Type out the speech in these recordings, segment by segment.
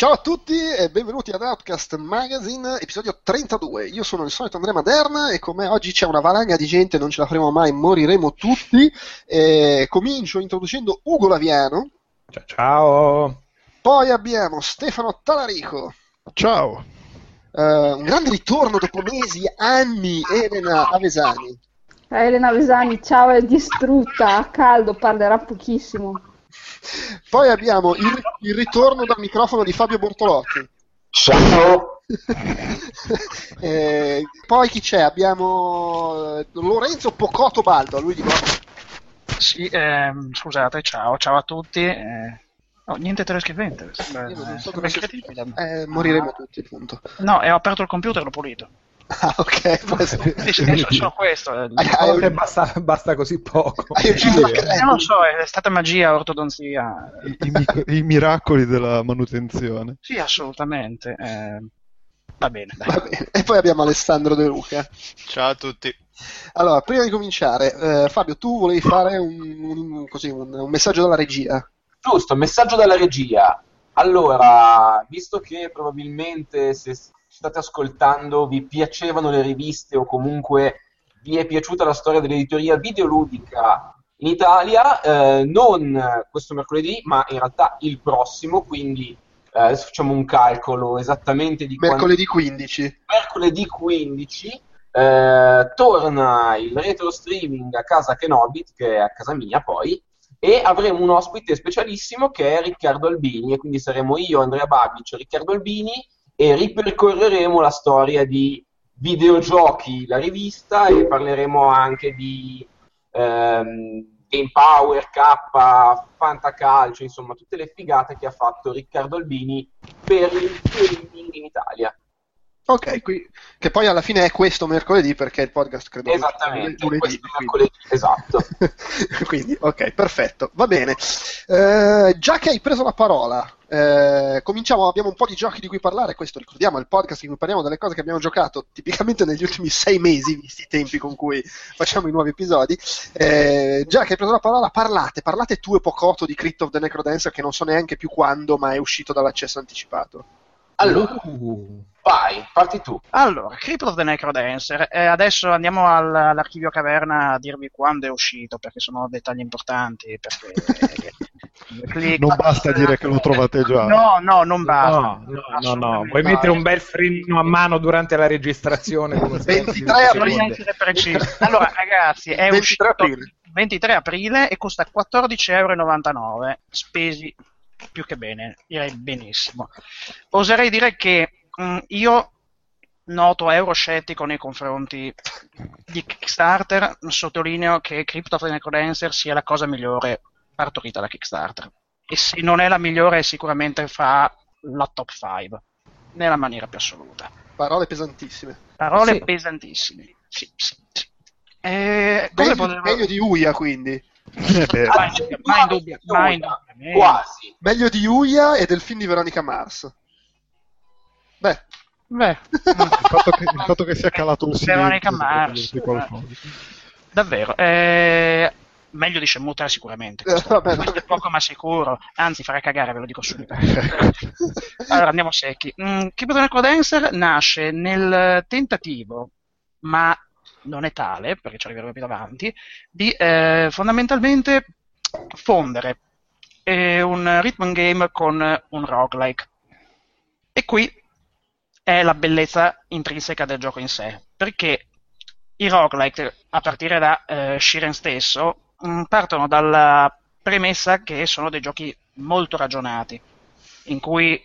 Ciao a tutti e benvenuti ad Outcast Magazine, episodio 32. Io sono il solito Andrea Maderna e come oggi c'è una valanga di gente, non ce la faremo mai, moriremo tutti. E comincio introducendo Ugo Laviano, Ciao, ciao. poi abbiamo Stefano Talarico, Ciao. eh, un grande ritorno dopo mesi, anni, Elena Avesani, Eh, Elena Vesani, ciao, è distrutta, a caldo, parlerà pochissimo. Poi abbiamo il, il ritorno dal microfono di Fabio Bortolotti. Ciao, Eh, poi chi c'è? Abbiamo eh, Lorenzo Pocotto Baldo, lui dico Sì, ehm, scusate, ciao, ciao a tutti. eh, oh, niente telescrivente. non so si- incredibile. eh, moriremo tutti, appunto. No, e ho aperto il computer e l'ho pulito. Ah, ok, adesso solo questo. Hai- hai- basta, basta così poco. hai ucciso la Eh, crema. non so, è stata magia, ortodonzia. I, i i miracoli della manutenzione. Sì, assolutamente. eh, va bene, dai. Va bene. E poi abbiamo Alessandro De Luca. Ciao a tutti. Allora, prima di cominciare, eh, Fabio, tu volevi fare un, un- così, un- un messaggio dalla regia. giusto, messaggio dalla regia. Allora, visto che probabilmente se state ascoltando vi piacevano le riviste o comunque vi è piaciuta la storia dell'editoria videoludica in Italia, eh, non questo mercoledì, ma in realtà il prossimo, quindi eh, adesso facciamo un calcolo esattamente di quando- Mercoledì 15. mercoledì 15 eh, torna il retro streaming a casa Kenobit, che è a casa mia poi, e avremo un ospite specialissimo che è Riccardo Albini, e quindi saremo io, Andrea Babic, Riccardo Albini, e ripercorreremo la storia di videogiochi, la rivista, e parleremo anche di ehm, Game Power, K, Fantacalcio, insomma tutte le figate che ha fatto Riccardo Albini per il streaming in Italia. Ok, qui- che poi alla fine è questo mercoledì perché il podcast credo Esattamente, lunedì, mercoledì, esatto. Quindi, ok, perfetto, va bene. Eh, già che hai preso la parola, eh, cominciamo, abbiamo un po' di giochi di cui parlare, questo ricordiamo, è il podcast in cui parliamo delle cose che abbiamo giocato tipicamente negli ultimi sei mesi, visti i tempi con cui facciamo i nuovi episodi. Eh, già che hai preso la parola, parlate, parlate tu e Pocotto di Crypt of the Necrodancer, che non so neanche più quando, ma è uscito dall'accesso anticipato. Allora, Uh, vai, parti tu. Allora, Crypt of the Necrodancer. Eh, adesso andiamo al- all'archivio caverna a dirvi quando è uscito, perché sono dettagli importanti. Perché, click- Non basta dire che lo trovate già. No, no, non basta. no, no, no, no. Vuoi mettere un bel freno a mano durante la registrazione? come se 23 fossi- aprile. Allora, ragazzi, è 23 uscito aprile. 23 aprile e costa 14,99 euro, spesi più che bene, direi benissimo. Oserei dire che mh, io noto euroscettico nei confronti di Kickstarter, sottolineo che Crypt of the Necrodancer sia la cosa migliore partorita da Kickstarter. E se non è la migliore, sicuramente fa la top 5, nella maniera più assoluta. Parole pesantissime. Parole Sì. pesantissime. Sì, sì, sì. Eh, come Meglio, potevo- meglio di Uia, quindi. Eh Ah, mai in dubbio, mai in dubbio. Quasi. Meglio di Uia e del film di Veronica Mars. Beh, Beh, il, fatto che, il fatto che sia calato un silenzio Veronica Mars. davvero. eh, meglio di Shenmue sicuramente. Eh, Questo, vabbè, questo è poco ma sicuro. Anzi, farà cagare, ve lo dico subito. allora, andiamo secchi. Mm, the Necrodancer nasce nel tentativo, ma non è tale, perché ci arriveremo più avanti, di eh, fondamentalmente fondere eh, un rhythm game con un roguelike. E qui è la bellezza intrinseca del gioco in sé, perché i roguelike, a partire da eh, Shiren stesso, mh, partono dalla premessa che sono dei giochi molto ragionati, in cui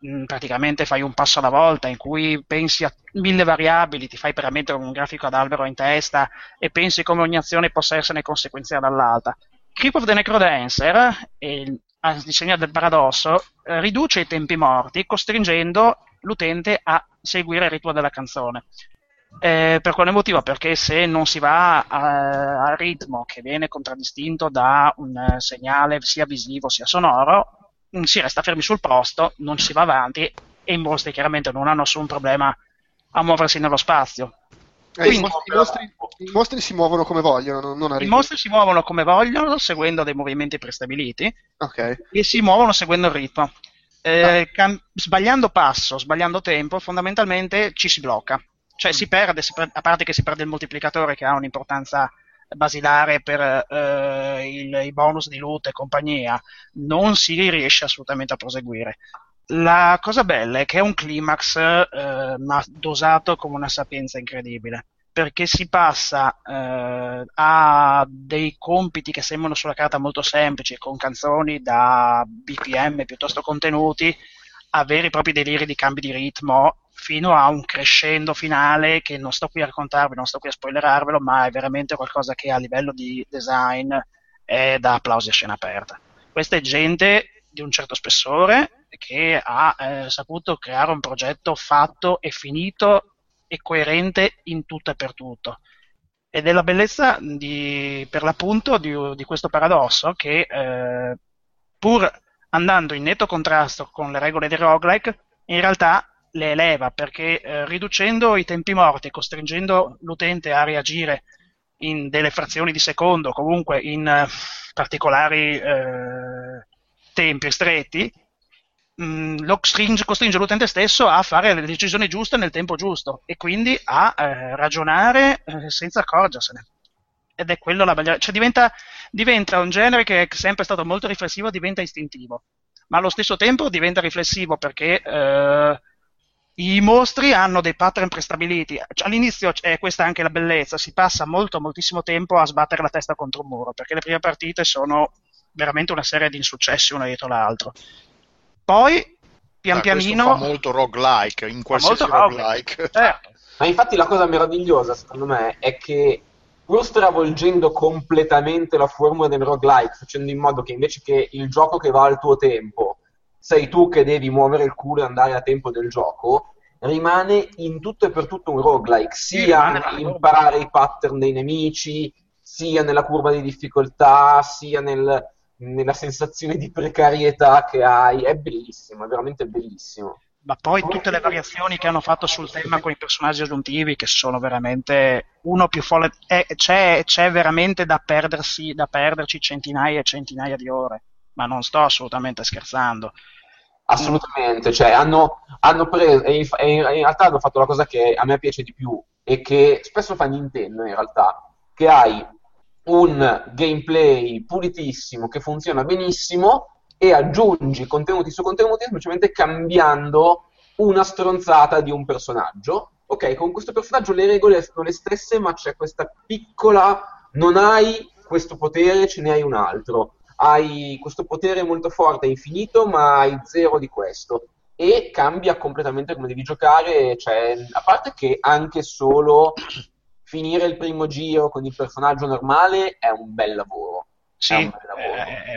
mh, praticamente fai un passo alla volta, in cui pensi a mille variabili, ti fai veramente un grafico ad albero in testa e pensi come ogni azione possa essere conseguenziale dall'altra. Creep of the Necrodancer, il il disegno del paradosso, eh, riduce i tempi morti costringendo l'utente a seguire il ritmo della canzone. Eh, per quale motivo? Perché se non si va a- al ritmo che viene contraddistinto da un eh, segnale sia visivo sia sonoro, mm, si resta fermi sul posto, non si va avanti e i mostri chiaramente non hanno nessun problema a muoversi nello spazio. Eh, i, mostri, i mostri- i mostri si muovono come vogliono, non, non I mostri si muovono come vogliono, seguendo dei movimenti prestabiliti, Ok. e si muovono seguendo il ritmo. Eh, cam- sbagliando passo, sbagliando tempo, fondamentalmente ci si blocca. Cioè si perde, si per- a parte che si perde il moltiplicatore che ha un'importanza basilare per eh, il- i bonus di loot e compagnia, non si riesce assolutamente a proseguire. La cosa bella è che è un climax eh, ma dosato come una sapienza incredibile perché si passa eh, a dei compiti che sembrano sulla carta molto semplici, con canzoni da BPM piuttosto contenuti, a veri e propri deliri di cambi di ritmo, fino a un crescendo finale che non sto qui a raccontarvi, non sto qui a spoilerarvelo, ma è veramente qualcosa che a livello di design è da applausi a scena aperta. Questa è gente di un certo spessore che ha eh, saputo creare un progetto fatto e finito e coerente in tutto e per tutto. Ed è la bellezza di, per l'appunto di, di questo paradosso che eh, pur andando in netto contrasto con le regole del roguelike, in realtà le eleva perché eh, riducendo i tempi morti e costringendo l'utente a reagire in delle frazioni di secondo, comunque in eh, particolari eh, tempi stretti, mh, lo stringe- costringe l'utente stesso a fare le decisioni giuste nel tempo giusto e quindi a eh, ragionare eh, senza accorgersene. Ed è quello la bella- cioè diventa, diventa un genere che è sempre stato molto riflessivo, diventa istintivo, ma allo stesso tempo diventa riflessivo perché eh, i mostri hanno dei pattern prestabiliti. Cioè, all'inizio è questa anche la bellezza, si passa molto, moltissimo tempo a sbattere la testa contro un muro, perché le prime partite sono veramente una serie di insuccessi uno dietro l'altro. Poi, pian Ah, questo pianino... fa molto roguelike, in qualsiasi molto roguelike. roguelike. Certo. Ma infatti la cosa meravigliosa, secondo me, è che pur stravolgendo completamente la formula del roguelike, facendo in modo che invece che il gioco che va al tuo tempo, sei tu che devi muovere il culo e andare a tempo del gioco, rimane in tutto e per tutto un roguelike, sia un nell'imparare i pattern dei nemici, sia nella curva di difficoltà, sia nel- nella sensazione di precarietà che hai. È bellissimo, è veramente bellissimo. Ma poi tutte le variazioni che hanno fatto sul tema con i personaggi aggiuntivi, che sono veramente uno più folle. eh, c'è, c'è veramente da perdersi, da perderci centinaia e centinaia di ore. Ma non sto assolutamente scherzando. Assolutamente, cioè hanno, hanno preso, e in, e in realtà hanno fatto la cosa che a me piace di più e che spesso fa Nintendo in realtà, che hai un gameplay pulitissimo che funziona benissimo e aggiungi contenuti su contenuti semplicemente cambiando una stronzata di un personaggio. Ok, con questo personaggio le regole sono le stesse, ma c'è questa piccola... non hai questo potere, ce ne hai un altro. Hai questo potere molto forte, infinito, ma hai zero di questo. E cambia completamente come devi giocare. Cioè, a parte che anche solo finire il primo giro con il personaggio normale è un bel lavoro. Sì,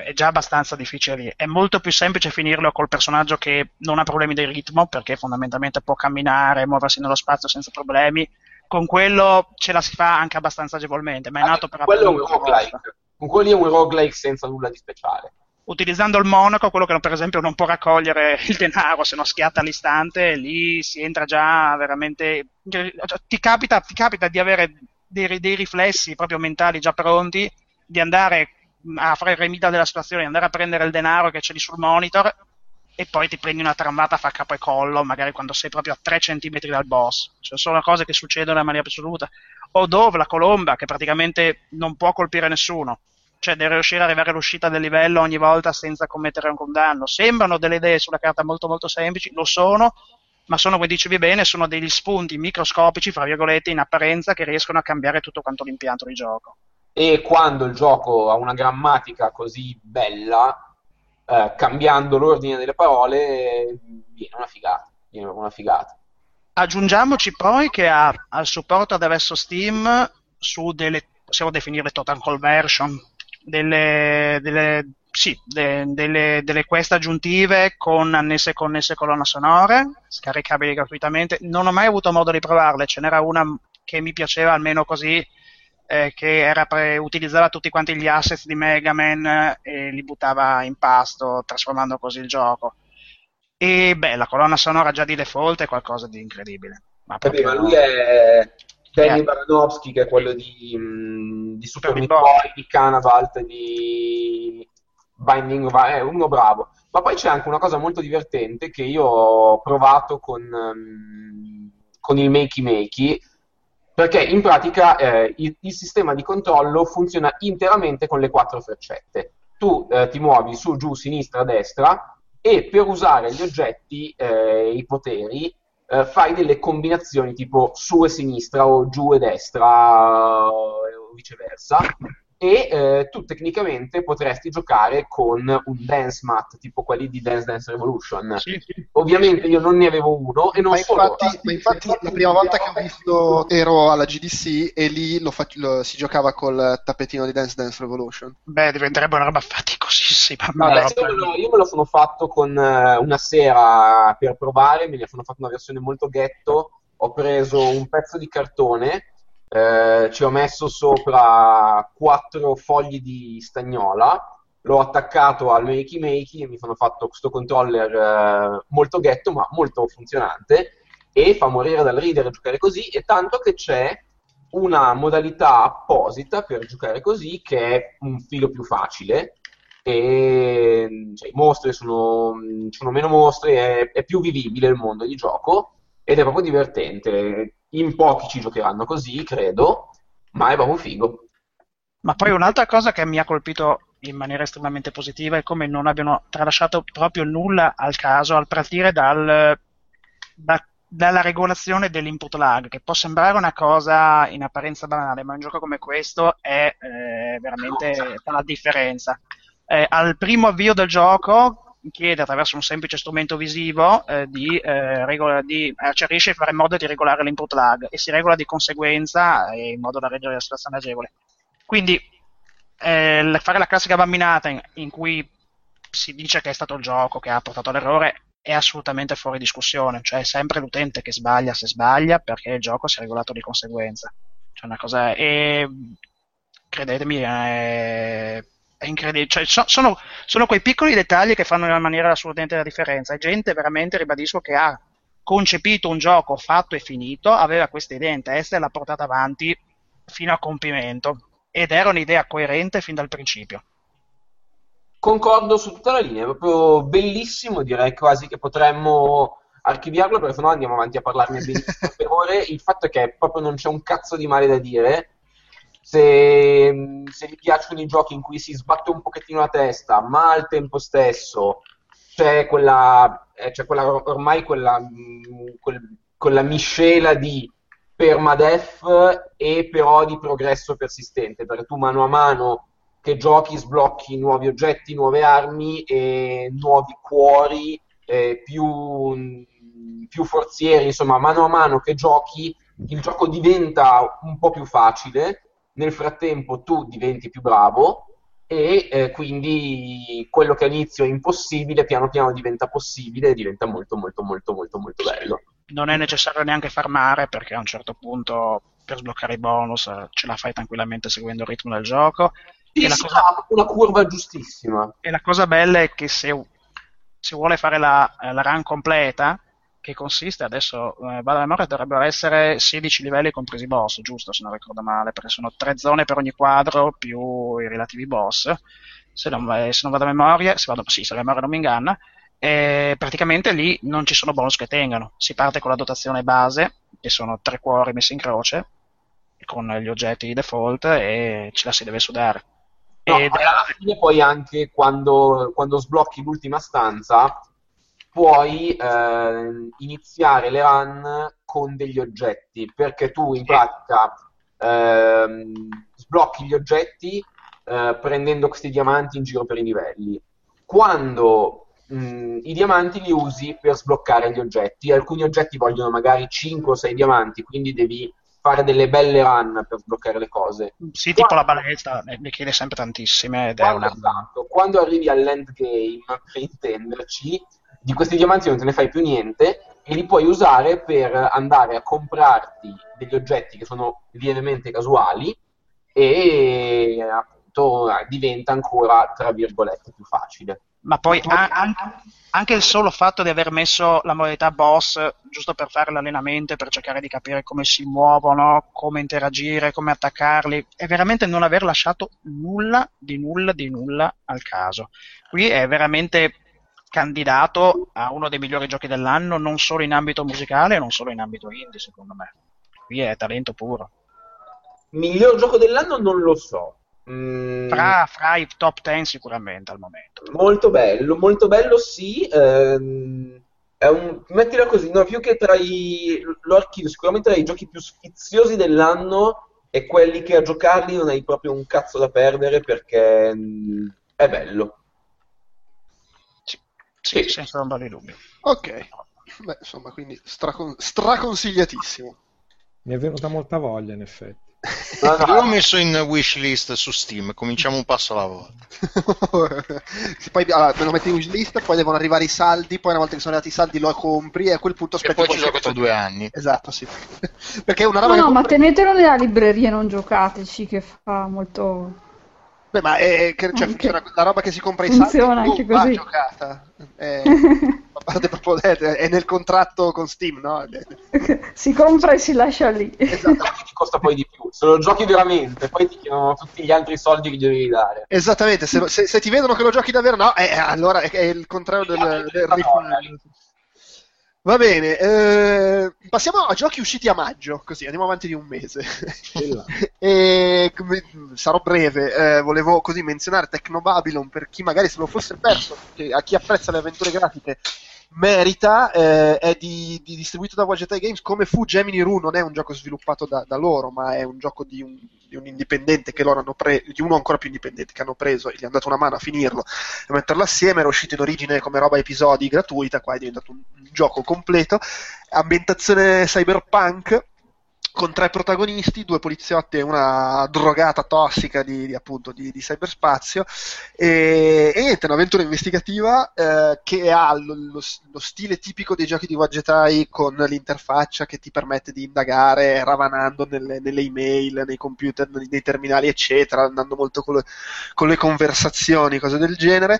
È già abbastanza difficile lì. È molto più semplice finirlo col personaggio che non ha problemi di ritmo, perché fondamentalmente può camminare, muoversi nello spazio senza problemi. Con quello ce la si fa anche abbastanza agevolmente, ma è nato per quello è un appunto roguelike. Con quelli è un roguelike senza nulla di speciale. utilizzando il monaco, quello che per esempio non può raccogliere il denaro se non schiatta all'istante, lì si entra già veramente. Ti capita, ti capita di avere dei, dei riflessi proprio mentali già pronti, di andare a fare il remita della situazione, andare a prendere il denaro che c'è lì sul monitor e poi ti prendi una tramvata fa capo e collo, magari quando sei proprio a 3 centimetri dal boss. Cioè, sono cose che succedono in maniera assoluta. O Dove, la colomba, che praticamente non può colpire nessuno cioè deve riuscire ad arrivare all'uscita del livello ogni volta senza commettere un danno. Sembrano delle idee sulla carta molto molto semplici, lo sono, ma sono, come dicevi bene, sono degli spunti microscopici, fra virgolette, in apparenza, che riescono a cambiare tutto quanto l'impianto di gioco. e quando il gioco ha una grammatica così bella, eh, cambiando l'ordine delle parole, viene una figata. Viene una figata. Aggiungiamoci poi che ha, il supporto adesso Steam su delle, possiamo definire total conversion, delle, delle, sì, de, delle, delle quest aggiuntive con annesse e connesse colonne sonore, scaricabili gratuitamente. Non ho mai avuto modo di provarle, ce n'era una che mi piaceva almeno così, eh, che era pre- utilizzava tutti quanti gli assets di Mega Man eh, e li buttava in pasto, trasformando così il gioco. E beh, la colonna sonora già di default è qualcosa di incredibile. Ma, Vabbè, ma lui è Danny Eh. Baranovsky, che è quello di, mh, di Super Meat Boy, di Canavalt, di Binding of è uno bravo. Ma poi c'è anche una cosa molto divertente che io ho provato con, ehm, con il Makey Makey, perché in pratica eh, il, il sistema di controllo funziona interamente con le quattro freccette. Tu eh, ti muovi su, giù, sinistra, destra e per usare gli oggetti, eh, i poteri, eh, fai delle combinazioni tipo su e sinistra o giù e destra o viceversa e eh, tu tecnicamente potresti giocare con un dance mat tipo quelli di Dance Dance Revolution. Sì, sì. Ovviamente io non ne avevo uno e non Ma solo. infatti, ma infatti la prima volta che ho visto ero alla GDC e lì lo fac- lo- si giocava col tappetino di Dance Dance Revolution. Beh, diventerebbe una roba faticosissima. No, adesso roba- io me lo- io me lo sono fatto con eh, una sera per provare, me ne sono fatto una versione molto ghetto. Ho preso un pezzo di cartone, eh, ci ho messo sopra quattro fogli di stagnola, l'ho attaccato al Makey Makey e mi sono fatto questo controller eh, molto ghetto ma molto funzionante e fa morire dal ridere giocare così, e tanto che c'è una modalità apposita per giocare così che è un filo più facile e cioè, i mostri sono, sono meno mostri, è, è più vivibile il mondo di gioco ed è proprio divertente. In pochi ci giocheranno così, credo, ma è proprio figo. Ma poi un'altra cosa che mi ha colpito in maniera estremamente positiva è come non abbiano tralasciato proprio nulla al caso al partire dal, da- dalla regolazione dell'input lag, che può sembrare una cosa in apparenza banale, ma un gioco come questo è eh, veramente fa la differenza. Eh, al primo avvio del gioco chiede attraverso un semplice strumento visivo eh, di, eh, regola- di eh, cioè riesce a fare in modo di regolare l'input lag e si regola di conseguenza eh, in modo da reggere la situazione agevole. Quindi eh, fare la classica bambinata in, in cui si dice che è stato il gioco che ha portato all'errore è assolutamente fuori discussione, cioè è sempre l'utente che sbaglia se sbaglia perché il gioco si è regolato di conseguenza. Cioè una cosa e credetemi è, è incredibile, cioè, so- sono, sono quei piccoli dettagli che fanno in maniera assolutamente la differenza. È gente veramente, ribadisco, che ha concepito un gioco fatto e finito, aveva questa idea in testa e l'ha portata avanti fino a compimento ed era un'idea coerente fin dal principio. Concordo su tutta la linea, è proprio bellissimo, direi quasi che potremmo archiviarlo perché sennò andiamo avanti a parlarne per ore. Il fatto è che proprio non c'è un cazzo di male da dire. Se, se vi piacciono i giochi in cui si sbatte un pochettino la testa, ma al tempo stesso c'è quella, eh, c'è quella ormai quella, mh, quel- quella miscela di permadeath e però di progresso persistente, perché tu mano a mano che giochi sblocchi nuovi oggetti, nuove armi e nuovi cuori, eh, più, più forzieri, insomma, mano a mano che giochi il gioco diventa un po' più facile, nel frattempo tu diventi più bravo e eh, quindi quello che all'inizio è impossibile piano piano diventa possibile e diventa molto molto molto molto molto bello. Non è necessario neanche farmare perché a un certo punto per sbloccare i bonus eh, ce la fai tranquillamente seguendo il ritmo del gioco. Sì, E la cosa- una curva giustissima. E la cosa bella è che se si vuole fare la, la run completa, che consiste adesso, eh, vado a memoria, dovrebbero essere 16 livelli compresi boss, giusto se non ricordo male, perché sono tre zone per ogni quadro più i relativi boss. Se non, eh, se non vado a memoria, se vado, sì, se la memoria non mi inganna, e praticamente lì non ci sono bonus che tengano. Si parte con la dotazione base, che sono tre cuori messi in croce, con gli oggetti default, e ce la si deve sudare. No, e alla fine poi anche quando, quando sblocchi l'ultima stanza puoi eh, iniziare le run con degli oggetti perché tu in pratica ehm, sblocchi gli oggetti eh, prendendo questi diamanti in giro per i livelli. Quando mh, i diamanti li usi per sbloccare gli oggetti, alcuni oggetti vogliono magari 5 o 6 diamanti, quindi devi fare delle belle run per sbloccare le cose. Sì, tipo la balestra, ne chiede sempre tantissime ed è Quando, una... esatto, quando arrivi all'endgame, per intenderci, di questi diamanti non te ne fai più niente e li puoi usare per andare a comprarti degli oggetti che sono lievemente casuali e appunto diventa ancora, tra virgolette, più facile. Ma poi an- anche il solo fatto di aver messo la modalità boss giusto per fare l'allenamento per cercare di capire come si muovono, come interagire, come attaccarli, è veramente non aver lasciato nulla di nulla di nulla al caso. Qui è veramente candidato a uno dei migliori giochi dell'anno, non solo in ambito musicale, non solo in ambito indie, secondo me. Qui è talento puro. Miglior gioco dell'anno non lo so. Mm, Fra, fra i top 10 sicuramente al momento. Molto bello, molto bello sì. ehm, è un, mettila così, no, più che tra i... Lo archivio, sicuramente tra i giochi più sfiziosi dell'anno e quelli che a giocarli non hai proprio un cazzo da perdere perché mm, è bello. Sì, senza ombra di dubbio. Ok. Beh, insomma, quindi stracon- straconsigliatissimo. Mi è venuta molta voglia, in effetti. No, no, l'ho messo in wishlist su Steam, cominciamo un passo alla volta. Sì, poi allora, me lo metti in wishlist, poi devono arrivare i saldi, poi una volta che sono arrivati i saldi lo compri e a quel punto E aspetti poi ci gioco tra due anni. Esatto, sì. Perché è una No, roba no, ma compri- tenetelo nella libreria, non giocateci, che fa molto... Beh, ma è, che, cioè, Anche- funziona- la roba che si compra i funziona saldi anche va così. giocata. È, a parte proprio è nel contratto con Steam, no? si compra e si lascia lì. Esatto. ti costa poi di più. Se lo giochi veramente, poi ti chiedono tutti gli altri soldi che gli devi dare. Esattamente, se, lo- se- se ti vedono che lo giochi davvero, no, eh, allora è, è il contrario del, del refund. Va bene, eh, passiamo a giochi usciti a maggio, così andiamo avanti di un mese. e sarò breve, eh, volevo così menzionare Tecnobabylon per chi magari se lo fosse perso, a chi apprezza le avventure grafiche merita, eh, è di, di- distribuito da Wagetai Games come fu Gemini Rue, non è un gioco sviluppato da, da loro, ma è un gioco di un, di un indipendente che loro hanno preso, di uno ancora più indipendente che hanno preso e gli hanno dato una mano a finirlo e metterlo assieme, era uscito in origine come roba episodi gratuita, qua è diventato un, un gioco completo, ambientazione cyberpunk con tre protagonisti, due poliziotti e una drogata tossica di, di, appunto di, di cyberspazio. E, e niente, un'avventura investigativa eh, che ha lo, lo- lo stile tipico dei giochi di Wagetai con l'interfaccia che ti permette di indagare ravanando nelle, nelle email, nei computer, nei, nei terminali eccetera, andando molto con le, con le conversazioni, cose del genere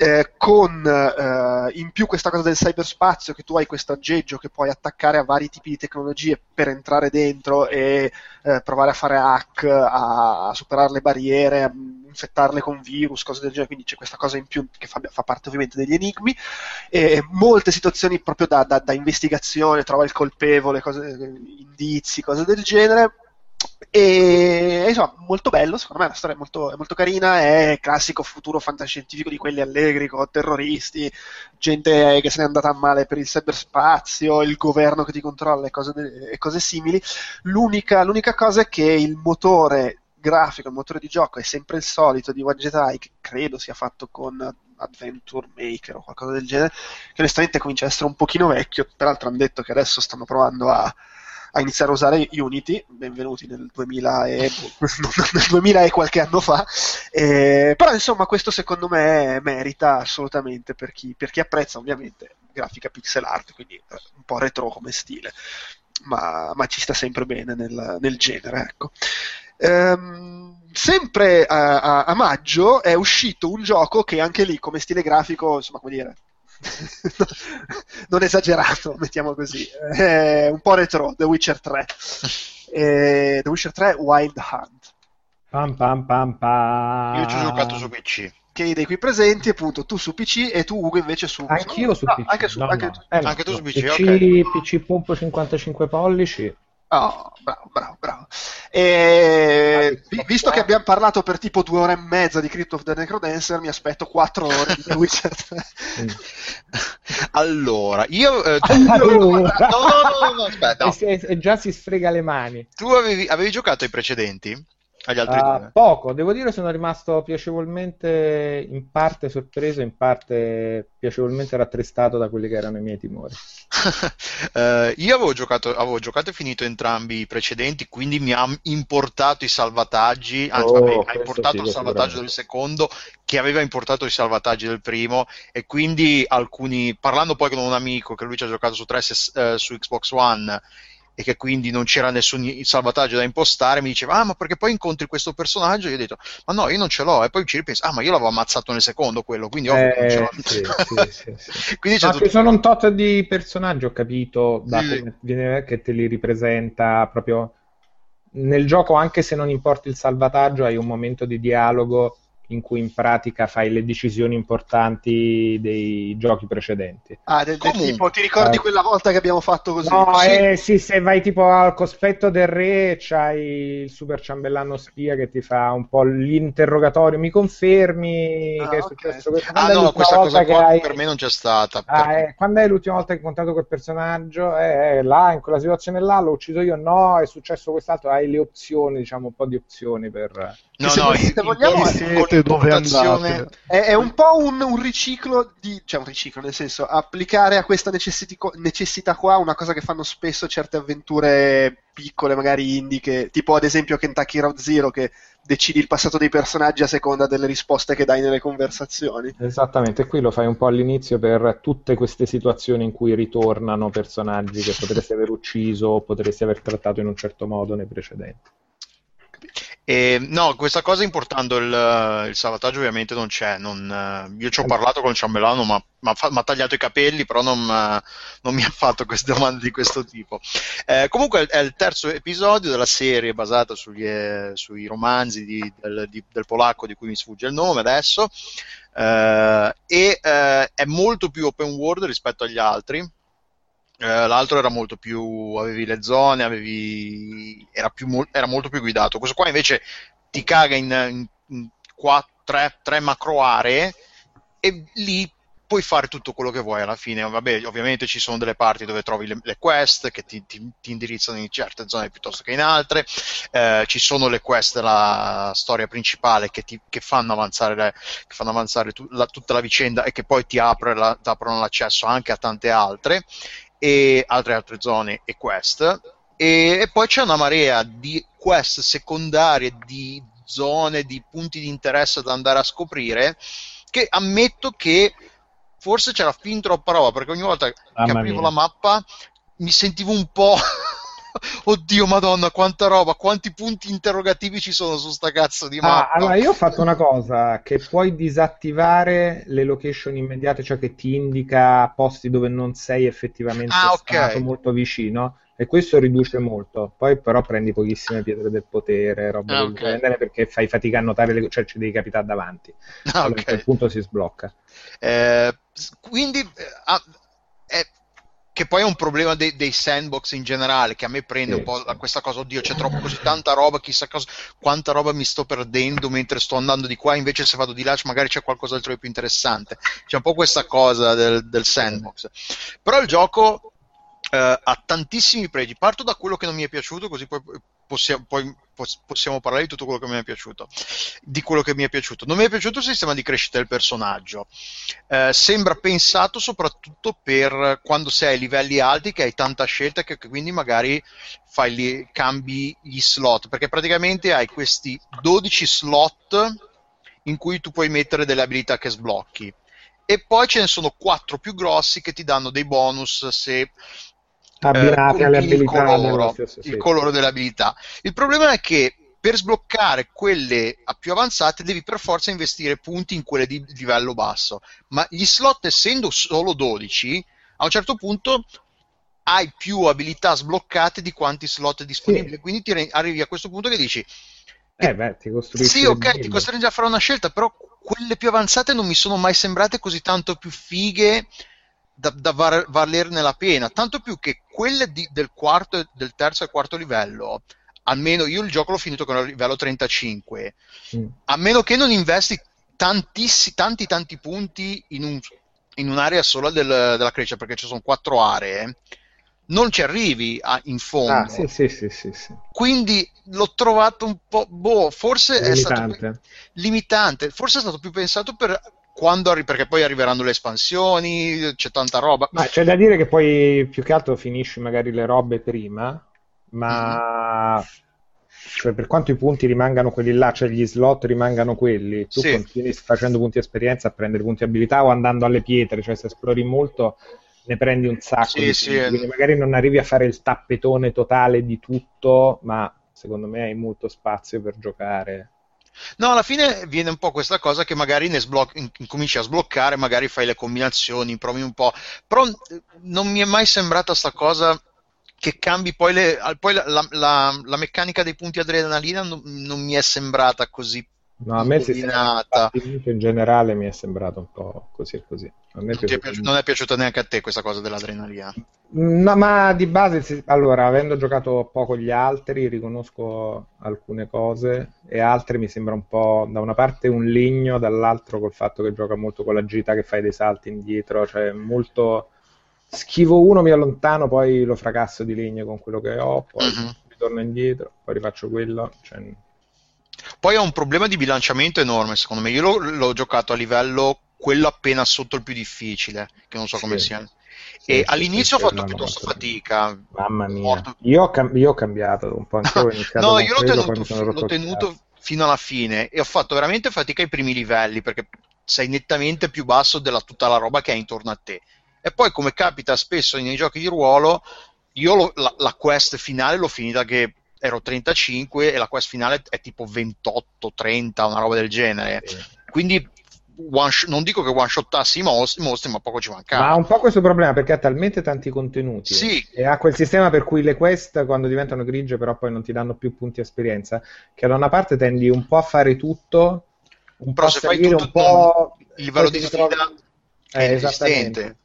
eh, con eh, in più questa cosa del cyberspazio che tu hai questo aggeggio che puoi attaccare a vari tipi di tecnologie per entrare dentro e eh, provare a fare hack, a, a superare le barriere, a infettarle con virus, cose del genere, quindi c'è questa cosa in più che fa, fa parte ovviamente degli enigmi. E molte situazioni proprio da, da- da investigazione, trova il colpevole, cose, indizi, cose del genere e insomma, molto bello, secondo me la storia è molto, è molto carina, è classico futuro fantascientifico di quelli allegri con terroristi, gente che se n'è andata a male per il cyberspazio, il governo che ti controlla e cose, e cose simili. L'unica, l'unica cosa è che il motore grafico, il motore di gioco è sempre il solito di Wagetai, che credo sia fatto con Adventure Maker o qualcosa del genere, che onestamente comincia a essere un pochino vecchio, peraltro hanno detto che adesso stanno provando a a iniziare a usare Unity, benvenuti nel 2000 e, nel 2000 e qualche anno fa, Eh, però insomma questo secondo me merita assolutamente per chi, per chi apprezza ovviamente grafica pixel art, quindi eh, un po' retro come stile, ma, ma ci sta sempre bene nel, nel genere. Ecco. Ehm, sempre a, a- a maggio è uscito un gioco che anche lì come stile grafico, insomma come dire, non esagerato, mettiamo così, è un po' retro, The Witcher 3. Eh, The Witcher 3 Wild Hunt. Pam pam pam pam. Io ci ho giocato su PC. Che dei qui presenti, appunto, tu su PC e tu Ugo invece su Anch'io su No, PC. Anche, su, No, anche no. tu. Eh, Anche tu su PC, PC, PC pompo 55 pollici. Oh, bravo, bravo, bravo. E, vi- visto che abbiamo parlato per tipo due ore e mezza di Crypt of the Necrodancer, mi aspetto quattro ore di Witcher 3. Allora, io... eh, Allora. No, no, no, no, aspetta. no. E, e già si sfrega le mani. Tu avevi, avevi giocato ai precedenti? Agli altri Ah, due? poco, devo dire sono rimasto piacevolmente in parte sorpreso, in parte piacevolmente rattristato da quelli che erano i miei timori. Eh, io avevo giocato, avevo giocato e finito entrambi i precedenti, quindi mi ha importato i salvataggi, anzi, Oh, vabbè, ha importato il salvataggio del secondo, che aveva importato i salvataggi del primo, e quindi alcuni, parlando poi con un amico che lui ci ha giocato su, 3, su Xbox One e che quindi non c'era nessun salvataggio da impostare, mi diceva, ah, ma perché poi incontri questo personaggio? Io ho detto, ma no, io non ce l'ho, e poi ci ripenso, ah, ma io l'avevo ammazzato nel secondo quello, quindi ovvio che non ce Eh, l'ho. sì, sì, sì, sì. Quindi c'è Ma tutto- ci sono un tot di personaggi, ho capito, da come che te li ripresenta proprio nel gioco, anche se non importi il salvataggio, hai un momento di dialogo in cui in pratica fai le decisioni importanti dei giochi precedenti. Ah, del, del tipo, ti ricordi Eh. quella volta che abbiamo fatto così? No, Sì. eh, sì, se vai tipo al cospetto del re, c'hai il super ciambellano spia che ti fa un po' l'interrogatorio. Mi confermi Ah, che è successo questo? Ah no, questa cosa qua hai- per me non c'è stata. Ah, perché- eh, quando è l'ultima volta che hai incontrato quel personaggio? Eh, eh, là, in quella situazione là, l'ho ucciso io? No, è successo quest'altro. Hai le opzioni, diciamo, un po' di opzioni per... No, se- no, se in- vogliamo- in- Siete, dove andate? È, è un po' un, un riciclo di, cioè un riciclo, nel senso, applicare a questa necessità qua una cosa che fanno spesso certe avventure piccole, magari indie, che- tipo ad esempio Kentucky Road Zero, che decidi il passato dei personaggi a seconda delle risposte che dai nelle conversazioni. Esattamente, qui lo fai un po' all'inizio per tutte queste situazioni in cui ritornano personaggi che potresti aver ucciso o potresti aver trattato in un certo modo nei precedenti. E, no, questa cosa importando il, il salvataggio ovviamente non c'è. non, eh, io ci ho parlato con il ciambellano, ma mi ha tagliato i capelli, però non, eh, non mi ha fatto queste domande di questo tipo. Eh, comunque è il terzo episodio della serie basata sugli, eh, sui romanzi di- del, di- del polacco di cui mi sfugge il nome adesso. eh, e eh, è molto più open world rispetto agli altri. Eh, l'altro era molto più avevi le zone, avevi era, più, era molto più guidato. Questo qua invece ti caga in, in, in qua- tre, tre macro aree e lì puoi fare tutto quello che vuoi alla fine. Vabbè, ovviamente ci sono delle parti dove trovi le, le quest che ti, ti- ti indirizzano in certe zone piuttosto che in altre. Eh, ci sono le quest della storia principale che, ti, che fanno avanzare, le- che fanno avanzare tu- la- tutta la vicenda e che poi ti, apre la- ti aprono l'accesso anche a tante altre e altre altre zone e quest. E, e poi c'è una marea di quest secondarie, di zone, di punti di interesse da andare a scoprire che ammetto che forse c'era fin troppa roba perché ogni volta che aprivo la mappa mi sentivo un po' oddio madonna quanta roba quanti punti interrogativi ci sono su sta cazzo di Ah, mappa allora io ho fatto una cosa che puoi disattivare le location immediate, cioè che ti indica posti dove non sei effettivamente Ah, ok. stato molto vicino e questo riduce molto. Poi però prendi pochissime pietre del potere, roba Ah, del genere perché fai fatica a notare le cioè ci devi capitare davanti. Ah, Allora, ok. a quel punto si sblocca. Eh, quindi, eh, ah, è- che poi è un problema dei, dei sandbox in generale, che a me prende Sì, un po' la- questa cosa, oddio, c'è troppo così tanta roba, chissà cosa, quanta roba mi sto perdendo mentre sto andando di qua, invece se vado di là magari c'è qualcos'altro di più interessante. C'è un po' questa cosa del, del sandbox. Però il gioco eh, ha tantissimi pregi. Parto da quello che non mi è piaciuto, così poi possiamo, poi pos- possiamo parlare di tutto quello che mi è piaciuto. Di quello che mi è piaciuto. Non mi è piaciuto il sistema di crescita del personaggio. Eh, sembra pensato soprattutto per quando sei ai livelli alti, che hai tanta scelta, che, quindi magari lì, cambi gli slot, perché praticamente hai questi 12 slot in cui tu puoi mettere delle abilità che sblocchi. E poi ce ne sono quattro più grossi che ti danno dei bonus se Abbinate eh, alle il abilità colore, dello stesso, il sì. colore delle abilità. Il problema è che per sbloccare quelle più avanzate devi per forza investire punti in quelle di livello basso, ma gli slot essendo solo 12, a un certo punto hai più abilità sbloccate di quanti slot disponibili, quindi ti arrivi a questo punto che dici Eh beh, ti costruisci sì, ok, ti build. costringe a fare una scelta, però quelle più avanzate non mi sono mai sembrate così tanto più fighe da, da var- valerne la pena. Tanto più che quelle di- del quarto, del terzo e quarto livello, almeno io il gioco l'ho finito con il livello 35, Mm. a meno che non investi tantissi, tanti tanti punti in, un- in un'area sola del- della crescita, perché ci sono quattro aree, non ci arrivi a- in fondo. Ah, sì, sì, sì, sì, sì. Quindi l'ho trovato un po', boh, forse è stato Limitante. limitante, forse è stato più pensato per quando arri- perché poi arriveranno le espansioni, c'è tanta roba. Ma c'è da dire che poi più che altro finisci magari le robe prima, ma cioè, per quanto i punti rimangano quelli là, cioè gli slot rimangano quelli, tu Sì. continui facendo punti esperienza a prendere punti abilità o andando alle pietre, cioè se esplori molto ne prendi un sacco Sì, di sì, quindi magari non arrivi a fare il tappetone totale di tutto, ma secondo me hai molto spazio per giocare. No, alla fine viene un po' questa cosa che magari ne sbloc- in- incominci a sbloccare, magari fai le combinazioni, provi un po', però non mi è mai sembrata sta cosa che cambi poi, le, poi la, la- la- la meccanica dei punti adrenalina non, non mi è sembrata così No, a me combattimento in generale mi è sembrato un po' così e così. Non, è piaciuto piaciuta- non è piaciuta neanche a te questa cosa dell'adrenalina. No, ma di base, allora, avendo giocato poco gli altri, riconosco alcune cose e altre mi sembra un po' da una parte un legno, dall'altro col fatto che gioca molto con l'agilità, che fai dei salti indietro, cioè molto schivo uno, mi allontano, poi lo fracasso di legno con quello che ho, poi Mhm. ritorno indietro, poi rifaccio quello. cioè, Poi ha un problema di bilanciamento enorme, secondo me. Io l'ho, l'ho giocato a livello quello appena sotto il più difficile, che non so come Sì. sia. sì, E sì, all'inizio ho fatto piuttosto no, fatica. Mamma mia, Morto- io ho, cam- io ho cambiato un po', anche No, io l'ho tenuto, fi- l'ho tenuto fino alla fine e ho fatto veramente fatica ai primi livelli perché sei nettamente più basso della tutta la roba che hai intorno a te. E poi, come capita spesso nei giochi di ruolo, io lo- la, la quest finale l'ho finita che ero 35 e la quest finale è tipo 28-30, una roba del genere. Quindi one sh- non dico che one shotassi i mostri, mostri, ma poco ci mancava. Ma ha un po' questo problema perché ha talmente tanti contenuti Sì. e ha quel sistema per cui le quest quando diventano grigie però poi non ti danno più punti esperienza, che da una parte tendi un po' a fare tutto, un Però po' a se fai salire, tutto un po'... il livello di ti ritrovi- sfida è Eh, inesistente.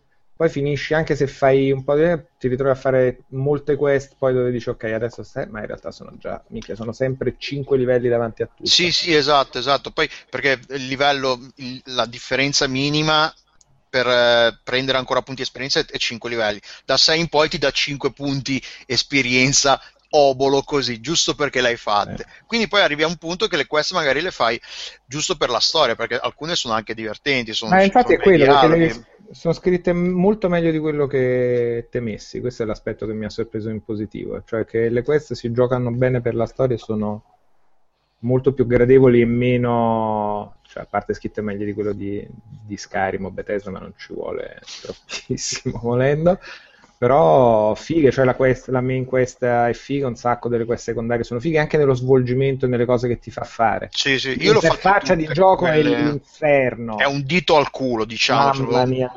Poi finisci anche se fai un po' di... ti ritrovi a fare molte quest poi dove dici ok adesso stai, ma in realtà sono già, mica, sono sempre 5 livelli davanti a tutto. Sì, sì, esatto, esatto. Poi perché il livello, la differenza minima per eh, prendere ancora punti esperienza è 5 livelli. Da 6 in poi ti dà 5 punti esperienza obolo così, giusto perché l'hai fatte. Eh. Quindi poi arrivi a un punto che le quest magari le fai giusto per la storia, perché alcune sono anche divertenti, sono, Ma infatti sono è quello, perché dialoghi. Sono scritte molto meglio di quello che temessi. Questo è l'aspetto che mi ha sorpreso in positivo, cioè che le quest si giocano bene per la storia e sono molto più gradevoli e meno, cioè a parte scritte meglio di quello di, di Skyrim o Bethesda, ma non ci vuole troppissimo volendo. Però fighe, cioè la, quest, la main quest è figa, un sacco delle quest secondarie sono fighe, anche nello svolgimento e nelle cose che ti fa fare. Sì, sì, io L'interfaccia di gioco è quelle- l'inferno. È un dito al culo, diciamo,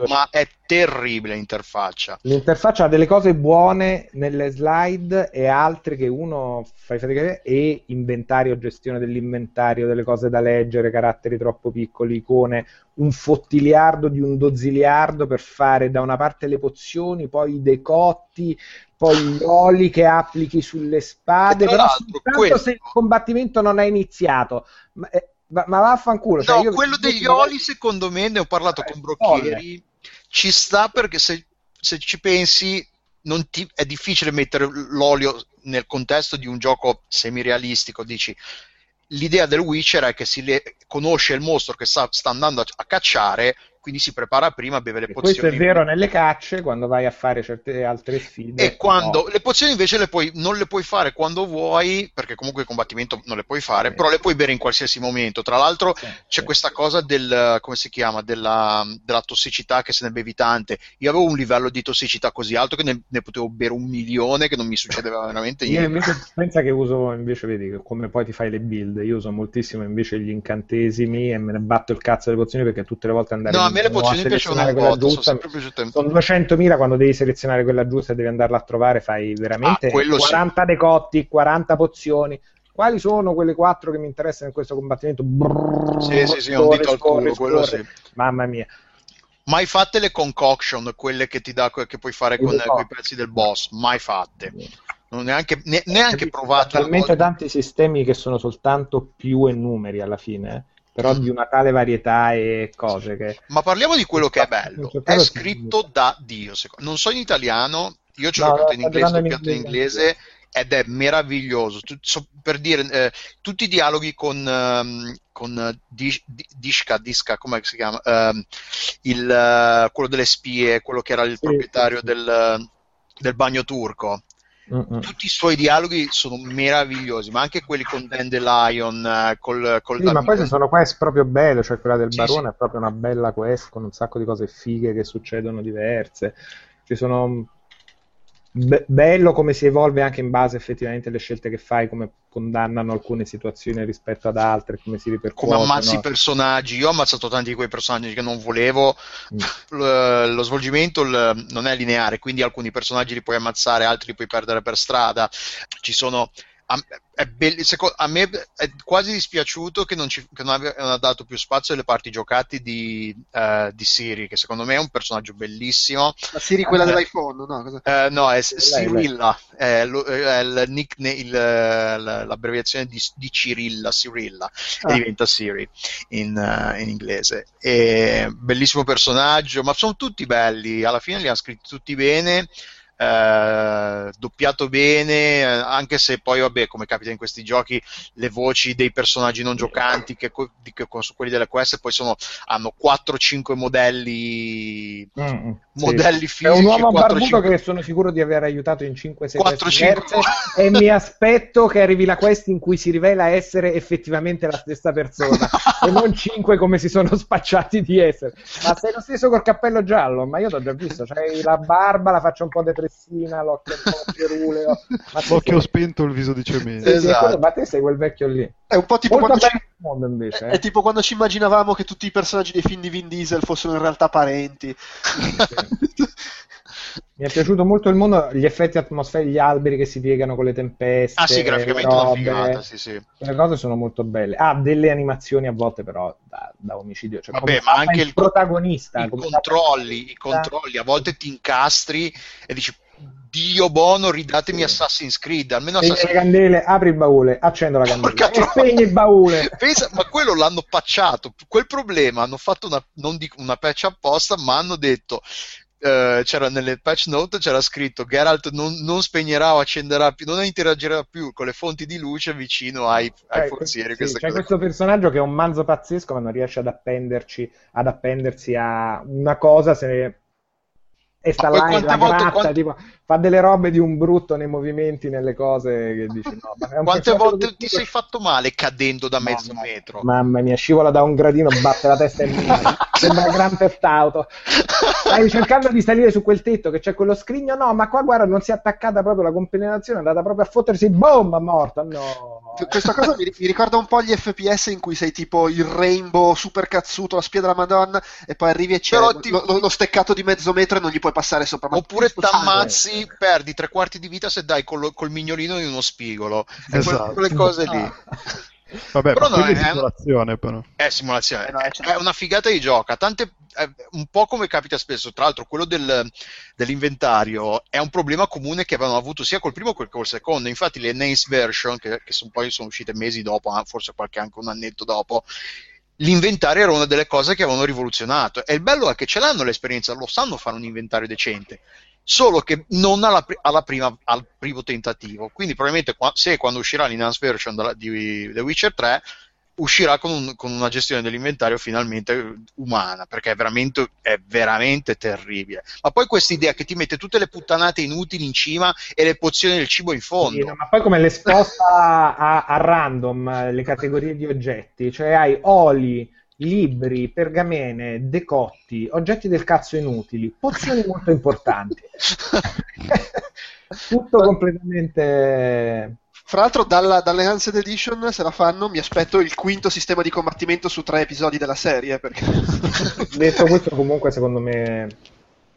ma è terribile l'interfaccia. L'interfaccia ha delle cose buone nelle slide e altre che uno fai fatica a vedere, e inventario, gestione dell'inventario, delle cose da leggere, caratteri troppo piccoli, icone, un fottiliardo di un dozziliardo per fare da una parte le pozioni, poi i decotti, poi gli oli che applichi sulle spade, però soltanto quello- se il combattimento non è iniziato. Ma, eh, ma, ma vaffanculo. cioè No, io- quello degli oli, secondo me, ne ho parlato Eh, con Brocchieri, ci sta perché se, se ci pensi non ti- è difficile mettere l'olio nel contesto di un gioco semirealistico, dici. L'idea del Witcher è che si le- conosce il mostro che sta, sta andando a, a cacciare, quindi si prepara prima, beve le E questo pozioni. è vero nelle cacce, quando vai a fare certe altre sfide. E quando no. le pozioni invece le puoi, non le puoi fare quando vuoi, perché comunque il combattimento non le puoi fare, Sì. però le puoi bere in qualsiasi momento. Tra l'altro Sì, c'è sì. questa cosa del, come si chiama, della, della tossicità che se ne bevi tante. Io avevo un livello di tossicità così alto che ne, ne potevo bere un milione, che non mi succedeva veramente Io niente. invece pensa che uso invece, vedi, come poi ti fai le build, io uso moltissimo invece gli incantesimi e me ne batto il cazzo delle pozioni perché tutte le volte andare No, in me le pozioni piacevano un botto, sono giusta, piaciute. sono 200.000 quando devi selezionare quella giusta e devi andarla a trovare, fai veramente Ah, quello sì. 40 decotti, 40 pozioni. Quali sono quelle quattro che mi interessano in questo combattimento? Brrr, Sì, sì, sì, un scorre, dito al culo, quello sì. Mamma mia. Mai fatte le concoction, quelle che ti dà, che puoi fare con, con i pezzi del boss, mai fatte. Non neanche, ne- neanche provato. Talmente tanti sistemi che sono soltanto più e numeri alla fine, eh. Però Mm. di una tale varietà e cose che... Ma parliamo di quello che è bello. È scritto da Dio. secondo- Non so in italiano io ci ho No, in inglese, doppiato in inglese. ed è meraviglioso. Tu- so- per dire, eh, tutti i dialoghi con, con eh, Dish- Di- Dishka, Diska, come si chiama? Ehm, il, eh, quello delle spie, quello che era il Sì, proprietario sì. del, del bagno turco. Mm-mm. Tutti i suoi dialoghi sono meravigliosi, ma anche quelli con Dandelion, eh, col, col Sì, ma poi ci sono quest proprio belle, cioè quella del Sì, barone sì. è proprio una bella quest con un sacco di cose fighe che succedono diverse. Ci sono be- bello come si evolve anche in base effettivamente alle scelte che fai, come condannano alcune situazioni rispetto ad altre, come si come ripercuotono. ammazzi i personaggi. Io ho ammazzato tanti di quei personaggi che non volevo. Mm. L- Lo svolgimento l- non è lineare, quindi alcuni personaggi li puoi ammazzare, altri li puoi perdere per strada. Ci sono. A, è bell- seco- a me è quasi dispiaciuto che non, ci, che non aveva dato più spazio alle parti giocate di, eh, di Siri, che secondo me è un personaggio bellissimo. La Siri quella Eh, dell'iPhone, no? Eh, no, è lei. Cyrilla, è, lo- è il nickname, il- la- l'abbreviazione di, di Cirilla, Cyrilla, Ah. e diventa Siri in, in inglese. E, bellissimo personaggio, ma sono tutti belli, alla fine li ha scritti tutti bene. Eh, doppiato bene, eh, anche se poi, vabbè, come capita in questi giochi, le voci dei personaggi non giocanti che, co- di- che su quelli delle quest poi sono, hanno 4-5 modelli Mm, sì. modelli È fisici un uomo 4, barbuto 5, che sono sicuro di aver aiutato in 5-6 4, quest 5. diverse e mi aspetto che arrivi la quest in cui si rivela essere effettivamente la stessa persona e non 5 come si sono spacciati di essere. Ma sei lo stesso col cappello giallo, ma io t'ho già visto, c'hai la barba, la faccia un po' depressina, l'occhio un po' te L'occhio sei- spento, il viso di cemento. sì, sì, Esatto. ma te sei quel vecchio lì. È un po' tipo Molto quando, ci, mondo invece. è eh. tipo quando ci immaginavamo che tutti i personaggi dei film di Vin Diesel fossero in realtà parenti. Mi è piaciuto molto il mondo, gli effetti atmosferici, gli alberi che si piegano con le tempeste. Ah sì, graficamente le una robe. figata, sì, sì. Le cose sono molto belle. Ha delle animazioni a volte, però da, da omicidio. Cioè, Vabbè, ma anche il il- protagonista. I controlli, i controlli, a volte ti incastri e dici Dio buono, ridatemi Assassin's Creed, almeno le Assassin's candele, apri il baule, accendo la candela e spegni il baule. Pensa, ma quello l'hanno patchato, quel problema hanno fatto una, non dico una patch apposta, ma hanno detto eh, c'era nelle patch note c'era scritto Geralt non, non spegnerà o accenderà più, non interagirà più con le fonti di luce vicino ai, ai Cioè, forzieri. sì, c'è cose questo personaggio che è un manzo pazzesco, ma non riesce ad appenderci, ad appendersi a una cosa se ne... E sta là quante la volte- gratta, tipo, fa delle robe di un brutto nei movimenti, nelle cose che dici no. ma un Quante volte ti sei fatto male cadendo da mezzo Mamma- metro? Mamma mia, scivola da un gradino, batte la testa in mano. Sembra Grand Theft Auto. Stai cercando di salire su quel tetto che c'è quello scrigno. No, ma qua guarda, non si è attaccata proprio la compenetrazione, è andata proprio a fottersi. Boom, morta. No. Questa cosa mi, mi ricorda un po' gli FPS in cui sei tipo il rainbow super cazzuto, la spia della Madonna, e poi arrivi e c'è ti- lo, lo- steccato di mezzo metro e non gli puoi passare sopra. Ma Oppure t'ammazzi, perdi tre quarti di vita se dai col, col mignolino di uno spigolo. Esatto. quelle, quelle cose lì. Ah. Vabbè, Però ma no, è è- simulazione però. È simulazione, Eh no, è è una figata di gioco. ha Tante, è un po' come capita spesso, tra l'altro, quello del- dell'inventario è un problema comune che avevano avuto sia col primo che col secondo. Infatti, le NACE version, che, che son- poi sono uscite mesi dopo, forse qualche anche un annetto dopo. L'inventario era una delle cose che avevano rivoluzionato. E il bello è che ce l'hanno l'esperienza, lo sanno fare un inventario decente solo che non alla, alla prima, al primo tentativo. Quindi, probabilmente, se quando uscirà l'enhanced version di The Witcher 3, uscirà con, un- con una gestione dell'inventario finalmente umana, perché è veramente, è veramente terribile. Ma poi questa idea che ti mette tutte le puttanate inutili in cima e le pozioni del cibo in Sì, fondo. no, ma poi come le sposta a, a random le categorie di oggetti, cioè hai oli, libri, pergamene, decotti, oggetti del cazzo inutili, pozioni molto importanti. Tutto completamente... Fra l'altro, dalla, dall'Enhanced Edition, se la fanno, mi aspetto il quinto sistema di combattimento su tre episodi della serie. Perché... Detto questo, comunque, secondo me.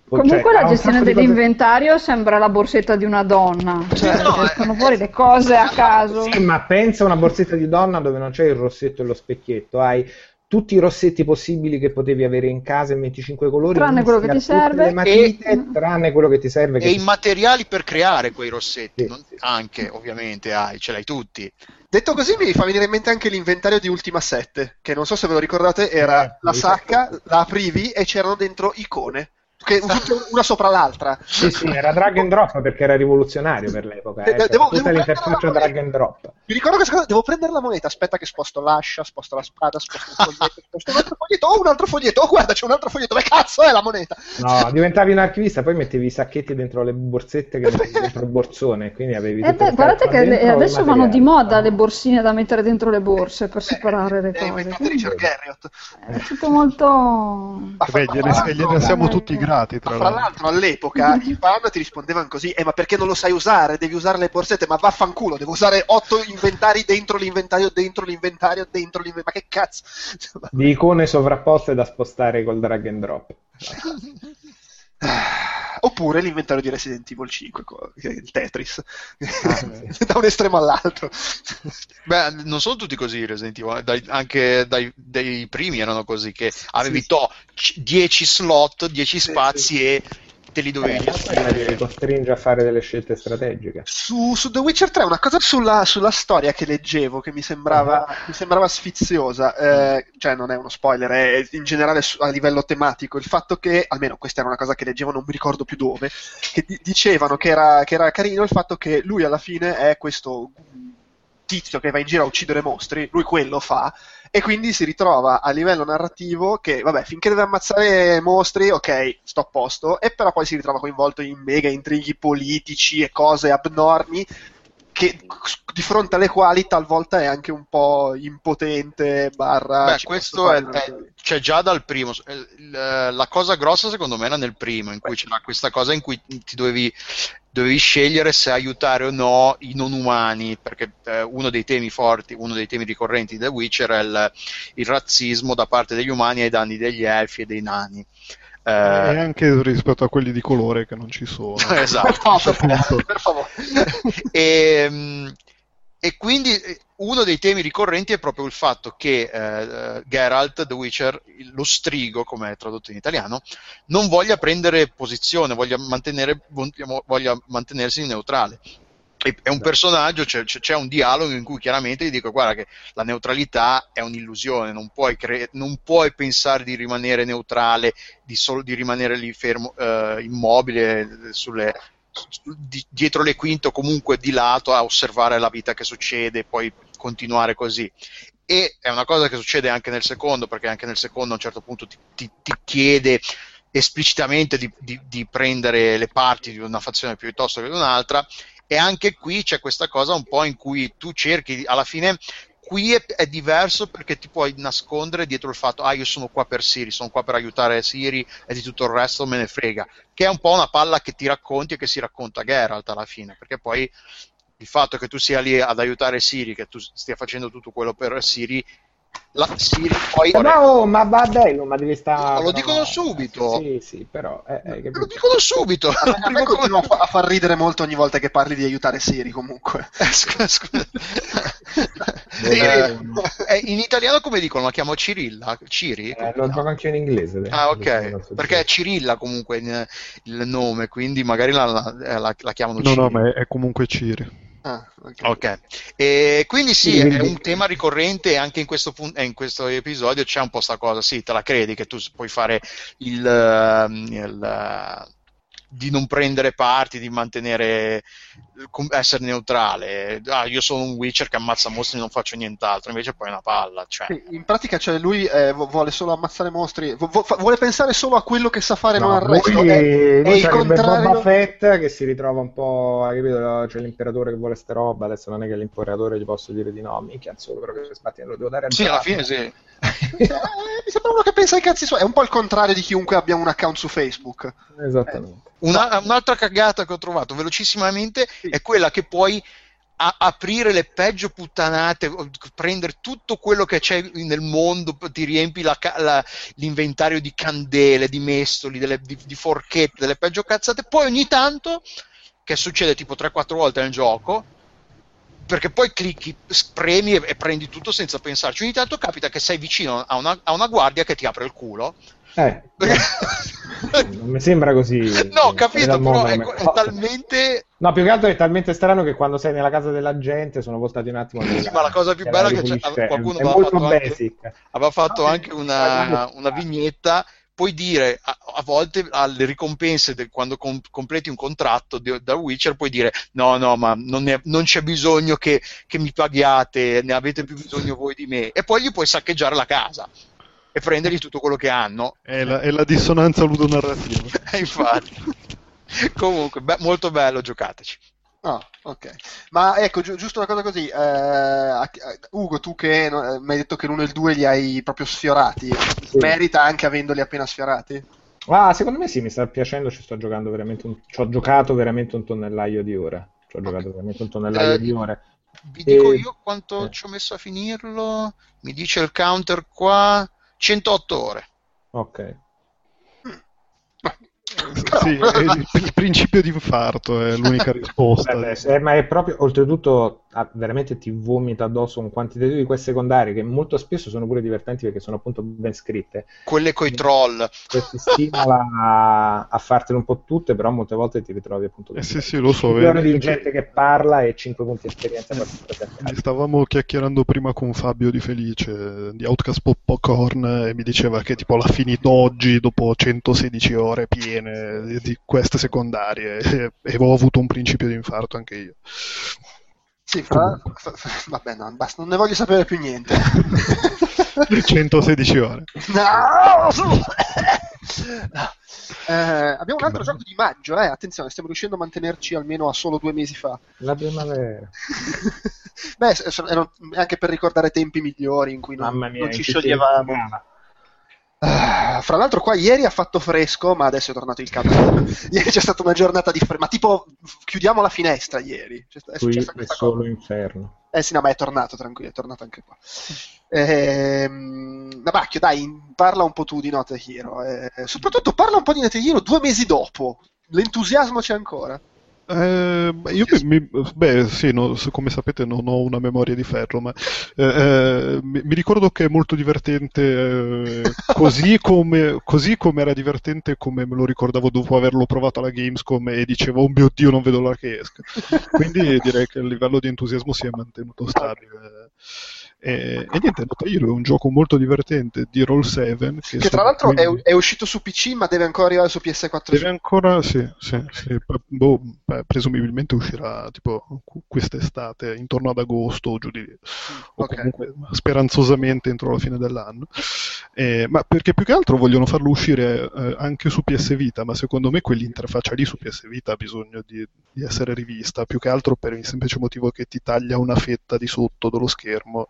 Comunque cioè, la gestione di cose- dell'inventario sembra la borsetta di una donna, cioè no, escono eh, fuori le cose a caso. Sì, ma pensa a una borsetta di donna dove non c'è il rossetto e lo specchietto, hai tutti i rossetti possibili che potevi avere in casa in 25 colori, Tranne quello che ti serve. le matite, E- tranne quello che ti serve. Che E ti- i materiali per creare quei rossetti, Sì, non- sì. anche ovviamente hai, ce l'hai tutti. Detto così, mi fa venire in mente anche l'inventario di Ultima 7, che non so se ve lo ricordate, era Eh, la sacca, la aprivi e c'erano dentro icone. Che tutte una sopra l'altra. Sì, sì, era drag and drop perché era rivoluzionario per l'epoca. Eh. De- Cioè, devo- tutta devo l'interfaccia prendere la drag and drop. Mi ricordo questa cosa, devo prendere la moneta, aspetta che sposto l'ascia, sposto la spada, sposto il foglietto, sposto un altro foglietto, oh un altro foglietto, oh guarda c'è un altro foglietto, dove cazzo è la moneta? No, diventavi un archivista, poi mettevi i sacchetti dentro le borsette che mettevi dentro il borsone, quindi avevi Eh beh, guardate che le- adesso vanno di moda le borsine da mettere dentro le borse per separare le È cose. Richard Garriott. È tutto molto... Ma Beh, gliene, gliene siamo tutti grati, Ma tra fra l'altro. l'altro all'epoca i fan ti rispondevano così, eh ma perché non lo sai usare? Devi usare le borsette, ma vaffanculo, devo usare otto inventari dentro l'inventario, dentro l'inventario, dentro l'inventario, ma che cazzo? Di icone sovrapposte da spostare col drag and drop. Oppure l'inventario di Resident Evil 5, co- che è il Tetris, sì. da un estremo all'altro. Beh, non sono tutti così Resident Evil, eh, dai- anche dai, dai primi erano così, che avevi sì. to 10 slot, 10 Sì, spazi e te li dovevi Eh, ti costringe a fare delle scelte strategiche. Su, su The Witcher 3 una cosa sulla, sulla storia che leggevo che mi sembrava, mi sembrava sfiziosa, eh, cioè non è uno spoiler, è in generale a livello tematico, il fatto che, almeno questa era una cosa che leggevo, non mi ricordo più dove, che di- dicevano che era, che era carino il fatto che lui alla fine è questo tizio che va in giro a uccidere mostri, lui quello fa, e quindi si ritrova a livello narrativo che, vabbè, finché deve ammazzare mostri, ok, sto a posto, e però poi si ritrova coinvolto in mega intrighi politici e cose abnormi che, di fronte alle quali talvolta è anche un po' impotente, barra... Beh, questo è, è- c'è già dal primo. La cosa grossa secondo me era nel primo, in cui c'era questa cosa in cui ti dovevi, dovevi scegliere se aiutare o no i non umani, perché eh, uno dei temi forti, uno dei temi ricorrenti di The Witcher è il, il razzismo da parte degli umani ai danni degli elfi e dei nani. E Eh, anche rispetto a quelli di colore che non ci sono. esatto. No, per per favore. e, mm, e quindi eh, uno dei temi ricorrenti è proprio il fatto che eh, Geralt, The Witcher, lo strigo, come è tradotto in italiano, non voglia prendere posizione, voglia, mantenere, voglia mantenersi neutrale. È un personaggio, c'è, c'è- un dialogo in cui chiaramente gli dico: Guarda, che la neutralità è un'illusione, non puoi, cre- non puoi pensare di rimanere neutrale, di, solo, di rimanere lì fermo, eh, immobile sulle, su- di- dietro le quinte o comunque di lato a osservare la vita che succede e poi continuare così. E è una cosa che succede anche nel secondo, perché anche nel secondo a un certo punto ti, ti- ti chiede esplicitamente di, di- di prendere le parti di una fazione piuttosto che di un'altra. E anche qui c'è questa cosa un po' in cui tu cerchi, alla fine qui è, è diverso perché ti puoi nascondere dietro il fatto ah io sono qua per Siri, sono qua per aiutare Siri e di tutto il resto me ne frega, che è un po' una palla che ti racconti e che si racconta Geralt alla fine, perché poi il fatto che tu sia lì ad aiutare Siri, che tu stia facendo tutto quello per Siri, la Siri poi... Eh, ma, oh, ma va bello, ma devi stare... Ma lo dicono no. subito. Sì, sì, però... eh, eh, capito. lo dicono subito! A me, continua a fa- a far ridere molto ogni volta che parli di aiutare Siri comunque. Eh, scusa, scusa. In italiano come dicono? La chiamo Cirilla? Ciri? Eh, lo gioco anche in inglese. Ah, ok. Perché è Cirilla comunque il nome, quindi magari la, la- la- la chiamano No, Ciri. no, ma è, è comunque Ciri. Ah, ok. Ok, e quindi sì, è un tema ricorrente anche in questo, pun- eh, in questo episodio c'è un po' sta cosa, sì, te la credi che tu puoi fare il, ehm, il, di non prendere parti, di mantenere, essere neutrale. Ah, io sono un Witcher che ammazza mostri e non faccio nient'altro, invece poi è una palla, cioè. Sì, In pratica, cioè, lui eh, vu- vuole solo ammazzare mostri, vu- vuole pensare solo a quello che sa fare, No, non al resto. lui, È, è lui il sarebbe contrario. Boba Fett che si ritrova un po', hai capito? C'è l'imperatore che vuole ste roba, adesso non è che l'imperatore gli posso dire di no, minchia solo però che sbatti lo devo dare a Sì, alla fine sì. Eh, mi sembra uno che pensa ai cazzi suoi. È un po' il contrario di chiunque abbia un account su Facebook. Esattamente. Una- un'altra cagata che ho trovato velocissimamente è quella che puoi a- aprire le peggio puttanate, prendere tutto quello che c'è nel mondo, ti riempi la la- l'inventario di candele, di mestoli, delle- di, di forchette, delle peggio cazzate, poi ogni tanto, che succede tipo 3-4 volte nel gioco, perché poi clicchi, premi e, e prendi tutto senza pensarci, ogni tanto capita che sei vicino a una, a una guardia che ti apre il culo. Eh, non mi sembra così. No, capito, però mondo è, è cosa. talmente No, più che altro è talmente strano che quando sei nella casa della gente sono voltati un attimo. Sì, ma la cosa più bella è che c'è- qualcuno è aveva fatto anche- aveva fatto Ah, anche una, una vignetta puoi dire, ah, a volte alle ricompense del- quando com- completi un contratto di- da Witcher puoi dire no, no, ma non, ne- non c'è bisogno che, che mi paghiate, ne avete più bisogno voi di me. E poi gli puoi saccheggiare la casa e prendergli tutto quello che hanno. È la, è la dissonanza ludonarrativa. Eh, Infatti. Comunque, be- molto bello, giocateci. Ah, ok. Ma ecco, gi- giusto una cosa così. eh, a- a- Ugo, tu che no, eh, mi hai detto che l'1 e il 2 li hai proprio sfiorati, merita anche avendoli appena sfiorati? Ah, secondo me sì, mi sta piacendo, ci sto giocando veramente un... ci ho giocato veramente un tonnellaio di ore. Ci ho giocato veramente un tonnellaio Eh, di ore. Vi dico E- io quanto eh. ci ho messo a finirlo. Mi dice il counter qua 108 ore. Ok. Sì, è il, principio di infarto è l'unica risposta. Beh, beh, eh, ma è proprio, oltretutto, veramente ti vomita addosso un quantitativo di queste secondarie che molto spesso sono pure divertenti perché sono appunto ben scritte. Quelle coi troll. Che ti stimola a, a fartele un po' tutte, però molte volte ti ritrovi appunto Eh sì, sì, lo so. eh, di gente che parla e 5 punti di esperienza Ne Stavamo chiacchierando prima con Fabio di Felice di Outcast Popcorn e mi diceva che tipo l'ha finito oggi dopo 116 ore piene di, di queste secondarie e, e ho avuto un principio di infarto anche io. Sì, fra... Vabbè, no, basta, non ne voglio sapere più niente. 116 ore. No! No. Eh, abbiamo un altro gioco di maggio, eh. Attenzione, stiamo riuscendo a mantenerci almeno a solo due mesi fa. La primavera. Beh, anche per ricordare tempi migliori in cui non, Mamma mia, non ci scioglievamo. Ah, fra l'altro qua ieri ha fatto fresco, ma adesso è tornato il caldo. ieri c'è stata una giornata di freddo, ma tipo chiudiamo la finestra ieri. C'è è Qui è solo cosa. inferno. Eh sì, no, ma è tornato, tranquillo, è tornato anche qua. Ehm, Nabacchio, dai, parla un po' tu di Note Hero. eh, soprattutto parla un po' di Note Hero due mesi dopo. L'entusiasmo c'è ancora. Eh, io mi, beh, sì, no, come sapete non ho una memoria di ferro, ma eh, eh, mi, mi ricordo che è molto divertente, eh, così come, così come era divertente come me lo ricordavo dopo averlo provato alla Gamescom e dicevo, oh mio Dio, non vedo l'ora che esca. Quindi direi che il livello di entusiasmo si è mantenuto stabile. E, e niente, Note Hero è un gioco molto divertente di Roll 7 che, Che tra l'altro è, quindi- è uscito su PC, ma deve ancora arrivare su PS4. Deve ancora, sì, sì, sì, boh, beh, presumibilmente uscirà tipo qu- quest'estate, intorno ad agosto o giù di lì, o comunque speranzosamente entro la fine dell'anno. Eh, ma perché più che altro vogliono farlo uscire eh, anche su PS Vita, ma secondo me quell'interfaccia lì su PS Vita ha bisogno di, di essere rivista, più che altro per il semplice motivo che ti taglia una fetta di sotto dello schermo.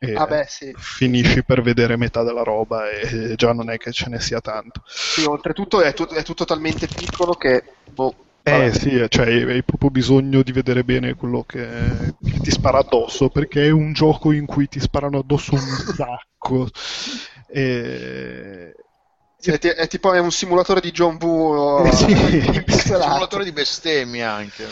E Ah beh, sì. finisci per vedere metà della roba e già non è che ce ne sia tanto. Sì, oltretutto è, tut- è tutto talmente piccolo che... Boh, Eh sì, cioè hai, hai proprio bisogno di vedere bene quello che, che ti spara addosso, perché è un gioco in cui ti sparano addosso un sacco. E... Sì, è, è tipo è un simulatore di John Woo Eh, sì. pixelato. Simulatore di bestemmia anche. Eh,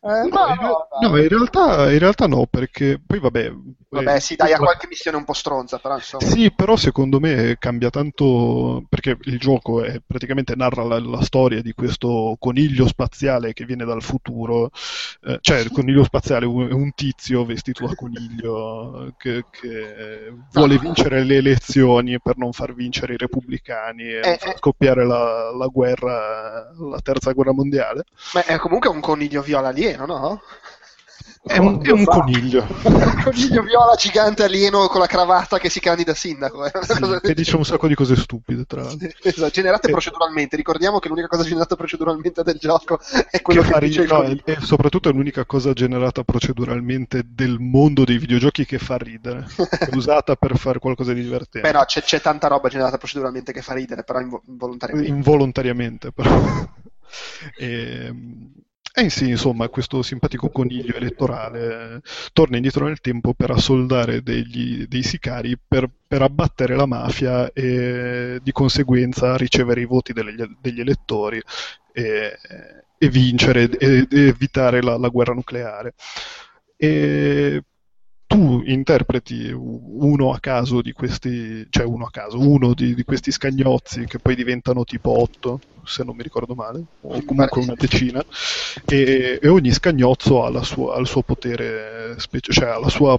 No, no, in, no, no, in realtà, in realtà no, perché poi vabbè... Vabbè, eh, sì, dai, ha qualche missione un po' stronza, però insomma. Sì, però secondo me cambia tanto perché il gioco è, praticamente narra la, la storia di questo coniglio spaziale che viene dal futuro, eh, cioè il coniglio spaziale è un, è un tizio vestito da coniglio che, che vuole vincere le elezioni per non far vincere i repubblicani e Eh, far eh. scoppiare la, la guerra, la terza guerra mondiale. Ma è comunque un coniglio viola alieno, no? È un, è un coniglio. un coniglio viola gigante alieno con la cravatta che si candida sindaco. eh. Cosa Che dice un sacco di cose stupide, tra l'altro. Esatto, generate Eh. proceduralmente. Ricordiamo che l'unica cosa generata proceduralmente del gioco è quello che che, dice ridere, il no, coniglio. e soprattutto è l'unica cosa generata proceduralmente del mondo dei videogiochi che fa ridere, usata per fare qualcosa di divertente. Beh no, c'è, c'è tanta roba generata proceduralmente che fa ridere, però invo- involontariamente. involontariamente però. e, e sì, insomma, questo simpatico coniglio elettorale eh, torna indietro nel tempo per assoldare degli- dei sicari per, per abbattere la mafia e di conseguenza ricevere i voti delle- degli elettori e, e vincere e evitare la, la guerra nucleare. E tu interpreti uno a caso di questi, cioè uno a caso, uno di, di questi scagnozzi che poi diventano tipo otto, se non mi ricordo male, o comunque una decina, e, e ogni scagnozzo ha, la sua- ha il suo potere, specie- cioè ha la sua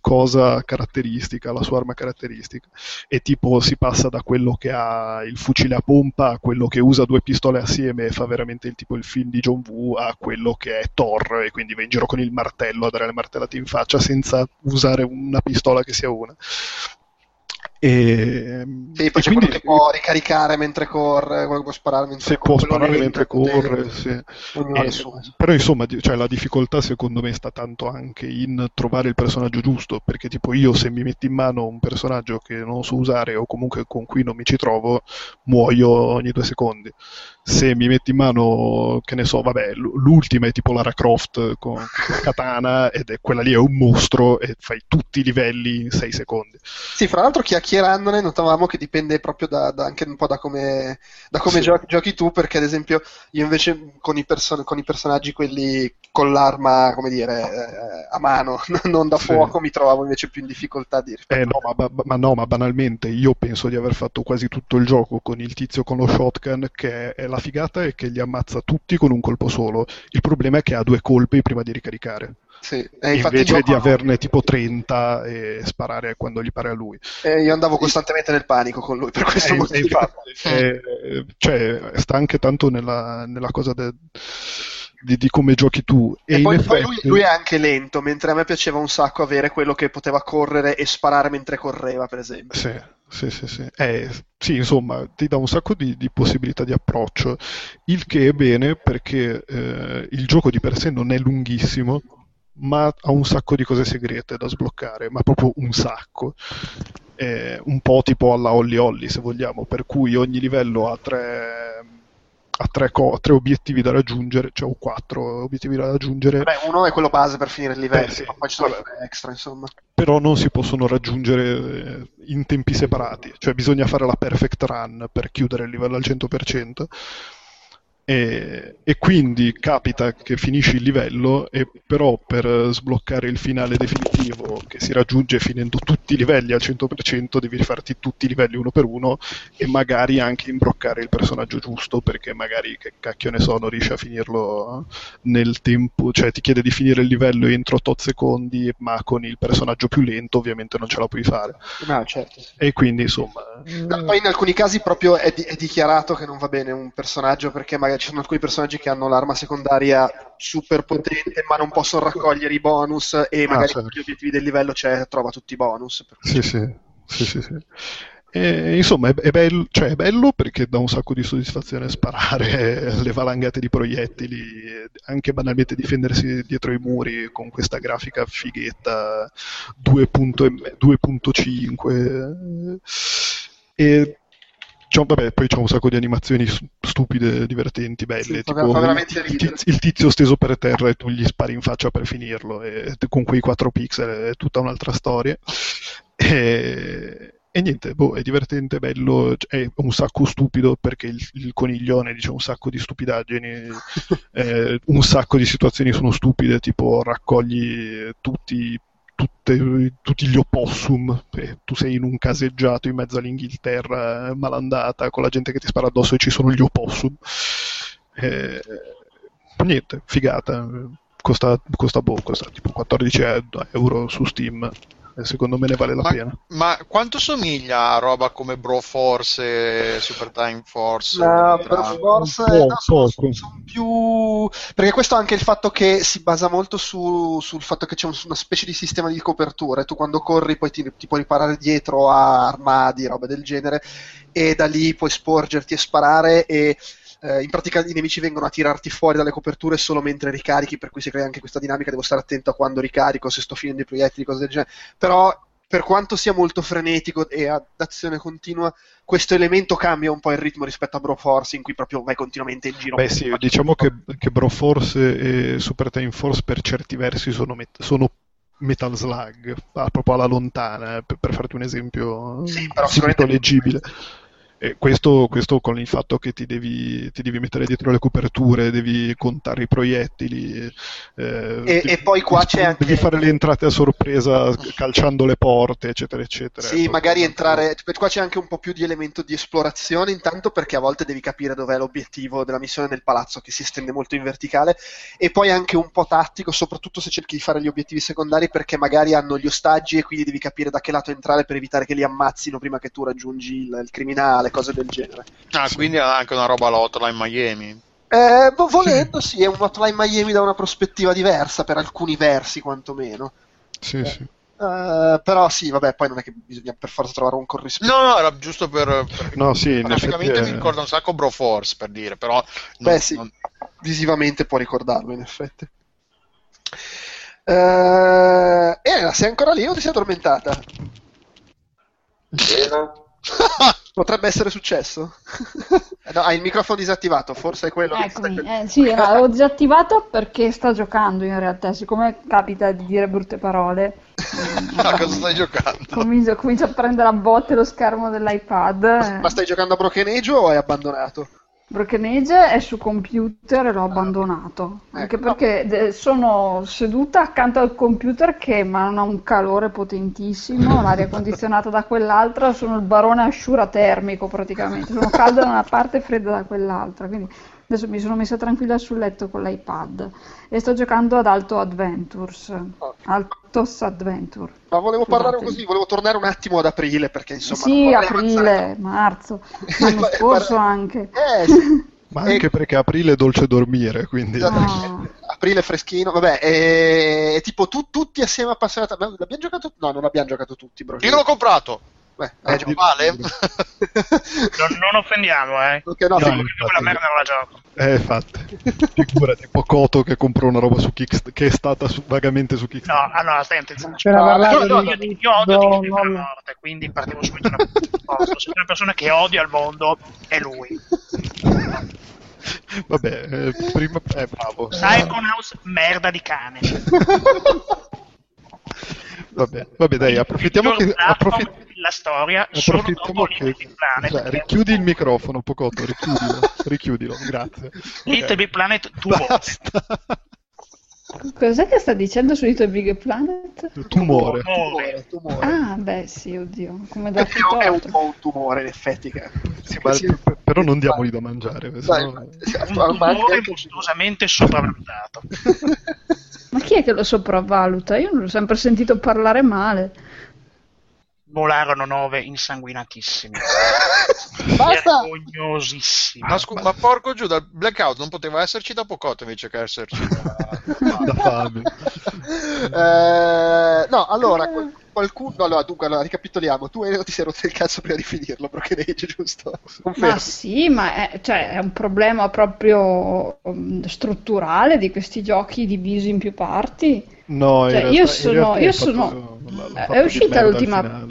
cosa caratteristica, la sua arma caratteristica. E tipo si passa da quello che ha il fucile a pompa a quello che usa due pistole assieme e fa veramente il tipo il film di John Woo a quello che è Thor e quindi va in giro con il martello a dare le martellate in faccia senza usare una pistola che sia una. E, Sì, poi e c'è quindi- quello che può ricaricare mentre corre, quello che può sparare mentre se può corre, quello sparare mentre corre, sì. Le Eh, però insomma, cioè, la difficoltà secondo me sta tanto anche in trovare il personaggio giusto, perché tipo io se mi metti in mano un personaggio che non so usare o comunque con cui non mi ci trovo, muoio ogni due secondi. Se mi metti in mano, che ne so, vabbè, l'ultima è tipo Lara Croft con, con Katana ed è quella lì è un mostro e fai tutti i livelli in sei secondi. Sì, fra l'altro chiacchierandone notavamo che dipende proprio da, da- anche un po' da come, da come Sì. giochi, giochi tu, perché ad esempio io invece con i, person- con i personaggi quelli con l'arma, come dire, eh, a mano, non da Sì. fuoco, mi trovavo invece più in difficoltà di Eh no, ma, ma- ma no, ma banalmente io penso di aver fatto quasi tutto il gioco con il tizio con lo shotgun che è la figata è che li ammazza tutti con un colpo solo. Il problema è che ha due colpi prima di ricaricare. Sì, eh, Invece di averne tipo 30 e sparare quando gli pare a lui. eh, io andavo costantemente nel panico con lui per questo Eh, motivo. eh, cioè, sta anche tanto nella, nella cosa de- di, di come giochi tu. E, E poi effetti, lui, lui è anche lento, mentre a me piaceva un sacco avere quello che poteva correre e sparare mentre correva, per esempio. Sì, sì, sì, sì. Eh, sì, insomma, ti dà un sacco di, di possibilità di approccio, il che è bene perché eh, il gioco di per sé non è lunghissimo, ma ha un sacco di cose segrete da sbloccare, ma proprio un sacco. Eh, un po' tipo alla Holly Holly, se vogliamo, per cui ogni livello ha tre, ha tre, co- tre obiettivi da raggiungere, cioè o quattro obiettivi da raggiungere. Beh, uno è quello base per finire il livello, Eh, sì. ma poi ci sono Vabbè. extra, insomma. però non si possono raggiungere eh, in tempi separati, cioè bisogna fare la perfect run per chiudere il livello al 100%. E, e quindi capita che finisci il livello e però per sbloccare il finale definitivo che si raggiunge finendo tutti i livelli al 100% devi rifarti tutti i livelli uno per uno e magari anche imbroccare il personaggio giusto perché magari che cacchio ne so non riesci a finirlo nel tempo, cioè ti chiede di finire il livello entro tot secondi ma con il personaggio più lento ovviamente non ce la puoi fare No, certo. sì. e quindi insomma No, poi in alcuni casi proprio è, di- è dichiarato che non va bene un personaggio perché magari ci sono alcuni personaggi che hanno l'arma secondaria super potente ma non possono raccogliere i bonus e magari certo. con gli obiettivi del livello c'è, trova tutti i bonus. Sì, sì, sì, sì, sì. E, insomma, è, è bello, cioè, è bello perché dà un sacco di soddisfazione sparare le valangate di proiettili, anche banalmente difendersi dietro i muri con questa grafica fighetta 2.5. 2.5. E c'ho- vabbè, poi c'è un sacco di animazioni stupide, divertenti, belle. Sì, tipo fa il, tiz- il tizio steso per terra e tu gli spari in faccia per finirlo, e con quei 4 pixel è tutta un'altra storia. E, e niente, boh, è divertente, bello, è un sacco stupido perché il, il coniglione dice un sacco di stupidaggini, eh, un sacco di situazioni sono stupide, tipo raccogli tutti, tutte- tutti gli opossum, e tu sei in un caseggiato in mezzo all'Inghilterra eh, malandata con la gente che ti spara addosso e ci sono gli opossum. Eh, niente, figata. Costa, costa, boh, costa tipo 14 euro su Steam. Secondo me ne vale la Ma, pena. ma quanto somiglia a roba come Broforce e Super Time Force? No, Tra- però forse Un po', no, sono, sono più perché questo ha anche il fatto che si basa molto su- sul fatto che c'è un- una specie di sistema di copertura e tu quando corri poi ti, ti puoi riparare dietro a armadi, robe del genere e da lì puoi sporgerti e sparare e eh, in pratica i nemici vengono a tirarti fuori dalle coperture solo mentre ricarichi, per cui si crea anche questa dinamica, devo stare attento a quando ricarico, se sto finendo i proiettili, cose del genere. Però per quanto sia molto frenetico e ad azione continua, questo elemento cambia un po' il ritmo rispetto a Broforce, in cui proprio vai continuamente in giro. Beh sì, diciamo che, che Broforce e Super Time Force per certi versi sono, met- sono Metal Slug, ah, proprio alla lontana, eh, per, per farti un esempio Sì, però leggibile. E questo, questo con il fatto che ti devi, ti devi mettere dietro le coperture, devi contare i proiettili. eh, E- devi- e poi qua c'è anche- Devi fare le entrate a sorpresa calciando le porte, eccetera, eccetera. Sì, Ecco. magari entrare. Qua c'è anche un po' più di elemento di esplorazione, intanto perché a volte devi capire dov'è l'obiettivo della missione nel palazzo che si estende molto in verticale, e poi anche un po' tattico, soprattutto se cerchi di fare gli obiettivi secondari, perché magari hanno gli ostaggi e quindi devi capire da che lato entrare per evitare che li ammazzino prima che tu raggiungi il, il criminale, cose del genere. Ah, quindi ha anche una roba in Miami. Eh, volendo, sì, è un Hotline Miami da una prospettiva diversa, per alcuni versi quantomeno. Sì, sì. Eh, però sì, vabbè, poi non è che bisogna per forza trovare un corrispondente. No, no, era giusto per... per... No, sì, effetti mi ricorda un sacco Broforce, per dire, però... non- Beh, sì, non- visivamente può ricordarlo, in effetti. Eh, Elena, sei ancora lì o ti sei addormentata? Potrebbe essere successo. Eh, no, hai il microfono disattivato, forse è quello che Eccomi, eh, sì, no, l'avevo disattivato perché sta giocando in realtà, siccome capita di dire brutte parole, A cosa stai giocando? comincio, comincio a prendere a botte lo schermo dell'iPad. eh. Ma stai giocando a Broken Age o hai abbandonato? Broken Age è su computer e l'ho abbandonato, anche Ecco. perché de- sono seduta accanto al computer che emana un calore potentissimo, l'aria condizionata da quell'altra, sono il barone asciura termico praticamente, sono calda da una parte e fredda da quell'altra, quindi adesso mi sono messa tranquilla sul letto con l'iPad e sto giocando ad Alto Adventures, Altos Adventure. Ma volevo parlare Scusatemi. così, volevo tornare un attimo ad aprile perché insomma... sì, vorrei avanzare aprile, marzo, l'anno Ma- scorso anche. Eh, sì. Ma E- anche perché aprile è dolce dormire, quindi... Ah. aprile freschino, vabbè, e, e tipo tu, tutti assieme appassionati. L'abbiamo giocato? No, non l'abbiamo giocato tutti, bro. Io l'ho comprato. Beh, Ah, eh, Vale? Non, non offendiamo, eh. ok, no, No, Io quella merda non la gioco. Eh, infatti. Figurati, Pocoto che comprò una roba su Kickstarter, che è stata su- vagamente su No, Kickstarter. allora stai attento. C'era No, parlato no, di- no, Io, io odio no, no. morte, quindi partiamo subito da questo posto. Se c'è una persona che odia al mondo è lui. Vabbè, eh, prima... Eh, bravo. Psychonauts, merda di cane. Vabbè, vabbè dai, approfittiamo che... approfitt- la storia solo Approfittiamo dopo che... Little Big Planet. Cioè, richiudi il microfono, Pocotto, richiudilo, richiudilo, grazie. Little. Big Planet tumore. Basta. Cos'è che sta dicendo su Little Big Planet? Tumore. Tumore. tumore, tumore. Ah, beh, sì, oddio, come da È, è un po' un tumore, in effetti. Che, Sì, ma- che si- però non diamogli da mangiare, Dai, sennò- Un tumore mostruosamente sopravvalutato. Ma chi è che lo sopravvaluta? Io non l'ho sempre sentito parlare male. Volarono nove insanguinatissimi. Basta! Vergognosissimi. Ma, scu- ma porco giù, dal blackout non poteva esserci da Pocotto invece che esserci da... da fame. Eh, no, allora, qual- qualcuno. no, allora, dunque, allora, ricapitoliamo. Tu Elio, ti sei rotto il cazzo prima di finirlo, Broken Age, giusto? Confermo. Ma sì, ma è, cioè, è un problema proprio um, strutturale di questi giochi divisi in più parti. No, Cioè, realtà- io sono- io sono- l'ha è uscita l'ultima-.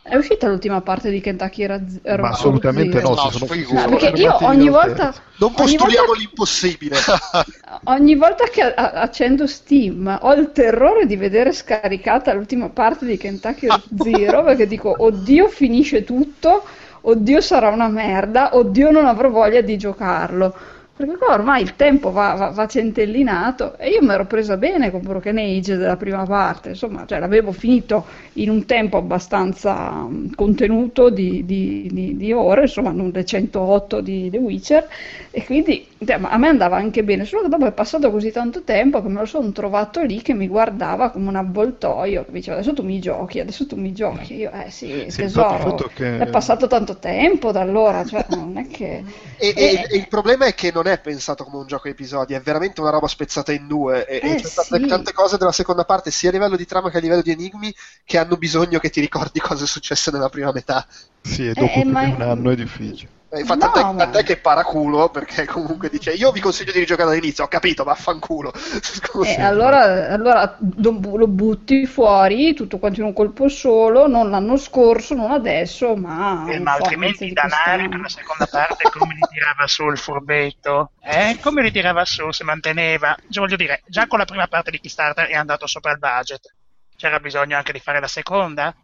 È uscita l'ultima parte di Kentucky Raz- Road Ma assolutamente Zero. no, No, sono, sono No, perché io ogni volta. Non postuliamo volta- l'impossibile. Ogni volta che a- accendo Steam ho il terrore di vedere scaricata l'ultima parte di Kentucky Road Zero perché dico oddio finisce tutto, oddio sarà una merda, oddio non avrò voglia di giocarlo. Perché qua ormai il tempo va, va- va centellinato e io mi ero presa bene con Broken Age della prima parte, insomma, cioè, l'avevo finito in un tempo abbastanza mm, contenuto di, di- di- di ore, insomma, non le 108 di The Witcher, e quindi cioè, ma a me andava anche bene, solo che dopo è passato così tanto tempo che me lo sono trovato lì che mi guardava come un avvoltoio, che diceva adesso tu mi giochi, adesso tu mi giochi, io eh sì, Sì, tesoro, che- è passato tanto tempo da allora, cioè non è che... E, e- e il problema è che non è pensato come un gioco a episodi, è veramente una roba spezzata in due. E, e Eh, c'è tante, sì. tante cose della seconda parte, sia a livello di trama che a livello di enigmi, che hanno bisogno che ti ricordi cosa è successo nella prima metà. Sì, e dopo Eh, più ma- di un anno è difficile. Eh, Infatti, No, tant'è, ma- tant'è che paraculo, perché comunque dice: Io vi consiglio di rigiocare dall'inizio. Ho capito, vaffanculo. Scusa. E allora, allora lo bu- lo butti fuori tutto quanto in un colpo solo, non l'anno scorso, non adesso, ma, Eh, ma altrimenti di Danari per la seconda parte come li tirava su il furbetto? Eh? Come li tirava su, si manteneva? Cioè, voglio dire, già con la prima parte di Kickstarter è andato sopra il budget. C'era bisogno anche di fare la seconda?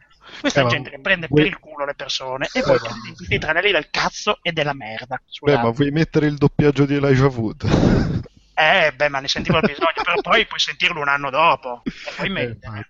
Questa Eh, ma gente che prende vuoi- per il culo le persone e Eh, poi ma- prende i tranelli del cazzo e della merda. Beh, ma vuoi mettere il doppiaggio di Elijah Wood? Eh, beh, ma ne sentivo il bisogno, però poi puoi sentirlo un anno dopo. E poi Eh, meglio. ma-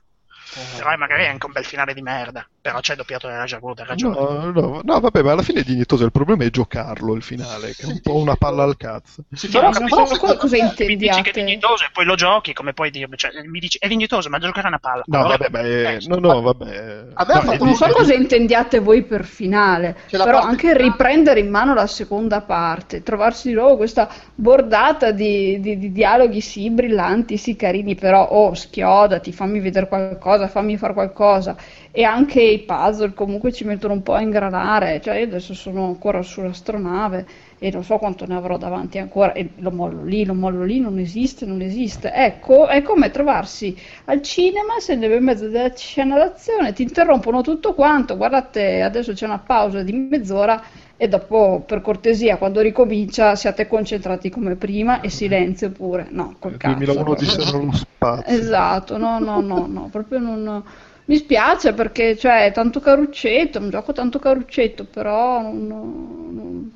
Però magari è anche un bel finale di merda. Però c'è doppiato nella Jaguar, hai ragione. No, no, no, vabbè, ma alla fine è dignitoso. Il problema è giocarlo il finale, che è un po' una palla al cazzo. Sì, Però, co- cosa Mi dici che è dignitoso e poi lo giochi, come puoi dirmi? Cioè, mi dici è dignitoso, ma giocare una palla. No, Allora- vabbè, ma è- eh, no, no, vabbè. Ha No, Non so cosa intendiate voi per finale, però anche riprendere in mano la seconda parte, trovarsi di nuovo questa bordata di, di- di dialoghi sì brillanti, sì carini, però oh schiodati, fammi vedere qualcosa, fammi fare qualcosa. E anche i puzzle comunque ci mettono un po' a ingranare, cioè io adesso sono ancora sull'astronave e non so quanto ne avrò davanti ancora e lo mollo lì, lo mollo lì, non esiste, non esiste. Ecco, è come trovarsi al cinema, sei nel mezzo della scena d'azione, ti interrompono tutto quanto, guardate, adesso c'è una pausa di mezz'ora e dopo, per cortesia, quando ricomincia, siate concentrati come prima e silenzio pure. No, col cazzo. 2001 proprio. Odissea nello spazio. Esatto, no, no, no, no, proprio non... Mi spiace perché, cioè, è tanto caruccetto, è un gioco tanto caruccetto, però non- non-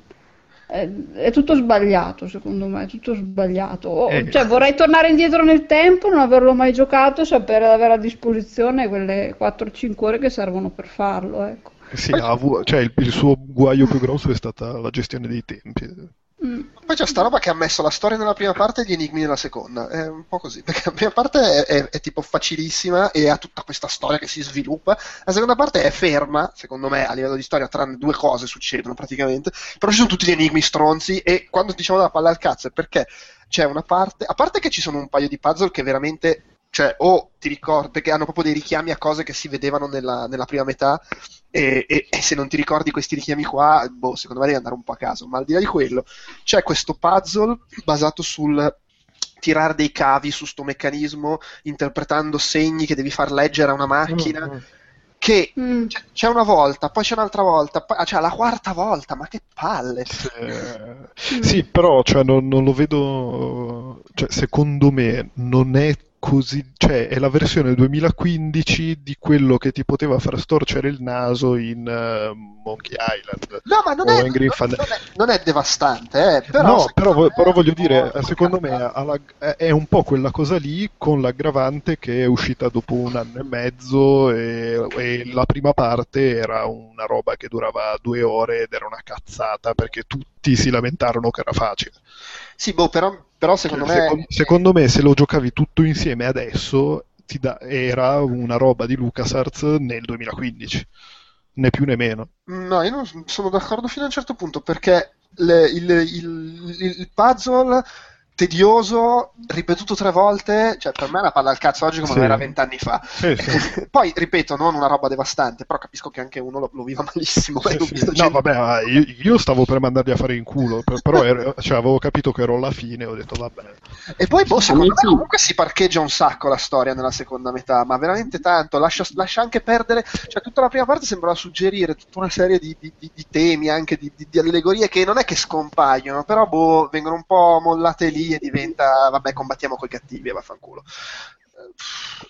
è, è tutto sbagliato, secondo me, è tutto sbagliato. O- Eh. Cioè, vorrei tornare indietro nel tempo, non averlo mai giocato e sapere di avere a disposizione quelle 4-5 ore che servono per farlo, ecco. Sì, avu- cioè, il, il suo guaio più grosso è stata la gestione dei tempi. Mm. Poi c'è sta roba che ha messo la storia nella prima parte e gli enigmi nella seconda. È un po' così. Perché la prima parte è, è- è tipo facilissima e ha tutta questa storia che si sviluppa. La seconda parte è ferma, secondo me, a livello di storia, tranne due cose succedono praticamente. Però ci sono tutti gli enigmi stronzi. E quando diciamo della palla al cazzo è perché c'è una parte. A parte che ci sono un paio di puzzle che veramente. Cioè, o ti ricordi, perché hanno proprio dei richiami a cose che si vedevano nella, nella prima metà, e, e- e se non ti ricordi questi richiami qua, boh, secondo me devi andare un po' a caso. Ma al di là di quello, c'è questo puzzle basato sul tirare dei cavi su sto meccanismo, interpretando segni che devi far leggere a una macchina, Mm, mm. che Mm. c'è, c'è una volta, poi c'è un'altra volta, poi, cioè la quarta volta, ma che palle! Eh, sì, però cioè, non, non lo vedo. Cioè, secondo me non è così. Cioè, è la versione 2015 di quello che ti poteva far storcere il naso in eh, Monkey Island. No, ma non o è, non, non è, non è devastante, eh, però, no, però, me- però voglio dire, secondo me ha la- è è un po' quella cosa lì con l'aggravante che è uscita dopo un anno e mezzo e, e la prima parte era una roba che durava due ore ed era una cazzata perché tutti si lamentarono che era facile. Sì, boh, però, però secondo Cioè, me... secon- secondo me se lo giocavi tutto insieme adesso ti da- era una roba di LucasArts nel 2015, né più né meno. No, io non sono d'accordo fino a un certo punto perché le- il, il- il- il puzzle tedioso, ripetuto tre volte, cioè per me è una palla al cazzo oggi come Sì. era vent'anni fa. Sì, sì. Poi, ripeto, non una roba devastante, però capisco che anche uno lo, lo viva malissimo. Sì, e non sì. No, dicendo- vabbè, ma io, io stavo per mandarli a fare in culo, per- però ero- cioè, avevo capito che ero alla fine, ho detto vabbè. E poi, boh, secondo me comunque si parcheggia un sacco la storia nella seconda metà, ma veramente tanto, lascia, lascia anche perdere, cioè tutta la prima parte sembrava suggerire tutta una serie di, di- di- di temi, anche di, di- di allegorie che non è che scompaiono, però boh, vengono un po' mollate lì e diventa, vabbè, combattiamo coi cattivi e vaffanculo.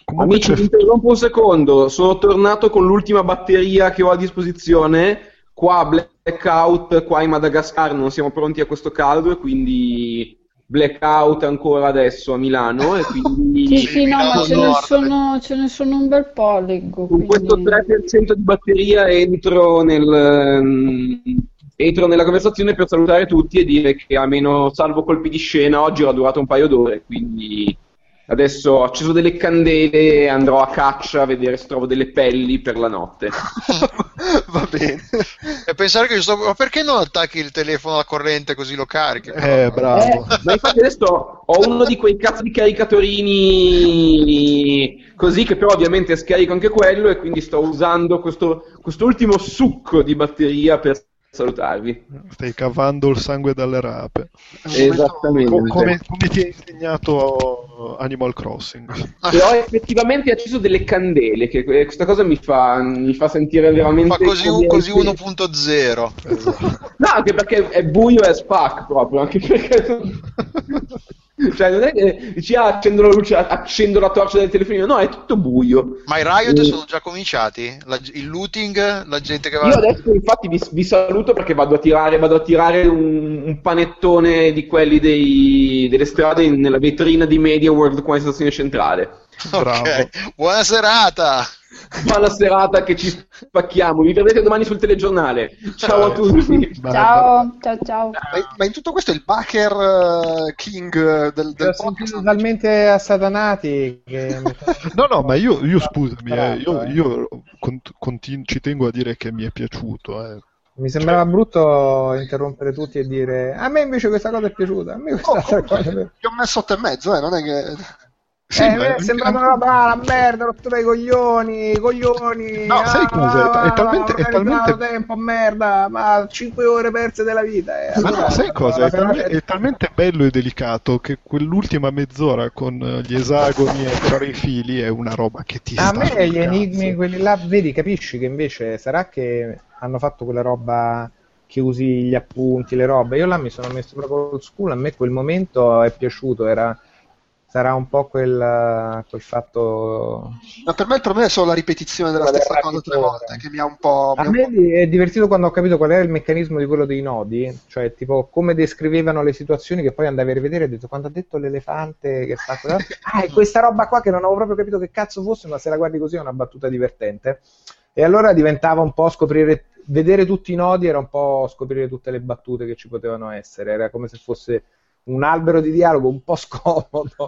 Comunque Amici, vi interrompo un secondo. Sono tornato con l'ultima batteria che ho a disposizione. Qua blackout, qua in Madagascar non siamo pronti a questo caldo e quindi blackout ancora adesso a Milano e quindi Sì, sì, no, ma ce ne, sono, ce ne sono un bel po', leggo. con questo quindi- 3% di batteria entro nel entro nella conversazione per salutare tutti e dire che almeno salvo colpi di scena oggi ho durato un paio d'ore, quindi adesso ho acceso delle candele e andrò a caccia a vedere se trovo delle pelli per la notte. Va bene. E pensare che io sto... Ma perché non attacchi il telefono alla corrente così lo carichi? Eh, bravo. Ma infatti adesso ho uno di quei cazzo di caricatorini così che però ovviamente scarico anche quello e quindi sto usando questo quest'ultimo succo di batteria per salutarvi. Stai cavando il sangue dalle rape. Momento- Esattamente. Co- come, come ti ha insegnato Animal Crossing? E ho effettivamente acceso delle candele, che que- questa cosa mi fa, mi fa sentire veramente... Fa così, come- così 1.0. Esatto. No, anche perché è buio e fuck proprio, anche perché... Cioè, non è che dici, ah, accendo la luce, accendo la torcia del telefonino, no, è tutto buio. Ma i Riot Eh. sono già cominciati? La- il looting, la gente che va... Io adesso infatti vi, vi saluto perché vado a tirare, vado a tirare un, un panettone di quelli dei- delle strade in- nella vetrina di Media World qua in stazione centrale. Ok, buona serata! Buona serata che ci spacchiamo, vi vedrete domani sul telegiornale. Ciao a tutti. Ciao, ciao, ciao. Ma, ma in tutto questo è il Baker eh, King eh, del, del ho sentiti talmente assatanati che... No, no, ma io, io scusami, eh, io, eh. io cont- continu- ci tengo a dire che mi è piaciuto. eh. Mi sembrava brutto interrompere tutti e dire a me invece questa cosa è piaciuta, a me questa altra cosa è Gli ho messo 8 e mezzo, eh, non è che... Sì, eh, ma- a me è sembrata una roba, ah, la merda, rottura i coglioni, coglioni. No, sai ah, cosa? È- è talmente- è talmente- tempo, merda, ma 5 ore perse della vita. eh. Ma no, sai cosa? È, talme- è talmente bello e delicato che quell'ultima mezz'ora con eh, gli esagoni e tirare i fili è una roba che ti A me gli enigmi, quelli là, vedi, capisci che invece sarà che hanno fatto quella roba che usi gli appunti, le robe. Io là mi sono messo proprio old school, a me quel momento è piaciuto, era, sarà un po' quel, quel fatto... Ma per me il problema è solo la ripetizione della stessa cosa tre volte, che mi ha un po'... mi A me po'- è divertito quando ho capito qual era il meccanismo di quello dei nodi, cioè tipo come descrivevano le situazioni che poi andavi a rivedere e ho detto quando ha detto l'elefante che fa quella... Ah, è questa roba qua che non avevo proprio capito che cazzo fosse, ma se la guardi così è una battuta divertente. E allora diventava un po' scoprire, vedere tutti i nodi era un po' scoprire tutte le battute che ci potevano essere, era come se fosse un albero di dialogo un po' scomodo,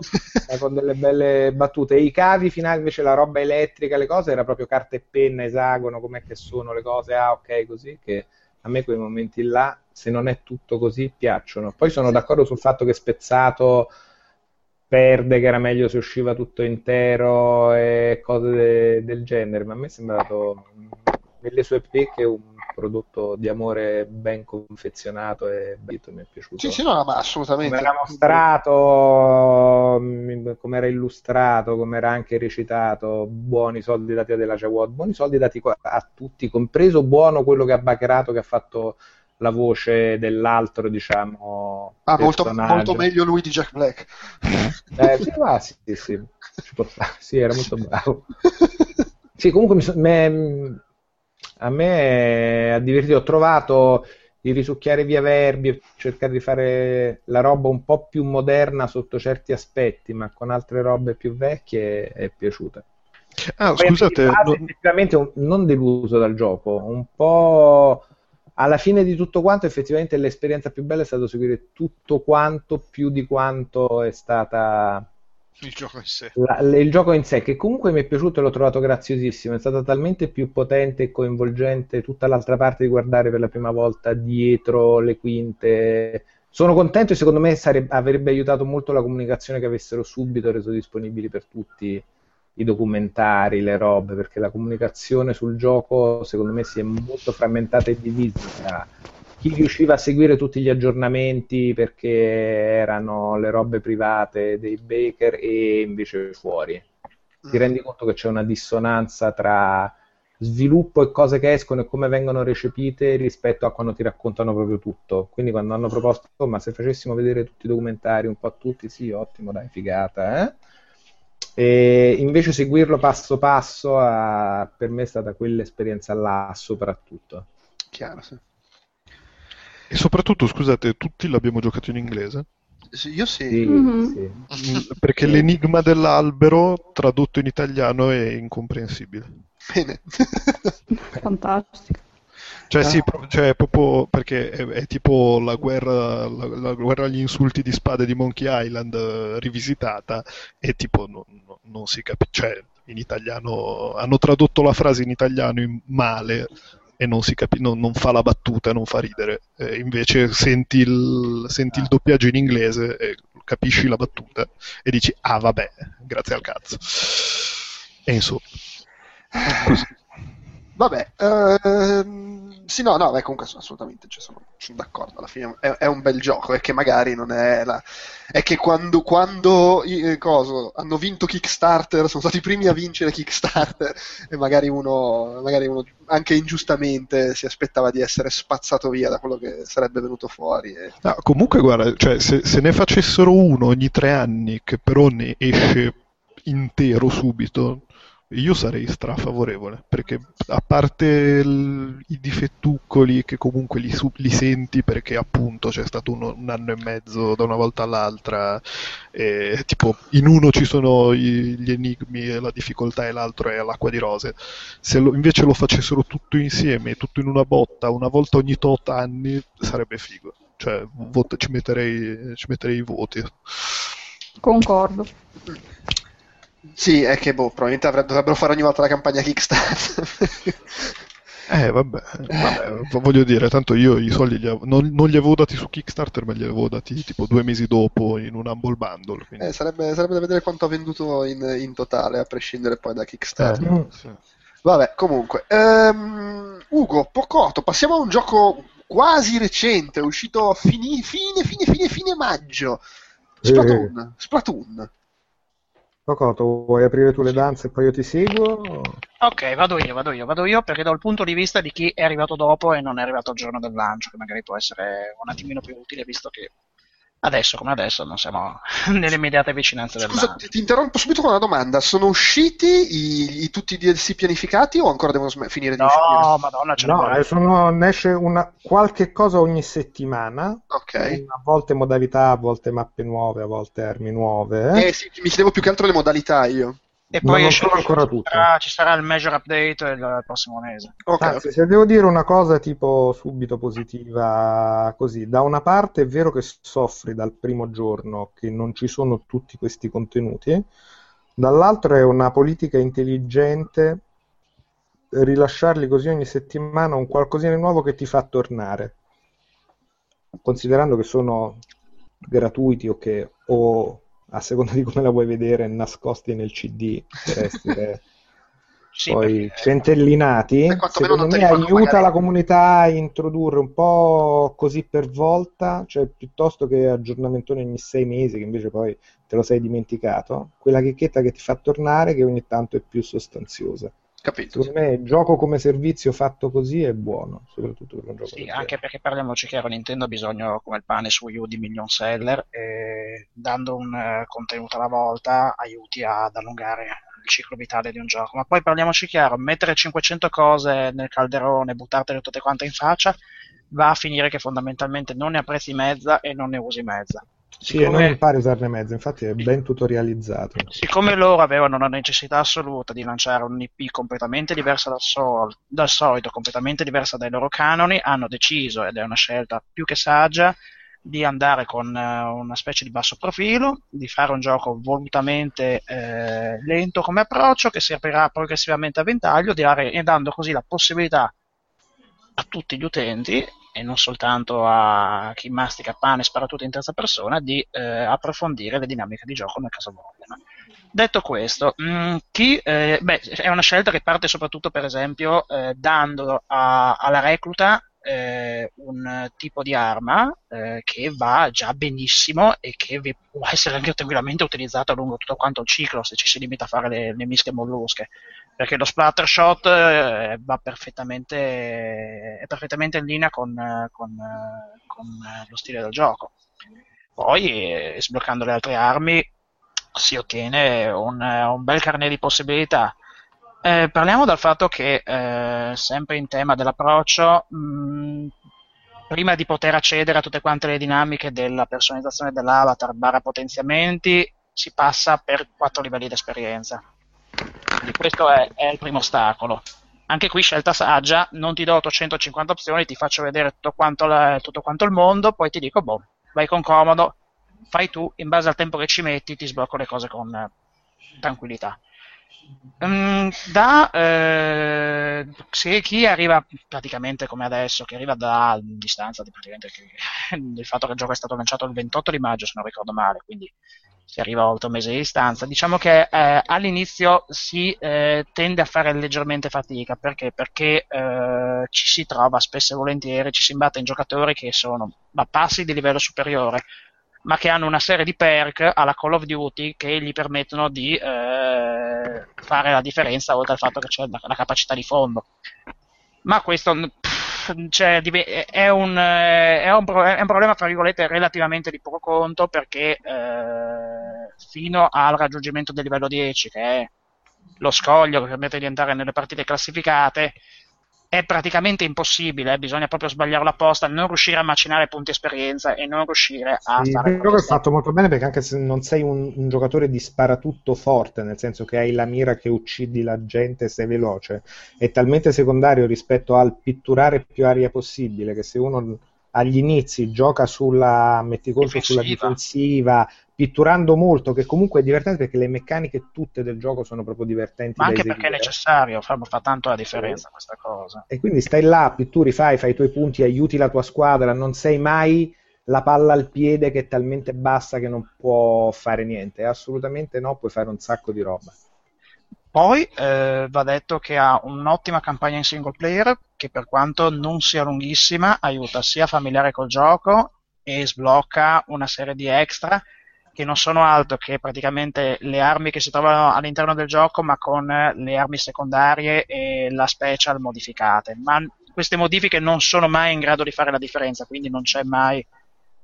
ma con delle belle battute. I cavi finali, invece la roba elettrica, le cose, era proprio carta e penna, esagono, com'è che sono le cose, ah ok, così, che a me quei momenti là, se non è tutto così, piacciono. Poi sono d'accordo sul fatto che Spezzato perde, che era meglio se usciva tutto intero e cose de- del genere, ma a me è sembrato nelle sue pecche un prodotto di amore ben confezionato e bello, mi è piaciuto. Sì, sì, no, ma assolutamente. Come era mostrato, mm, come era illustrato, come era anche recitato, buoni soldi dati a Della Jawad, buoni soldi dati a tutti, compreso buono quello che ha backerato, che ha fatto la voce dell'altro, diciamo, Ah, molto, molto meglio lui di Jack Black. Eh, sì, ma sì, sì, sì. Sì, era molto bravo. Sì, comunque mi so- me- a me ha divertito. Ho trovato di risucchiare via verbi cercare di fare la roba un po' più moderna sotto certi aspetti, ma con altre robe più vecchie è piaciuta. Ah, Poi scusate, non- effettivamente un- non deluso dal gioco, un po' alla fine di tutto quanto, effettivamente l'esperienza più bella è stato seguire tutto quanto più di quanto è stata Il gioco in sé. la- il gioco in sé, che comunque mi è piaciuto e l'ho trovato graziosissimo, è stata talmente più potente e coinvolgente tutta l'altra parte di guardare per la prima volta dietro le quinte. Sono contento e secondo me sarebbe- avrebbe aiutato molto la comunicazione che avessero subito reso disponibili per tutti i documentari, le robe, perché la comunicazione sul gioco secondo me si è molto frammentata e divisa chi riusciva a seguire tutti gli aggiornamenti perché erano le robe private dei Baker e invece fuori. Ti rendi conto che c'è una dissonanza tra sviluppo e cose che escono e come vengono recepite rispetto a quando ti raccontano proprio tutto. Quindi quando hanno proposto, "Oh, ma se facessimo vedere tutti i documentari un po' a tutti, sì, ottimo, dai, figata, eh? E invece seguirlo passo passo ha- per me è stata quell'esperienza là soprattutto. Chiaro, sì. E soprattutto, scusate, tutti l'abbiamo giocato in inglese? Sì, Io sì. Sì, Mhm. sì. Perché l'enigma dell'albero tradotto in italiano è incomprensibile. Bene. Fantastico. Cioè, Ah. sì, pro- cioè, proprio perché è, è tipo la guerra, la, la guerra agli insulti di spade di Monkey Island eh, rivisitata e tipo no- no- non si capisce, cioè in italiano hanno tradotto la frase in italiano in male e non si capi- non, non fa la battuta, non fa ridere. Eh, invece senti il, senti il doppiaggio in inglese e capisci la battuta e dici ah vabbè, grazie al cazzo. E insomma, così. Vabbè, ehm, Sì, no, no, beh, comunque assolutamente cioè, sono, sono d'accordo. Alla fine è, è un bel gioco. È che magari non è la. È che quando, quando eh, coso, hanno vinto Kickstarter, sono stati i primi a vincere Kickstarter, e magari uno, magari uno anche ingiustamente si aspettava di essere spazzato via da quello che sarebbe venuto fuori. e- No, comunque, guarda, cioè, se, se ne facessero uno ogni tre anni che però ne esce intero subito, io sarei strafavorevole, perché a parte il- i difettuccoli che comunque li, li senti perché appunto c'è stato uno- un anno e mezzo da una volta all'altra, e, tipo in uno ci sono i- gli enigmi e la difficoltà e l'altro è l'acqua di rose, se lo- invece lo facessero tutto insieme, tutto in una botta, una volta ogni tot anni, sarebbe figo. Cioè, vot- ci metterei, ci metterei i voti. Concordo. Sì, è che boh, probabilmente avre- dovrebbero fare ogni volta la campagna Kickstarter. Eh, vabbè, vabbè, voglio dire, tanto io i soldi li avevo- non, non li avevo dati su Kickstarter, ma li avevo dati tipo due mesi dopo in un Humble Bundle. quindi- Eh, sarebbe, sarebbe da vedere quanto ha venduto in, in totale, a prescindere poi da Kickstarter. Eh, sì. Vabbè, comunque. Ehm, Ugo, Pocotto, passiamo a un gioco quasi recente, uscito a fini- fine, fine, fine, fine maggio. Splatoon. Splatoon. Cocoto, vuoi aprire tu le danze e poi io ti seguo? Ok, vado io, vado io, vado io perché do il punto di vista di chi è arrivato dopo e non è arrivato al giorno del lancio, che magari può essere un attimino più utile visto che adesso come adesso non siamo nelle immediate vicinanze del Scusa, ti, ti interrompo subito con una domanda. Sono usciti i, i- tutti i DLC pianificati o ancora devono sm- finire di uscire? No, madonna, ce No, eh, sono, ne esce una, qualche cosa ogni settimana, Ok. a volte modalità, a volte mappe nuove, a volte armi nuove. Eh sì, mi chiedevo più che altro le modalità io. E Ma poi non esce- sono ancora ci tutto. sarà, ci sarà il major update il prossimo mese. Ok, Anzi, se devo dire una cosa tipo subito positiva, così, da una parte è vero che soffri dal primo giorno che non ci sono tutti questi contenuti, dall'altro è una politica intelligente rilasciarli così ogni settimana un qualcosina di nuovo che ti fa tornare, considerando che sono gratuiti o che o a seconda di come la vuoi vedere nascosti nel CD per essere Sì, poi perché- centellinati, secondo me aiuta pagare. la comunità a introdurre un po' così per volta, cioè piuttosto che aggiornamentoni ogni sei mesi, che invece poi te lo sei dimenticato, quella chicchetta che ti fa tornare che ogni tanto è più sostanziosa. Capito. Secondo me il gioco come servizio fatto così è buono, soprattutto per un gioco Sì, anche perché parliamoci chiaro, Nintendo ha bisogno come il pane su Wii U di million seller e dando un eh, contenuto alla volta aiuti ad allungare il ciclo vitale di un gioco. Ma poi parliamoci chiaro, mettere 500 cose nel calderone, buttartele tutte quante in faccia, va a finire che fondamentalmente non ne apprezzi mezza e non ne usi mezza. Sì, e non Siccome- impari a usarne mezzo, infatti è ben tutorializzato. Siccome loro avevano una necessità assoluta di lanciare un IP completamente diversa dal, sol- dal solito, completamente diversa dai loro canoni, hanno deciso, ed è una scelta più che saggia, di andare con eh, una specie di basso profilo, di fare un gioco volutamente eh, lento come approccio, che si aprirà progressivamente a ventaglio, di dare- e dando così la possibilità a tutti gli utenti e non soltanto a chi mastica pane e spara tutto in terza persona di eh, approfondire le dinamiche di gioco nel caso vogliano. Detto questo, mh, chi, eh, beh, è una scelta che parte soprattutto per esempio eh, dando a- alla recluta eh, un tipo di arma eh, che va già benissimo e che può essere anche tranquillamente utilizzato lungo tutto quanto il ciclo se ci si limita a fare le, le mische mollusche perché lo splatter shot eh, va perfettamente, è perfettamente in linea con, con, con, lo stile del gioco. Poi, eh, sbloccando le altre armi, si ottiene un, un bel carnet di possibilità. Eh, parliamo del fatto che, eh, sempre in tema dell'approccio, mh, prima di poter accedere a tutte quante le dinamiche della personalizzazione dell'avatar barra potenziamenti, si passa per quattro livelli di esperienza. Quindi questo è, è il primo ostacolo. Anche qui scelta saggia, non ti do 850 opzioni, ti faccio vedere tutto quanto, la- tutto quanto il mondo, poi ti dico, boh, vai con comodo, fai tu, in base al tempo che ci metti ti sblocco le cose con eh, tranquillità. Mm, da eh, se chi arriva praticamente come adesso, che arriva da distanza di praticamente che- del fatto che il gioco è stato lanciato il 28 di maggio, se non ricordo male, quindi si arriva a 8 mesi di distanza. Diciamo che eh, all'inizio si eh, tende a fare leggermente fatica perché, perché eh, ci si trova spesso e volentieri, ci si imbatte in giocatori che sono a passi di livello superiore, ma che hanno una serie di perk alla Call of Duty che gli permettono di eh, fare la differenza, oltre al fatto che c'è la, la capacità di fondo. Ma questo cioè, è, un, è, un, è, un, problema, tra virgolette, relativamente di poco conto perché eh, fino al raggiungimento del livello 10, che è lo scoglio che permette di entrare nelle partite classificate, è praticamente impossibile, eh, bisogna proprio sbagliarlo apposta, non riuscire a macinare punti esperienza e non riuscire a sì, fare... Però è fatto molto bene perché anche se non sei un, un, giocatore di sparatutto forte, nel senso che hai la mira che uccidi la gente e sei veloce, è talmente secondario rispetto al pitturare più aria possibile che se uno agli inizi gioca sulla metti conto sulla difensiva pitturando molto che comunque è divertente perché le meccaniche tutte del gioco sono proprio divertenti ma anche perché è necessario fa, fa tanto la differenza sì. questa cosa. E quindi stai là pitturi fai fai i tuoi punti aiuti la tua squadra non sei mai la palla al piede che è talmente bassa che non può fare niente. Assolutamente no puoi fare un sacco di roba. Poi eh, va detto che ha un'ottima campagna in single player che per quanto non sia lunghissima aiuta sia a familiare col gioco e sblocca una serie di extra che non sono altro che praticamente le armi che si trovano all'interno del gioco ma con le armi secondarie e la special modificate. Ma queste modifiche non sono mai in grado di fare la differenza, quindi non c'è mai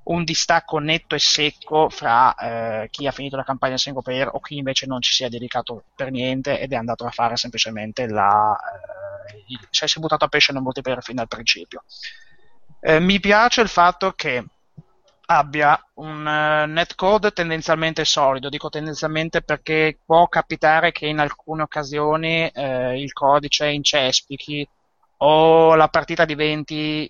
un distacco netto e secco fra eh, chi ha finito la campagna single player o chi invece non ci si è dedicato per niente ed è andato a fare semplicemente la eh, cioè si è buttato a pesce nel multiplayer fin dal principio eh, mi piace il fatto che abbia un uh, netcode tendenzialmente solido. Dico tendenzialmente perché può capitare che in alcune occasioni eh, il codice incespichi o la partita diventi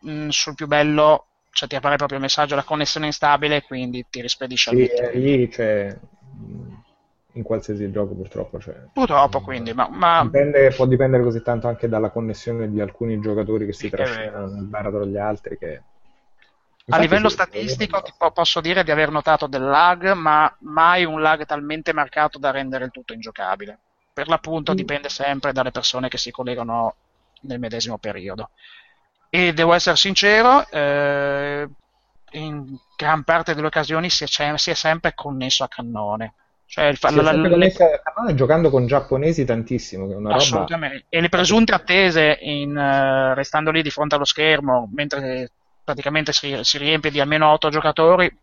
mh, mm, sul più bello cioè ti appare proprio il messaggio la connessione instabile e quindi ti rispedisce sì, al eh, lì cioè, in qualsiasi gioco purtroppo cioè, purtroppo quindi ma, ma... Dipende, può dipendere così tanto anche dalla connessione di alcuni giocatori che si trascinano nel baratro gli altri che a livello sì, statistico ti posso dire di aver notato del lag, ma mai un lag talmente marcato da rendere il tutto ingiocabile. Per l'appunto mm. dipende sempre dalle persone che si collegano nel medesimo periodo e devo essere sincero, eh, in gran parte delle occasioni si è, si è sempre connesso a cannone. Cioè, il, si la, la, le... cannone giocando con giapponesi tantissimo, che è una assolutamente. Roba... E le presunte attese in, uh, restando lì di fronte allo schermo, mentre praticamente si, si riempie di almeno 8 giocatori,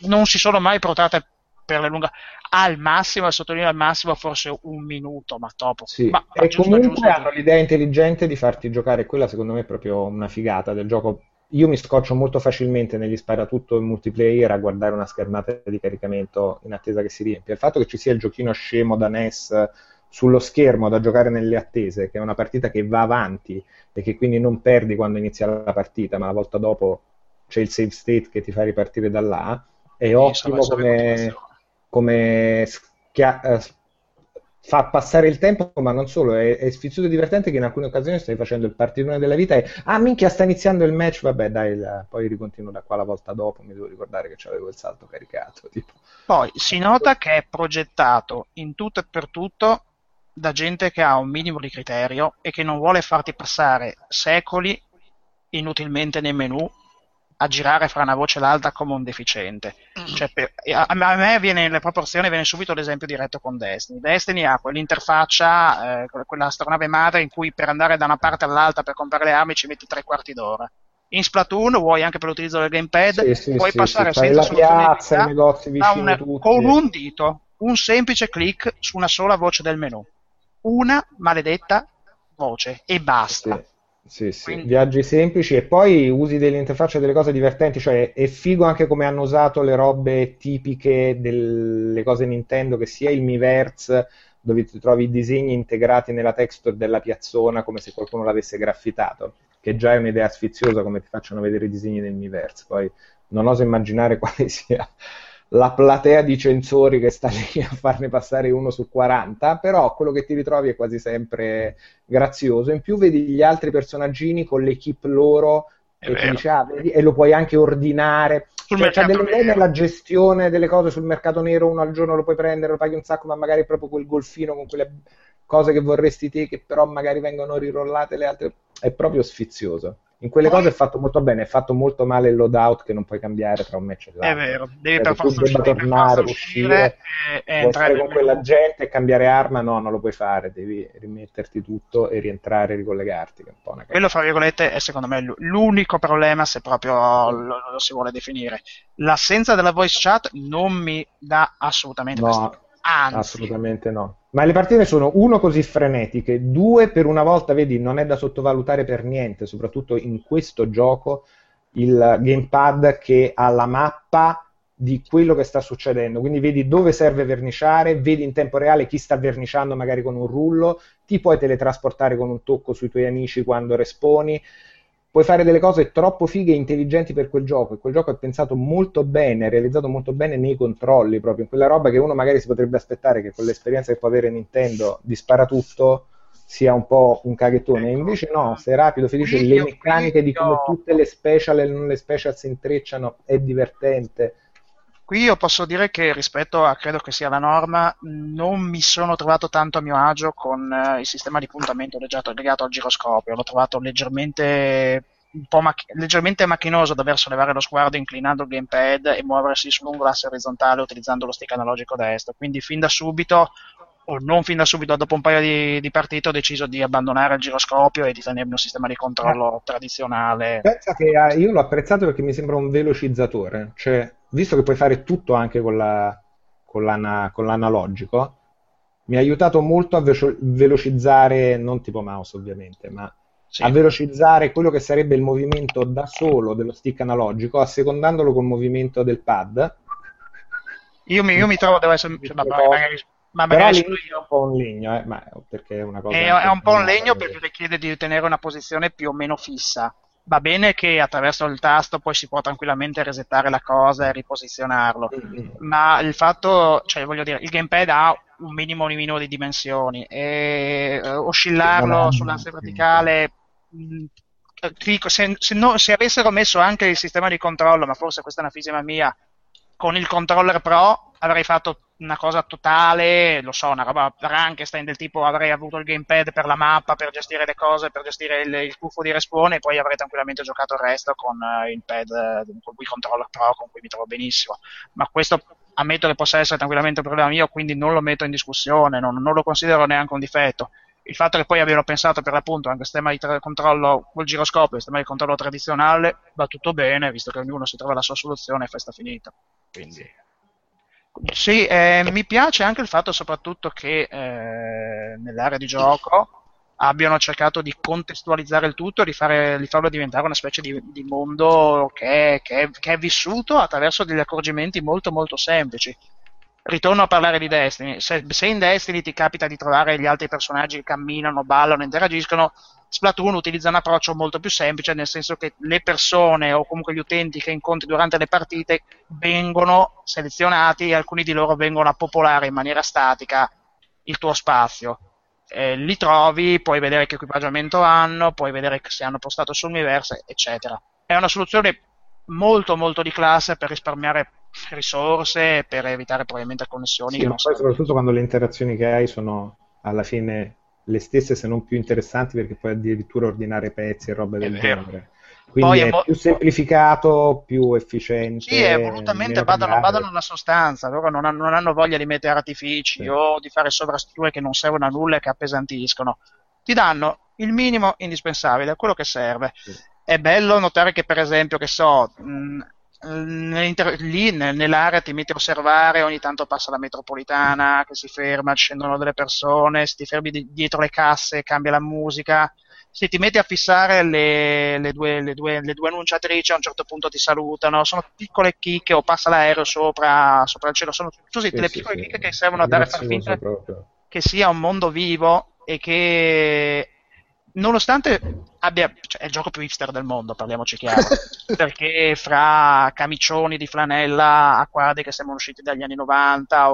non si sono mai portate per le lunghe al massimo, sottolineo al massimo, forse un minuto, ma dopo. Sì. Ma, e giusto, comunque giusto, hanno l'idea intelligente di farti giocare, quella secondo me è proprio una figata del gioco. Io mi scoccio molto facilmente negli sparatutto in multiplayer a guardare una schermata di caricamento in attesa che si riempia. Il fatto che ci sia il giochino scemo da NES sullo schermo da giocare nelle attese, che è una partita che va avanti e che quindi non perdi quando inizia la partita, ma la volta dopo c'è il save state che ti fa ripartire da là, è sì, ottimo come come schia- eh, fa passare il tempo, ma non solo, è, è sfizioso e divertente che in alcune occasioni stai facendo il partitone della vita e ah minchia sta iniziando il match, vabbè dai, la, poi ricontinuo da qua la volta dopo, mi devo ricordare che avevo il salto caricato. Tipo. Poi si nota che è progettato in tutto e per tutto da gente che ha un minimo di criterio e che non vuole farti passare secoli inutilmente nei menu a girare fra una voce e l'altra come un deficiente. Mm. Cioè, per, a, a, me viene le proporzioni, viene subito l'esempio diretto con Destiny. Destiny ha quell'interfaccia, eh, quella astronave madre in cui per andare da una parte all'altra per comprare le armi ci metti tre quarti d'ora. In Splatoon vuoi anche per l'utilizzo del gamepad, sì, sì, puoi sì, passare sì, senza la piazza, i negozi vicino un, tutti. con un dito, un semplice click su una sola voce del menu. Una maledetta voce e basta. Sì. Sì, sì, Quindi... viaggi semplici e poi usi delle interfacce delle cose divertenti, cioè è figo anche come hanno usato le robe tipiche delle cose Nintendo, che sia il Miiverse, dove ti trovi i disegni integrati nella texture della piazzona come se qualcuno l'avesse graffitato, che già è un'idea sfiziosa come ti facciano vedere i disegni del Miiverse, poi non oso immaginare quale sia la platea di censori che sta lì a farne passare uno su 40, però quello che ti ritrovi è quasi sempre grazioso. In più vedi gli altri personaggini con l'equipe loro e, dice, ah, vedi, e lo puoi anche ordinare. sul Cioè, mercato delle idee nella gestione delle cose sul mercato nero, uno al giorno lo puoi prendere, lo paghi un sacco, ma magari è proprio quel golfino con quelle cose che vorresti te, che però magari vengono rirollate le altre. È proprio sfizioso. In quelle Poi- cose è fatto molto bene, è fatto molto male il loadout che non puoi cambiare tra un match e l'altro. È vero, devi Cioè, per forza uscire, per tornare, forza uscire, uscire e, entrare con quella gente e cambiare arma? No, non lo puoi fare, devi rimetterti tutto e rientrare e ricollegarti, che è un po' una Quello, fra virgolette, è secondo me l'unico problema, se proprio lo, lo si vuole definire. L'assenza della voice chat non mi dà assolutamente No. Anzi, assolutamente no. Ma le partite sono uno così frenetiche, due per una volta, vedi, non è da sottovalutare per niente, soprattutto in questo gioco, il gamepad che ha la mappa di quello che sta succedendo. Quindi vedi dove serve verniciare, vedi in tempo reale chi sta verniciando magari con un rullo, ti puoi teletrasportare con un tocco sui tuoi amici quando responi. Puoi fare delle cose troppo fighe e intelligenti per quel gioco. E quel gioco è pensato molto bene, è realizzato molto bene nei controlli, proprio in quella roba che uno magari si potrebbe aspettare che con l'esperienza che può avere Nintendo di sparatutto sia un po' un caghettone. E Ecco. invece no, sei rapido, felice, le io- meccaniche di come tutte le special e non le special si intrecciano, è divertente. Qui io posso dire che rispetto a credo che sia la norma, non mi sono trovato tanto a mio agio con eh, il sistema di puntamento legato, al giroscopio. L'ho trovato leggermente, un po' mac- leggermente macchinoso dover sollevare lo sguardo inclinando il gamepad e muoversi su lungo l'asse orizzontale utilizzando lo stick analogico destro. Quindi fin da subito, o non fin da subito, dopo un paio di, di partite ho deciso di abbandonare il giroscopio e di tenermi un sistema di controllo tradizionale. Pensa che eh, io l'ho apprezzato perché mi sembra un velocizzatore, cioè, visto che puoi fare tutto anche con la- con l'ana- con l'analogico, mi ha aiutato molto a vecio- velocizzare, non tipo mouse ovviamente, ma Sì. a velocizzare quello che sarebbe il movimento da solo dello stick analogico, assecondandolo col movimento del pad. Io mi, io mi trovo, devo essere, cioè, ma Però- magari, ma Però magari sono all'inizio è io. un po' un legno, eh, ma perché è una cosa È, è un po' un legno quindi- perché richiede di tenere una posizione più o meno fissa. Va bene che attraverso il tasto poi si può tranquillamente resettare la cosa e riposizionarlo, Mm-mm. ma il fatto, cioè voglio dire, il gamepad ha un minimo un minimo di dimensioni e eh, oscillarlo sull'asse verticale, mh, ti dico, se, se no- se avessero messo anche il sistema di controllo, ma forse questa è una fisima mia, con il controller pro avrei fatto una cosa totale, lo so, una roba Frankenstein del tipo avrei avuto il gamepad per la mappa, per gestire le cose, per gestire il, il tuffo di respawn e poi avrei tranquillamente giocato il resto con eh, il pad, eh, con il controller pro con cui mi trovo benissimo. Ma questo ammetto che possa essere tranquillamente un problema mio, quindi non lo metto in discussione, non, non lo considero neanche un difetto. Il fatto che poi abbiano pensato per l'appunto anche al sistema di tra- controllo col giroscopio, il sistema di controllo tradizionale, va tutto bene, visto che ognuno si trova la sua soluzione e festa finita. Quindi sì, eh, mi piace anche il fatto soprattutto che eh, nell'area di gioco abbiano cercato di contestualizzare il tutto e di, fare- di farlo diventare una specie di, di mondo che, che che è vissuto attraverso degli accorgimenti molto molto semplici. Ritorno a parlare di Destiny. Se, se in Destiny ti capita di trovare gli altri personaggi che camminano, ballano, interagiscono, Splatoon utilizza un approccio molto più semplice, nel senso che le persone o comunque gli utenti che incontri durante le partite vengono selezionati e alcuni di loro vengono a popolare in maniera statica il tuo spazio. Eh, li trovi, puoi vedere che equipaggiamento hanno, puoi vedere se hanno postato sull'universo, eccetera. È una soluzione molto molto di classe per risparmiare risorse per evitare probabilmente connessioni Sì, ma poi soprattutto quando le interazioni che hai sono alla fine le stesse se non più interessanti perché puoi addirittura ordinare pezzi e robe È del vero. genere. Quindi Poi è è mo- più semplificato, più efficiente. Sì, e volutamente badano, badano alla sostanza, loro non, hanno- non hanno voglia di mettere artifici Sì. o di fare sovrastrutture che non servono a nulla e che appesantiscono. Ti danno il minimo indispensabile, quello che serve. Sì. È bello notare che, per esempio, che so, mh, lì nel- nell'area ti metti a osservare, ogni tanto passa la metropolitana che si ferma, scendono delle persone, se ti fermi di- dietro le casse cambia la musica. Se ti metti a fissare le, le due, le due- le due annunciatrici, a un certo punto ti salutano, sono piccole chicche o passa l'aereo sopra, sopra il cielo, sono così Sì, delle piccole sì. chicche che servono a dare a far finta proprio. che sia un mondo vivo e che nonostante abbia, cioè, è il gioco più hipster del mondo, parliamoci chiaro, perché fra camicioni di flanella a quadri che sembrano usciti dagli anni 90,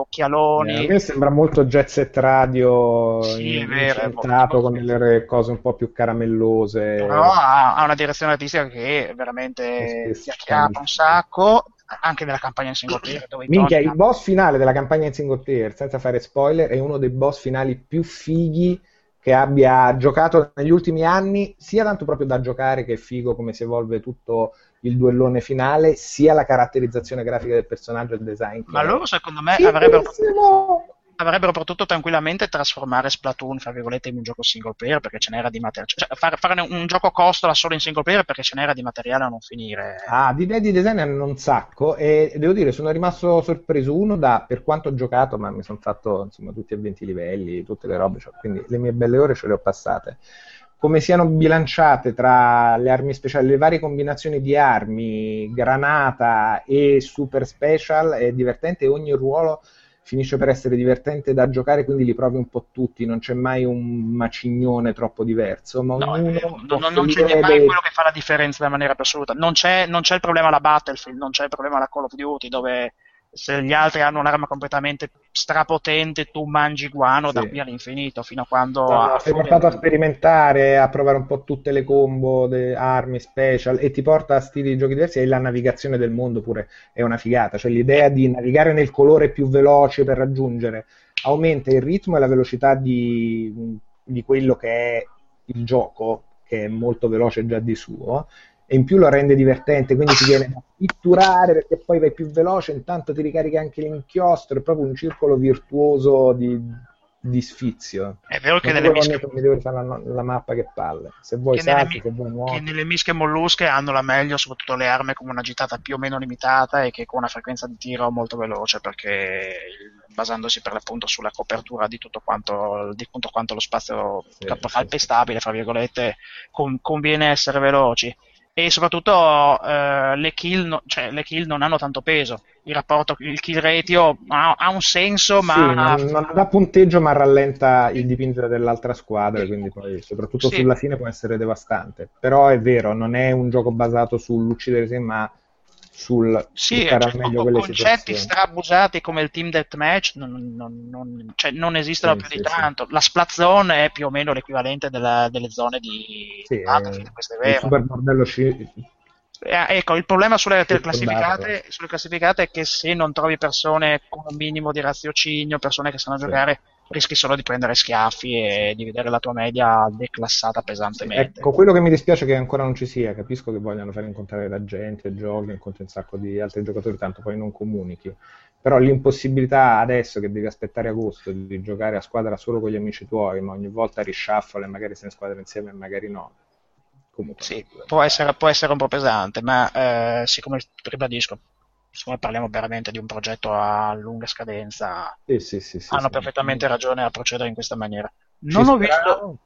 Eh, occhialoni, a me sembra molto jet set radio Sì, è vero, incentrato con delle cose un po' più caramellose. però ha, ha una direzione artistica che veramente sì, acchiappa un sacco. anche nella campagna in single player. Dove Minchia, il boss finale della campagna in single player, senza fare spoiler, è uno dei boss finali più fighi che abbia giocato negli ultimi anni, sia tanto proprio da giocare che è figo come si evolve tutto il duellone finale, sia la caratterizzazione grafica del personaggio e il design. che Ma loro, secondo me, avrebbero, fighissimo! Avrebbero potuto tranquillamente trasformare Splatoon, fra virgolette, in un gioco single player perché ce n'era di materiale. Cioè, fare, fare un gioco costola solo in single player perché ce n'era di materiale a non finire. Ah, di idee di design hanno un sacco e devo dire, sono rimasto sorpreso. Uno da per quanto ho giocato, ma mi sono fatto insomma tutti e 20 livelli, tutte le robe, cioè, quindi le mie belle ore ce le ho passate. Come siano bilanciate tra le armi speciali, le varie combinazioni di armi, granata e super special è divertente ogni ruolo finisce per essere divertente da giocare, quindi li provi un po' tutti, non c'è mai un macignone troppo diverso, ma No, può non, non c'è mai dei- quello che fa la differenza in maniera più assoluta. Non c'è, non c'è il problema alla Battlefield, non c'è il problema alla Call of Duty, dove se gli altri hanno un'arma completamente strapotente, tu mangi guano da Sì. qui all'infinito, fino a quando... No, sei portato a sperimentare, a provare un po' tutte le combo, de- armi, special e ti porta a stili di giochi diversi e la navigazione del mondo pure è una figata, cioè l'idea di navigare nel colore più veloce per raggiungere aumenta il ritmo e la velocità di, di quello che è il gioco, che è molto veloce già di suo, e in più lo rende divertente, quindi ti viene da pitturare perché poi vai più veloce, intanto ti ricarica anche l'inchiostro, è proprio un circolo virtuoso di, di sfizio. È vero che Non nelle, mische, mi devo rifare la, la mappa che palle. Se vuoi che salti, mi- se vuoi che nuoti. nelle mische mollusche hanno la meglio, soprattutto le armi con una gittata più o meno limitata e che con una frequenza di tiro molto veloce, perché basandosi per l'appunto sulla copertura di tutto quanto, di tutto quanto lo spazio Sì, cap- sì, calpestabile, fra virgolette, con- conviene essere veloci. E soprattutto eh, le, kill no- cioè, le kill non hanno tanto peso. Il rapporto, il kill ratio ha, ha un senso, ma Sì, non, non dà punteggio, ma rallenta il dipingere dell'altra squadra, quindi poi, soprattutto Sì. sulla fine, può essere devastante. Però è vero, non è un gioco basato sull'uccidere ma sul Sì, sfruttare cioè, meglio con concetti strabusati come il team deathmatch non, non, non, cioè, non esistono Sì, più sì, di sì. tanto. La splat zone è più o meno l'equivalente della- delle zone di Sì, Battlefield, questo è il vero. super bordello sci- Eh, ecco, il problema sulle, Sì, classificate, sulle classificate è che se non trovi persone con un minimo di raziocinio, persone che sanno Sì. giocare, rischi solo di prendere schiaffi e di vedere la tua media declassata pesantemente. Ecco, quello che mi dispiace è che ancora non ci sia, capisco che vogliano fare incontrare la gente, giochi, incontri un sacco di altri giocatori, tanto poi non comunichi. Però l'impossibilità adesso che devi aspettare agosto di giocare a squadra solo con gli amici tuoi, ma ogni volta rishuffle e magari sei in squadra insieme e magari no. Comunque, Sì, può essere, può essere un po' pesante, ma eh, siccome, ribadisco, siccome parliamo veramente di un progetto a lunga scadenza, Sì, sì, sì, hanno perfettamente ragione a procedere in questa maniera. Non ho, visto,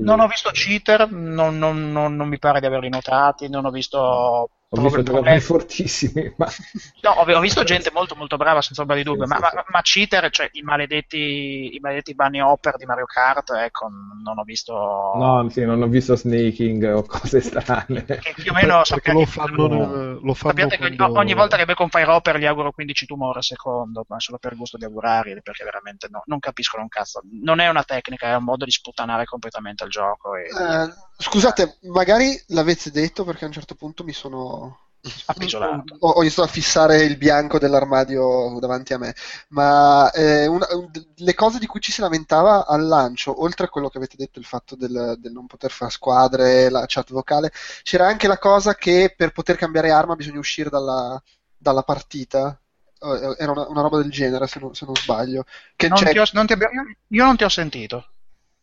non ho visto cheater, non, non- non- non mi pare di averli notati, non ho visto Ho visto giocatori fortissimi, ma No, ho, ho visto gente molto molto brava, senza ombra di dubbio, Sì, ma, sì, ma- ma cheater, cioè i maledetti, i maledetti bunny hopper di Mario Kart, ecco, non ho visto... no, sì, non ho visto snaking o cose strane. Che più o meno sappiate, lo fanno, nel- lo fanno sappiate che quando- ogni volta che becco un fire hopper gli auguro 15 tumori al secondo, ma solo per gusto di augurarli, perché veramente no, non capiscono un cazzo. Non è una tecnica, è un modo di sputtanare completamente il gioco. E... Eh, scusate, magari l'avete detto perché a un certo punto mi sono Appisolato. ho, ho iniziato a fissare il bianco dell'armadio davanti a me, ma eh, una- un- le cose di cui ci si lamentava al lancio, oltre a quello che avete detto, il fatto del, del non poter fare squadre, la chat vocale, c'era anche la cosa che per poter cambiare arma bisogna uscire dalla, dalla partita. Eh, Era una, una roba del genere, se non, se non sbaglio. Che Non ho- non abbiamo- io- io non ti ho sentito.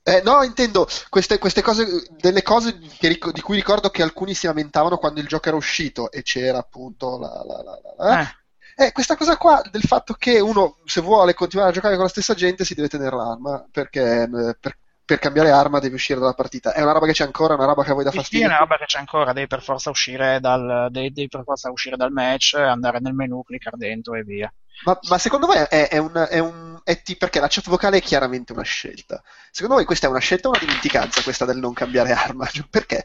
Eh, no, intendo queste, queste cose, delle cose ric- di cui ricordo che alcuni si lamentavano quando il gioco era uscito e c'era appunto la, la- la- la- la- Eh. Eh, questa cosa qua del fatto che uno, se vuole continuare a giocare con la stessa gente, si deve tenere l'arma perché eh, per, per cambiare arma devi uscire dalla partita. È una roba che c'è ancora, è una roba che a voi dà Sì, sì, è fastidio. una roba che c'è ancora, devi per forza uscire dal, devi, devi per forza uscire dal match, andare nel menu, cliccare dentro e via. Ma, ma secondo voi è, è un, è un è ti- perché la chat vocale è chiaramente una scelta. Secondo voi questa è una scelta o una dimenticanza, questa del non cambiare arma? Cioè, Perché?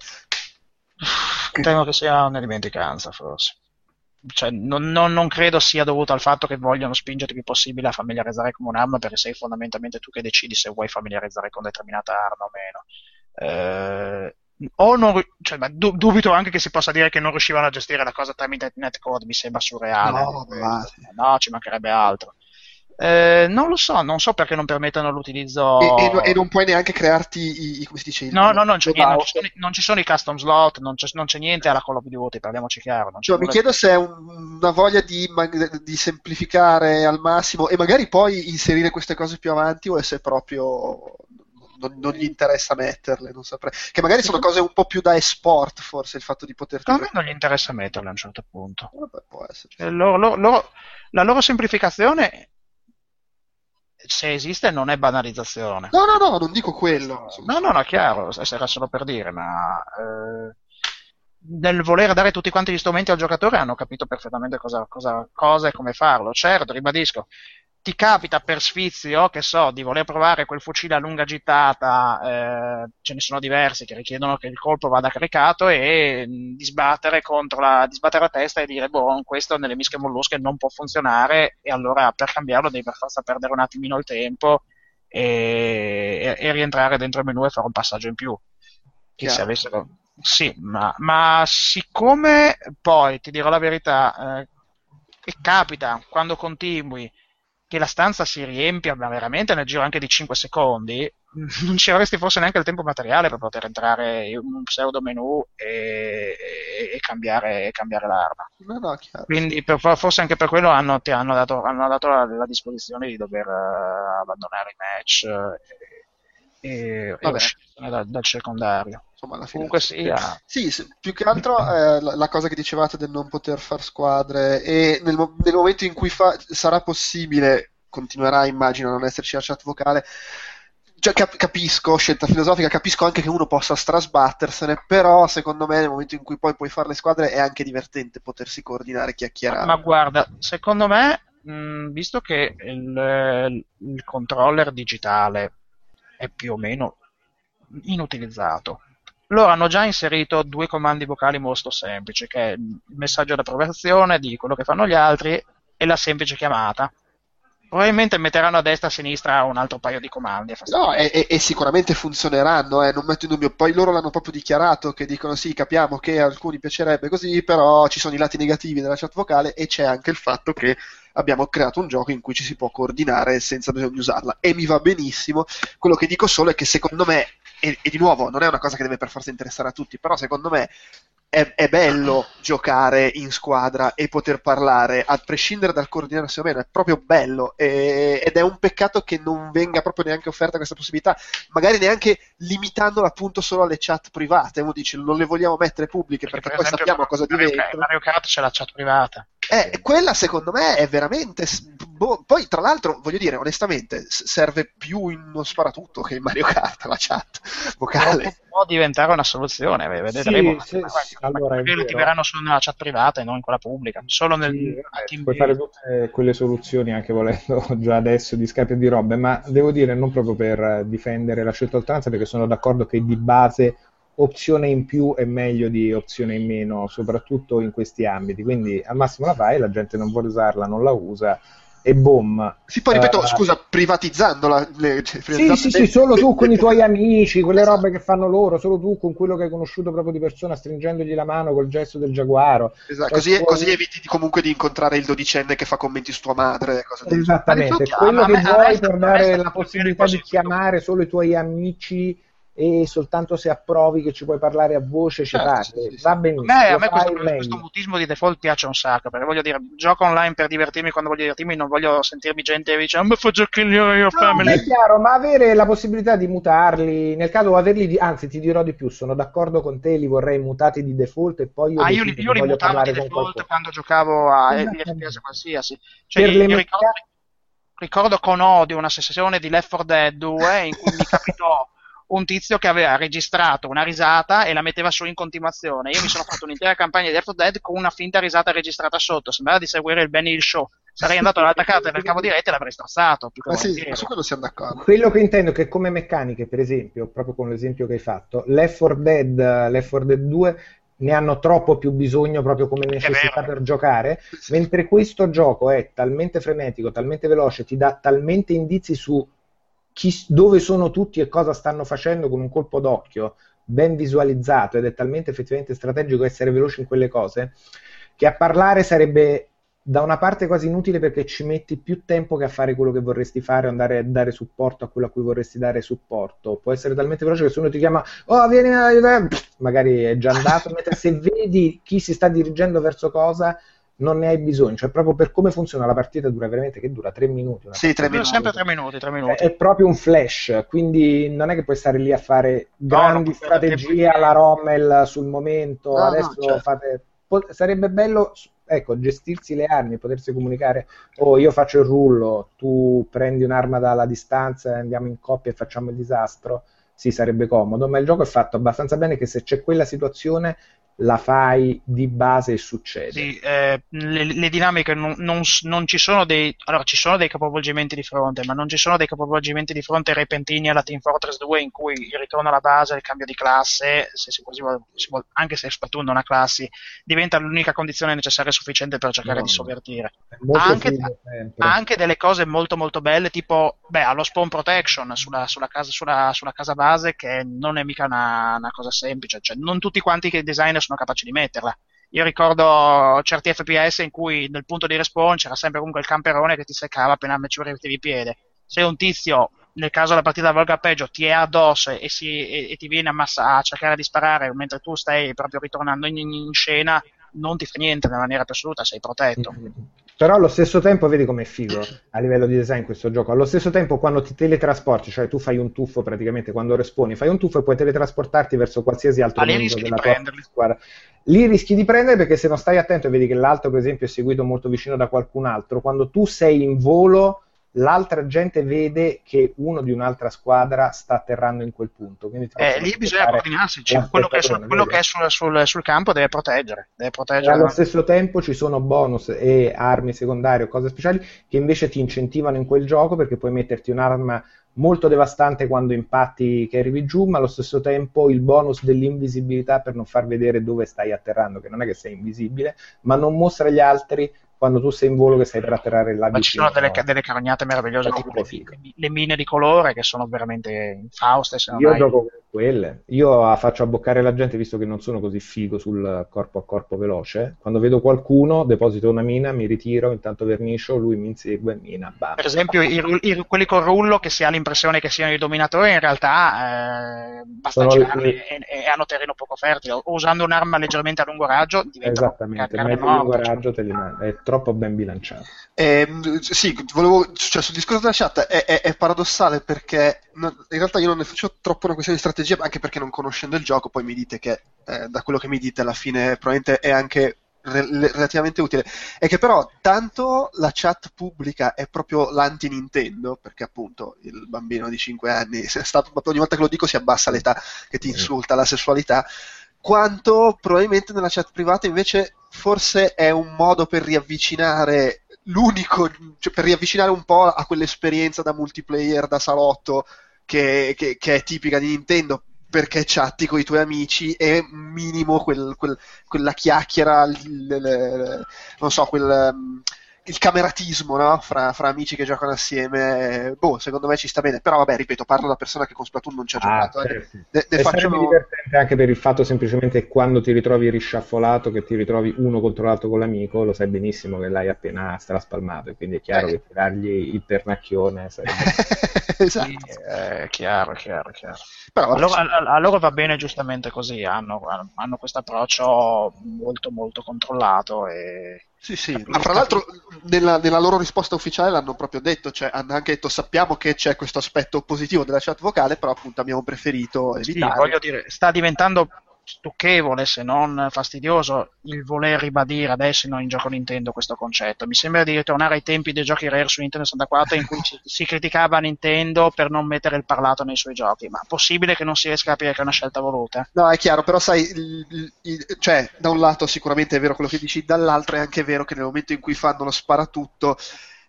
Temo che sia una dimenticanza, forse. Cioè, non, non- non credo sia dovuto al fatto che vogliono spingerti il più possibile a familiarizzare con un'arma, perché sei fondamentalmente tu che decidi se vuoi familiarizzare con determinata arma o meno. Eh, o non, cioè, ma du- dubito anche che si possa dire che non riuscivano a gestire la cosa tramite netcode, mi sembra surreale. No, ma- No, ci mancherebbe altro. Eh, non lo so, non so perché non permettono l'utilizzo. E, e e non puoi neanche crearti i, come si dice? No, no, non c'è, niente, non, ci sono, i- non ci sono i custom slot, non c'è, non c'è niente alla Call of Duty, parliamoci chiaro. non c'è Cioè, mi chiedo se è un- una voglia di, di semplificare al massimo e magari poi inserire queste cose più avanti o se proprio non, non gli interessa metterle, non saprei. Che magari sono cose un po' più da esport, forse, il fatto di poterti... A me non gli interessa metterle a un certo punto. Vabbè, può essere. Cioè, loro- loro- loro- la loro semplificazione, se esiste, non è banalizzazione. No, no, no, non dico quello. No, no, no, chiaro, era solo per dire, ma eh, nel voler dare tutti quanti gli strumenti al giocatore hanno capito perfettamente cosa, cosa, cosa e come farlo. Certo, ribadisco, ti capita per sfizio, che so, di voler provare quel fucile a lunga gittata, eh, ce ne sono diversi che richiedono che il colpo vada caricato e mh, di sbattere contro la, di sbattere la testa e dire, boh, questo nelle mische mollusche non può funzionare e allora per cambiarlo devi per forza perdere un attimino il tempo e, e- e rientrare dentro il menu e fare un passaggio in più. Che se avessero... Sì, ma, ma siccome poi, ti dirò la verità, eh, capita quando continui che la stanza si riempia ma veramente nel giro anche di 5 secondi, non ci avresti forse neanche il tempo materiale per poter entrare in un pseudo menu e, e- e cambiare, e cambiare l'arma. No, no. Quindi per- forse anche per quello hanno, ti hanno dato, hanno dato la, la disposizione di dover eh, abbandonare i match eh, e, e Vabbè. Uscire dal, dal circondario. Insomma, alla fine... Comunque sia, Sì, s- più che altro eh, la, la cosa che dicevate del non poter far squadre e nel, nel momento in cui fa- sarà possibile, continuerà immagino a non esserci la chat vocale, cioè, cap- capisco, scelta filosofica, capisco anche che uno possa strasbattersene, però secondo me nel momento in cui poi puoi fare le squadre è anche divertente potersi coordinare e chiacchierare. ma guarda, secondo me, mh, visto che il, il controller digitale è più o meno inutilizzato, loro hanno già inserito due comandi vocali molto semplici, che è il messaggio d'approvazione di quello che fanno gli altri e la semplice chiamata. Probabilmente metteranno a destra e a sinistra un altro paio di comandi. No, e, e- e sicuramente funzioneranno, eh, non metto in dubbio. Poi loro l'hanno proprio dichiarato che dicono sì, capiamo che a alcuni piacerebbe così, però ci sono i lati negativi della chat vocale e c'è anche il fatto che abbiamo creato un gioco in cui ci si può coordinare senza bisogno di usarla. E mi va benissimo. Quello che dico solo è che secondo me, e, e di nuovo non è una cosa che deve per forza interessare a tutti, però secondo me è, è bello giocare in squadra e poter parlare, a prescindere dal coordinarsi o meno, è proprio bello e- ed è un peccato che non venga proprio neanche offerta questa possibilità, magari neanche limitandola appunto solo alle chat private. Uno dice non le vogliamo mettere pubbliche perché, per poi sappiamo cosa diventa. Mario Kart c'è la chat privata. Eh, quella secondo me è veramente. boh, poi, tra l'altro, voglio dire, onestamente, serve più in uno sparatutto che in Mario Kart la chat vocale. Può diventare una soluzione, ve- vedremo. sì, Ma- sì, ma- allora vero. attiveranno solo nella chat privata e non in quella pubblica, solo nel Sì, puoi fare tutte quelle soluzioni anche volendo già adesso di Skype e di robe, ma devo dire non proprio per difendere la scelta oltranza perché sono d'accordo che di base opzione in più è meglio di opzione in meno, soprattutto in questi ambiti. Quindi al massimo la fai, la gente non vuole usarla, non la usa e boom. Sì, poi ripeto, Eh, scusa, privatizzandola. Le, cioè, Sì, privatizzando sì, le- sì, solo tu con i tuoi Esatto. amici, quelle robe che fanno loro, solo tu con quello che hai conosciuto proprio di persona, stringendogli la mano col gesto del giaguaro. Esatto, Cioè, così, puoi- così eviti di- comunque di incontrare il dodicenne che fa commenti su tua madre. Cose del Esattamente, quello che vuoi dare sta la possibilità di chiamare solo i tuoi amici e soltanto se approvi che ci puoi parlare a voce ci Certo, parli. sì, sì. Va benissimo, me, a me questo, questo mutismo di default piace un sacco, perché voglio dire, gioco online per divertirmi quando voglio divertirmi, non voglio sentirmi gente che dice, "Ah, ma fa giochini io No, family. è chiaro, ma avere la possibilità di mutarli, nel caso averli, di, anzi ti dirò di più, sono d'accordo con te, li vorrei mutati di default e poi io Ah, io io li voglio mutavo di default quando giocavo a Esattamente. FPS qualsiasi. Cioè, Per io le ricordo, mecca- ricordo con odio una sessione di Left 4 Dead 2 in cui mi capitò un tizio che aveva registrato una risata e la metteva su in continuazione. Io mi sono fatto un'intera campagna di Left 4 Dead con una finta risata registrata sotto. Sembrava di seguire il Benny Hill Show. Sarei andato dall'altra parte del cavo di rete e l'avrei strozzato. Più che Ma sì, ma su quello siamo d'accordo. Quello che intendo è che come meccaniche, per esempio, proprio con l'esempio che hai fatto, Left 4 Dead, Left 4 Dead 2 ne hanno troppo più bisogno proprio come necessità per giocare, mentre questo gioco è talmente frenetico, talmente veloce, ti dà talmente indizi su chi- dove sono tutti e cosa stanno facendo con un colpo d'occhio, ben visualizzato ed è talmente effettivamente strategico essere veloci in quelle cose che a parlare sarebbe da una parte quasi inutile perché ci metti più tempo che a fare quello che vorresti fare o andare a dare supporto a quello a cui vorresti dare supporto. Può essere talmente veloce che se uno ti chiama, oh vieni a aiutare, magari è già andato, mentre se vedi chi si sta dirigendo verso cosa non ne hai bisogno, cioè proprio per come funziona la partita dura veramente che dura tre minuti. Una Sì, tre minuti. sempre tre minuti, tre è, minuti. è proprio un flash, quindi non è che puoi stare lì a fare grandi no, strategie alla Rommel sul momento. No, no, Adesso certo. fate. Sarebbe bello, ecco, gestirsi le armi, potersi comunicare. Oh, io faccio il rullo, tu prendi un'arma dalla distanza, andiamo in coppia e facciamo il disastro. Sì, sarebbe comodo, ma il gioco è fatto abbastanza bene che se c'è quella situazione la fai di base e succede. Sì, eh, le, le dinamiche non, non non ci sono dei. Allora, ci sono dei capovolgimenti di fronte, ma non ci sono dei capovolgimenti di fronte repentini alla Team Fortress 2 in cui il ritorno alla base, il cambio di classe, se si vuole- si vuole- anche se Splatoon non ha classi, diventa l'unica condizione necessaria e sufficiente per cercare No, di sovvertire. Anche-. Ha anche delle cose molto molto belle, tipo beh, allo spawn protection sulla, sulla casa, sulla, sulla casa base, che non è mica una, una cosa semplice, cioè non tutti quanti i designer sono capaci di metterla. Io ricordo certi FPS in cui nel punto di respawn c'era sempre comunque il camperone che ti seccava appena ci mettevi piede. Se un tizio, nel caso la partita volga peggio, ti è addosso e, si- e- e ti viene a, massa- a cercare di sparare mentre tu stai proprio ritornando in, in scena, non ti fa niente nella maniera più assoluta, sei protetto. Però allo stesso tempo vedi com'è figo a livello di design questo gioco. Allo stesso tempo quando ti teletrasporti, cioè tu fai un tuffo praticamente quando responi, fai un tuffo e puoi teletrasportarti verso qualsiasi altro di della tua prenderli. squadra. Lì rischi di prendere perché se non stai attento e vedi che l'altro per esempio è seguito molto vicino da qualcun altro, quando tu sei in volo l'altra gente vede che uno di un'altra squadra sta atterrando in quel punto. Eh, lì bisogna coordinarsi, cioè, quello che è, sul, che è sul, sul- sul campo deve proteggere, deve proteggere. allo stesso tempo ci sono bonus e armi secondarie o cose speciali che invece ti incentivano in quel gioco perché puoi metterti un'arma molto devastante quando impatti che arrivi giù, ma allo stesso tempo il bonus dell'invisibilità per non far vedere dove stai atterrando, che non è che sei invisibile, ma non mostra agli altri quando tu sei in volo che stai per atterrare là Ma ci vicino. sono delle, delle carognate meravigliose, le, le mine di colore che sono veramente infauste. Se non Io hai- gioco con quelle. Io ah, faccio abboccare la gente visto che non sono così figo sul corpo a corpo veloce. Quando vedo qualcuno, deposito una mina, mi ritiro, intanto vernicio, lui mi insegue, mina, bam. Per esempio, i, i- quelli col rullo che si ha l'impressione che siano i dominatori, in realtà eh, basta Sono girarli le- e, e hanno terreno poco fertile. O usando un'arma leggermente a lungo raggio diventano Esattamente, mezzo lungo morta. raggio te li manda. Troppo ben bilanciato. Ehm, sì, volevo, cioè, sul discorso della chat è, è- è paradossale perché non- in realtà io non ne faccio troppo una questione di strategia, anche perché non conoscendo il gioco poi mi dite che eh, da quello che mi dite alla fine probabilmente è anche relativamente utile. È che però tanto la chat pubblica è proprio l'anti-Nintendo, perché appunto il bambino di 5 anni, se sta- ogni volta che lo dico si abbassa l'età che ti insulta la sessualità, quanto probabilmente nella chat privata invece forse è un modo per riavvicinare l'unico, cioè per riavvicinare un po' a quell'esperienza da multiplayer, da salotto che, che- che è tipica di Nintendo perché chatti con i tuoi amici e minimo quel- quel- quella chiacchiera, il- il- il- non so, quel, um, il cameratismo no? fra, fra amici che giocano assieme. Boh, secondo me ci sta bene. Però vabbè, ripeto, parlo da persona che con Splatoon non ci ha Ah, giocato. eh. certo. Ne- ne e faccio sarebbe uno- divertente anche per il fatto semplicemente che quando ti ritrovi risciaffolato, che ti ritrovi uno contro l'altro con l'amico, lo sai benissimo che l'hai appena straspalmato, e quindi è chiaro Eh. che tirargli il pernacchione sarebbe... esatto. Sì, è chiaro, chiaro, chiaro. Però Allora, a, a loro va bene giustamente così, hanno, hanno questo approccio molto molto controllato e Sì, sì, ma fra l'altro nella, nella loro risposta ufficiale l'hanno proprio detto, cioè hanno anche detto sappiamo che c'è questo aspetto positivo della chat vocale, però appunto abbiamo preferito Sì, evitare. voglio dire, sta diventando stucchevole, se non fastidioso, il voler ribadire adesso in ogni gioco Nintendo questo concetto. Mi sembra di ritornare ai tempi dei giochi Rare su Nintendo 64 in cui ci- si criticava Nintendo per non mettere il parlato nei suoi giochi. Ma possibile che non si riesca a capire che è una scelta voluta? No, è chiaro, però sai, il- il- il- cioè, da un lato sicuramente è vero quello che dici, dall'altro è anche vero che nel momento in cui fanno lo sparatutto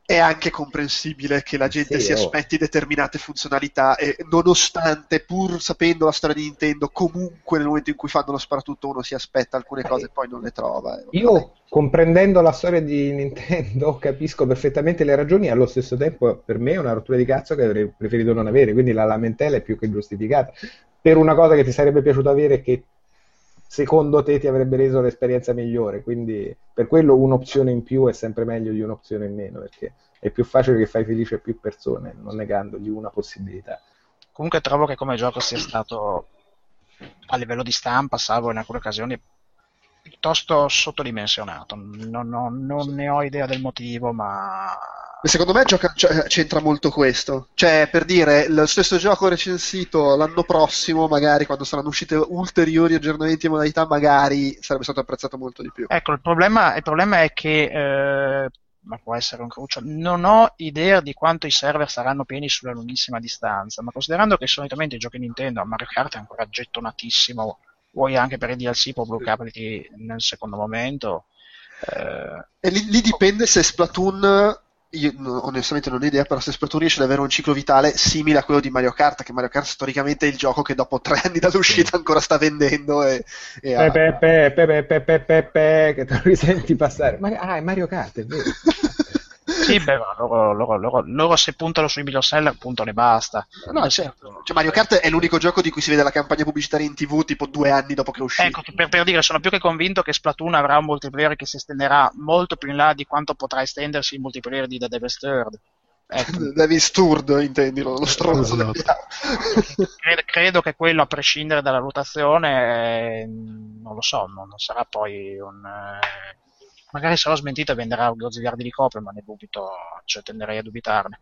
è anche comprensibile che la gente Sì, si oh. aspetti determinate funzionalità e nonostante, pur sapendo la storia di Nintendo, comunque nel momento in cui fanno lo sparatutto uno si aspetta alcune cose e poi non le trova. eh. Io, comprendendo la storia di Nintendo, capisco perfettamente le ragioni e allo stesso tempo per me è una rottura di cazzo che avrei preferito non avere, quindi la lamentela è più che giustificata. Per una cosa che ti sarebbe piaciuto avere che secondo te ti avrebbe reso l'esperienza migliore, quindi per quello un'opzione in più è sempre meglio di un'opzione in meno, perché è più facile che fai felice più persone, non negandogli una possibilità. Comunque trovo che come gioco sia stato a livello di stampa, salvo in alcune occasioni, piuttosto sottodimensionato. Non, non- non ne ho idea del motivo, ma Secondo me gioca- cioè, c'entra molto questo. Cioè, per dire, lo stesso gioco recensito l'anno prossimo, magari quando saranno uscite ulteriori aggiornamenti e modalità, magari sarebbe stato apprezzato molto di più. Ecco, il problema, il problema è che, eh, ma può essere un cruccio, non ho idea di quanto i server saranno pieni sulla lunghissima distanza, ma considerando che solitamente i giochi Nintendo a Mario Kart è ancora gettonatissimo, vuoi anche per i DLC può bloccarli nel secondo momento, eh, E lì, lì dipende se Splatoon. Io no, onestamente non ho idea, però se Splatoon riesce ad avere un ciclo vitale simile a quello di Mario Kart, che Mario Kart storicamente è il gioco che dopo tre anni dall'uscita ancora sta vendendo e, e ha- Pe, pe, pe, pe, pe, pe, pe, pe, che te lo risenti passare. Ma, ah, è Mario Kart, è vero. sì, beh, loro, loro- loro- loro se puntano sui miglior seller puntano e basta. No, certo. Cioè, Mario Kart è l'unico gioco di cui si vede la campagna pubblicitaria in TV tipo due anni dopo che è uscito. Ecco, per, per dire, sono più che convinto che Splatoon avrà un multiplayer che si estenderà molto più in là di quanto potrà estendersi il multiplayer di The Devil's Third. Ecco, Davis Turd, intendi, lo stronzo Esatto. credo, credo che quello, a prescindere dalla valutazione, eh, non lo so, non, non sarà poi un... eh, magari sarò smentito e venderà 12 miliardi di copie, ma ne dubito, cioè tenderei a dubitarne.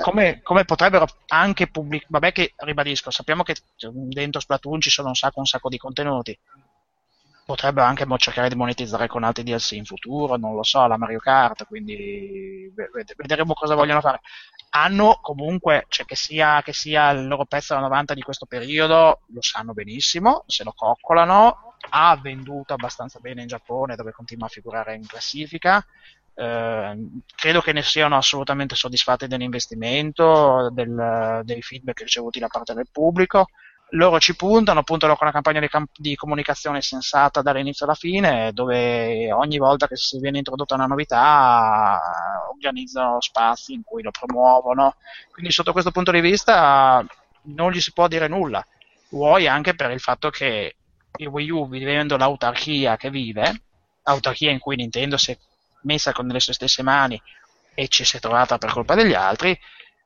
Come, come potrebbero anche pubblicare... Vabbè che, ribadisco, sappiamo che dentro Splatoon ci sono un sacco, un sacco di contenuti. Potrebbero anche cercare di monetizzare con altri DLC in futuro, non lo so, la Mario Kart, quindi ve- ved- vedremo cosa vogliono fare. Hanno comunque, cioè che sia, che sia il loro pezzo da 90 di questo periodo, lo sanno benissimo, se lo coccolano, ha venduto abbastanza bene in Giappone dove continua a figurare in classifica. Eh, credo che ne siano assolutamente soddisfatti dell'investimento, del- dei feedback ricevuti da parte del pubblico. Loro ci puntano, puntano con una campagna di, cam- di comunicazione sensata dall'inizio alla fine, dove ogni volta che si viene introdotta una novità organizzano spazi in cui lo promuovono. Quindi sotto questo punto di vista non gli si può dire nulla. Vuoi anche per il fatto che il Wii U, vivendo l'autarchia che vive, autarchia in cui Nintendo si è messa con le sue stesse mani e ci si è trovata per colpa degli altri,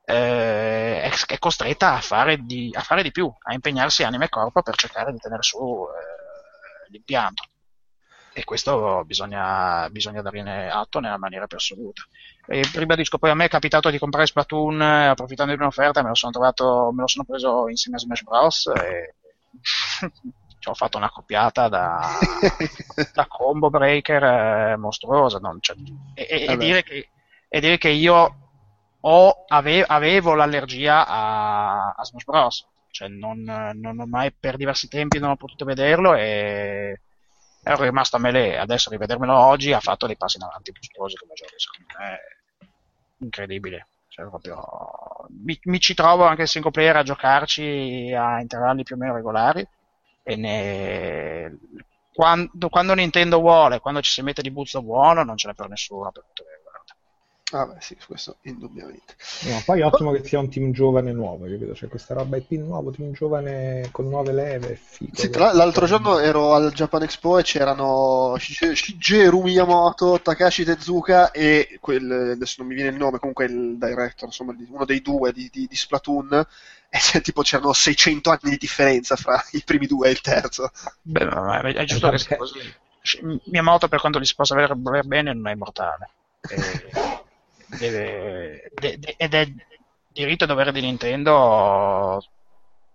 eh, è, è costretta a fare, di, a fare di più, a impegnarsi anima e corpo per cercare di tenere su eh, l'impianto. E questo bisogna, bisogna dargliene atto nella maniera più assoluta. E ribadisco, poi a me è capitato di comprare Splatoon eh, approfittando di un'offerta, me lo sono trovato, me lo sono preso insieme a Smash Bros. e ci ho fatto una coppiata da, da combo breaker eh, mostruosa. non- cioè, e, e- dire che, e dire che io ho- ave- avevo l'allergia a, a Smash Bros. Cioè, non, non ho mai per diversi tempi non ho potuto vederlo e ero rimasto a melee. Adesso rivedermelo oggi ha fatto dei passi in avanti mostruosi come gioco, secondo me incredibile. Cioè, proprio... mi, mi ci trovo anche il single player a giocarci a intervalli più o meno regolari ne... quando, quando Nintendo vuole, quando ci si mette di buzzo buono, non ce n'è per nessuno. Per guarda. Ah, beh, sì, questo indubbiamente. No, poi è ottimo che sia un team giovane nuovo, capito? Cioè questa roba è team nuovo, team giovane con nuove leve, figo. Sì, tra l'altro giorno ero al Japan Expo e c'erano Shige- Shigeru Miyamoto, Takashi Tezuka e quel, adesso non mi viene il nome, comunque il director, insomma, di- uno dei due di, di- di Splatoon. E c'è, tipo c'erano 600 anni di differenza fra i primi due e il terzo. Beh, ma- è giusto che sia così. Miyamoto, per quanto gli si possa voler bene, non è immortale. E deve- de- de- ed è diritto e dovere di Nintendo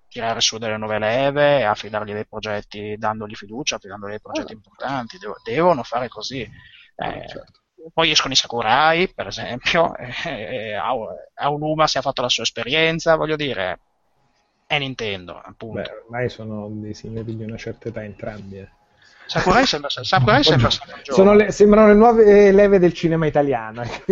tirare su delle nuove leve, affidargli dei progetti, dandogli fiducia, affidandogli dei progetti importanti. Devo- devono fare così. Eh, certo. Poi escono i Sakurai, per esempio, e, e Au- Aonuma si è fatto la sua esperienza, voglio dire, è Nintendo, appunto. Beh, ormai sono dei signori di una certa età entrambi. eh. Sakurai sembra, Sakurai sembra le- sembrano le nuove leve del cinema italiano. eh.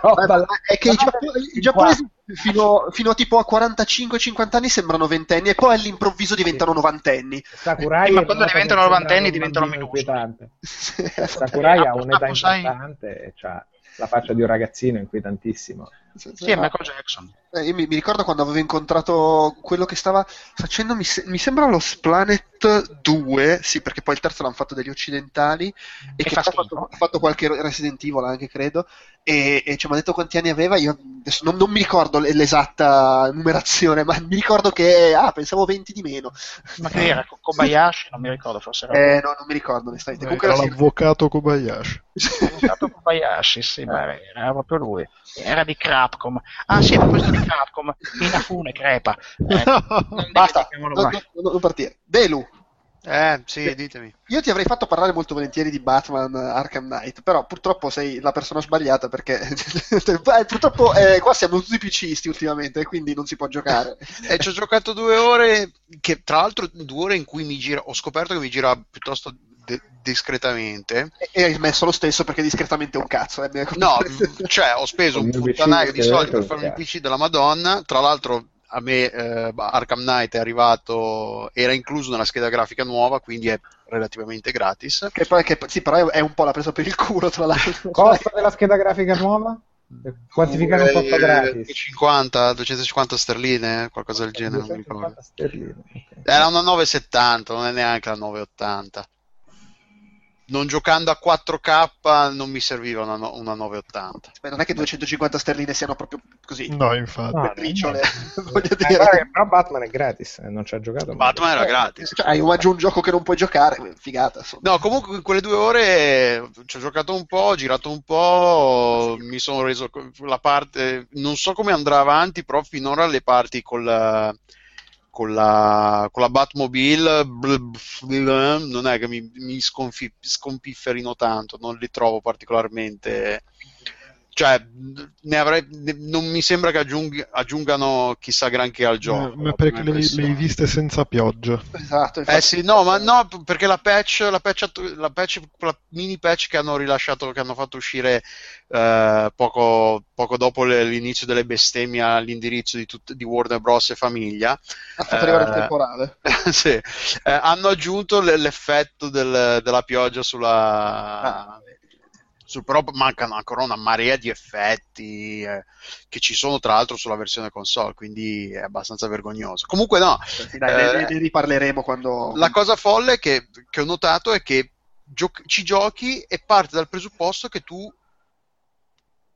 Roba Ma- là- ma è che i, giappo- i giapponesi fino, fino a tipo a 45-50 anni sembrano ventenni e poi all'improvviso diventano novantenni. Sakurai Sì, ma è quando diventano novantenni un diventano minuscoli. inquietante. Sakurai ha un'età importante ha la faccia di un ragazzino inquietantissimo. Sì, è Michael Jackson. Eh, io mi, mi ricordo quando avevo incontrato quello che stava facendo, mi, se- mi sembra lo Splanet 2, sì, perché poi il terzo l'hanno fatto degli occidentali, e, E che ha fatto, fatto qualche Resident Evil anche, credo, e, e ci mi ha detto quanti anni aveva, io adesso non, non mi ricordo l- l'esatta numerazione, ma mi ricordo che, ah, pensavo 20 di meno. Ma che era? Ko- Kobayashi? Non mi ricordo, forse era Eh, no, non mi ricordo, onestamente. Comunque Era l'avvocato Kobayashi. Avvocato Kobayashi, sì, ma era proprio lui. Era di Crapcom. Ah sì, a proposito di Crapcom, Inafune crepa. Eh, Basta, non, non- non partire. Belu, Eh, sì, ditemi. io ti avrei fatto parlare molto volentieri di Batman Arkham Knight, però purtroppo sei la persona sbagliata perché eh, purtroppo eh, qua siamo tutti PCisti ultimamente, quindi non si può giocare. E ci ho giocato due ore, che tra l'altro due ore in cui mi gira, ho scoperto che mi gira piuttosto de- discretamente. E, hai smesso lo stesso perché discretamente è un cazzo. Eh, No, cioè ho speso un puttanaio di soldi per fare un. PC della Madonna. Tra l'altro a me eh, Arkham Knight è arrivato, era incluso nella scheda grafica nuova, quindi è relativamente gratis. Che poi, che, sì, però è un po' la presa per il culo, tra l'altro. Costo della scheda grafica nuova? Quantificare un Eh, gratis. 50, 250 sterline, qualcosa del genere, non mi ricordo. 250 sterline. ok. Era una 970, non è neanche la 980. Non giocando a 4K non mi serviva una, no- una 980. Beh, non è che 250 sterline siano proprio così. No, infatti. No, briciole, no. voglio Eh, dire. però Batman è gratis, eh, non ci ha giocato. Batman era gratis. Cioè, hai omaggio a un gioco che non puoi giocare, figata. Insomma. No, comunque in quelle due ore ci ho giocato un po', ho girato un po', mi sono reso la parte, non so come andrà avanti, però finora le parti con la, con la, con la Batmobile bl- bl- non è che mi, mi sconfi- scompifferino tanto, non li trovo particolarmente... Cioè, ne avrei, ne- non mi sembra che aggiunghi- aggiungano chissà granché al gioco. Ma la perché le, le hai viste senza pioggia? Esatto, infatti. Eh sì, no, ma no, perché la patch, la patch, la patch, quella mini patch che hanno rilasciato, che hanno fatto uscire eh, poco, poco dopo le- l'inizio delle bestemmie all'indirizzo di, tut- di Warner Bros. e famiglia, ha fatto arrivare il eh, temporale. sì, eh, hanno aggiunto l- l'effetto del- della pioggia sulla... Ah, Su, però mancano ancora una marea di effetti eh, che ci sono tra l'altro sulla versione console, quindi è abbastanza vergognoso. Comunque no, Sì, dai, ne, eh, ne- ne riparleremo quando... la cosa folle che, che ho notato è che gio- ci giochi e parte dal presupposto che tu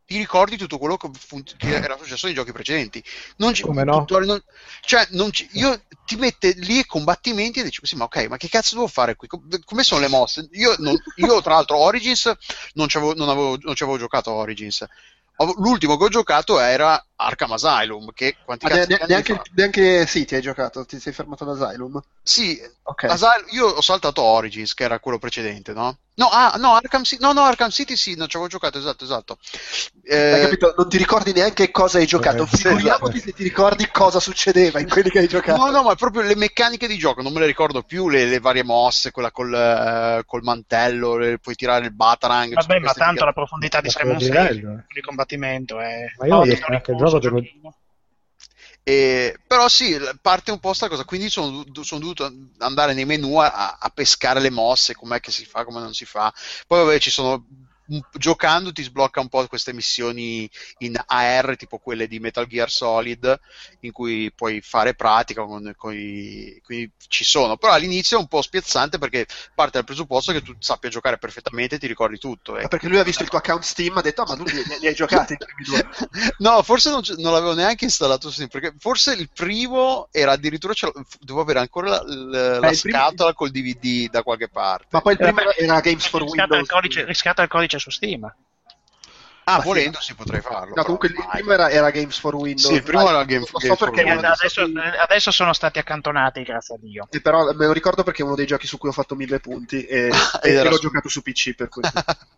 ti ricordi tutto quello che, fun- che era successo nei giochi precedenti. Non ci- Come no? tutorial non- cioè, non ci- io ti mette lì i combattimenti e dici, sì, ma ok, ma che cazzo devo fare qui? Com- Come sono le mosse? Io, non- io, tra l'altro, Origins non ci avevo, non avevo- non ci avevo giocato a Origins. L'ultimo che ho giocato era Arkham Asylum, che quanti Ah, cazzo ne- di anni neanche, neanche sì, ti hai giocato, ti sei fermato ad Asylum. Sì, Ok. Asylum- io ho saltato Origins, che era quello precedente, no? No, ah, no, Arkham City, no, no, Arkham City sì, non ci avevo giocato, esatto, esatto. Hai Eh, capito? Non ti ricordi neanche cosa hai giocato. Eh, sì, Figuriamoti se ti ricordi cosa succedeva in quelli che hai giocato. no, no, ma proprio le meccaniche di gioco, non me le ricordo più, le, le varie mosse, quella col, eh, col mantello, le- puoi tirare il batarang. Vabbè, ma tanto la profondità di Simon Says Reggio, eh. di combattimento è... Ma io Oh, io ti qualche ricorso, gioco te lo- giochino. E- però sì, parte un po' sta cosa, quindi sono, sono dovuto andare nei menu a, a pescare le mosse, com'è che si fa, come non si fa. Poi vabbè, ci sono giocando ti sblocca un po' queste missioni in AR, tipo quelle di Metal Gear Solid, in cui puoi fare pratica, con, con i- quindi ci sono. Però all'inizio è un po' spiazzante perché parte dal presupposto che tu sappia giocare perfettamente e ti ricordi tutto. Ecco. Perché lui ha visto il tuo account Steam, ha detto, ah, ma tu li, li hai giocati. No, forse non, non l'avevo neanche installato Steam, perché forse il primo era addirittura, dovevo avere ancora la, la- la il primo- scatola col DVD da qualche parte. Ma poi il primo Eh, era Games for Windows. riscatta il codice su Steam. Ah, sì. volendo si potrei farlo. No, comunque il primo era, era Games for Windows. Sì, il primo era Game- lo so Games for Windows. Adesso, adesso sono stati accantonati, grazie a Dio. eh, però me lo ricordo perché è uno dei giochi su cui ho fatto mille punti e, e- e l'ho su- giocato su PC per cui.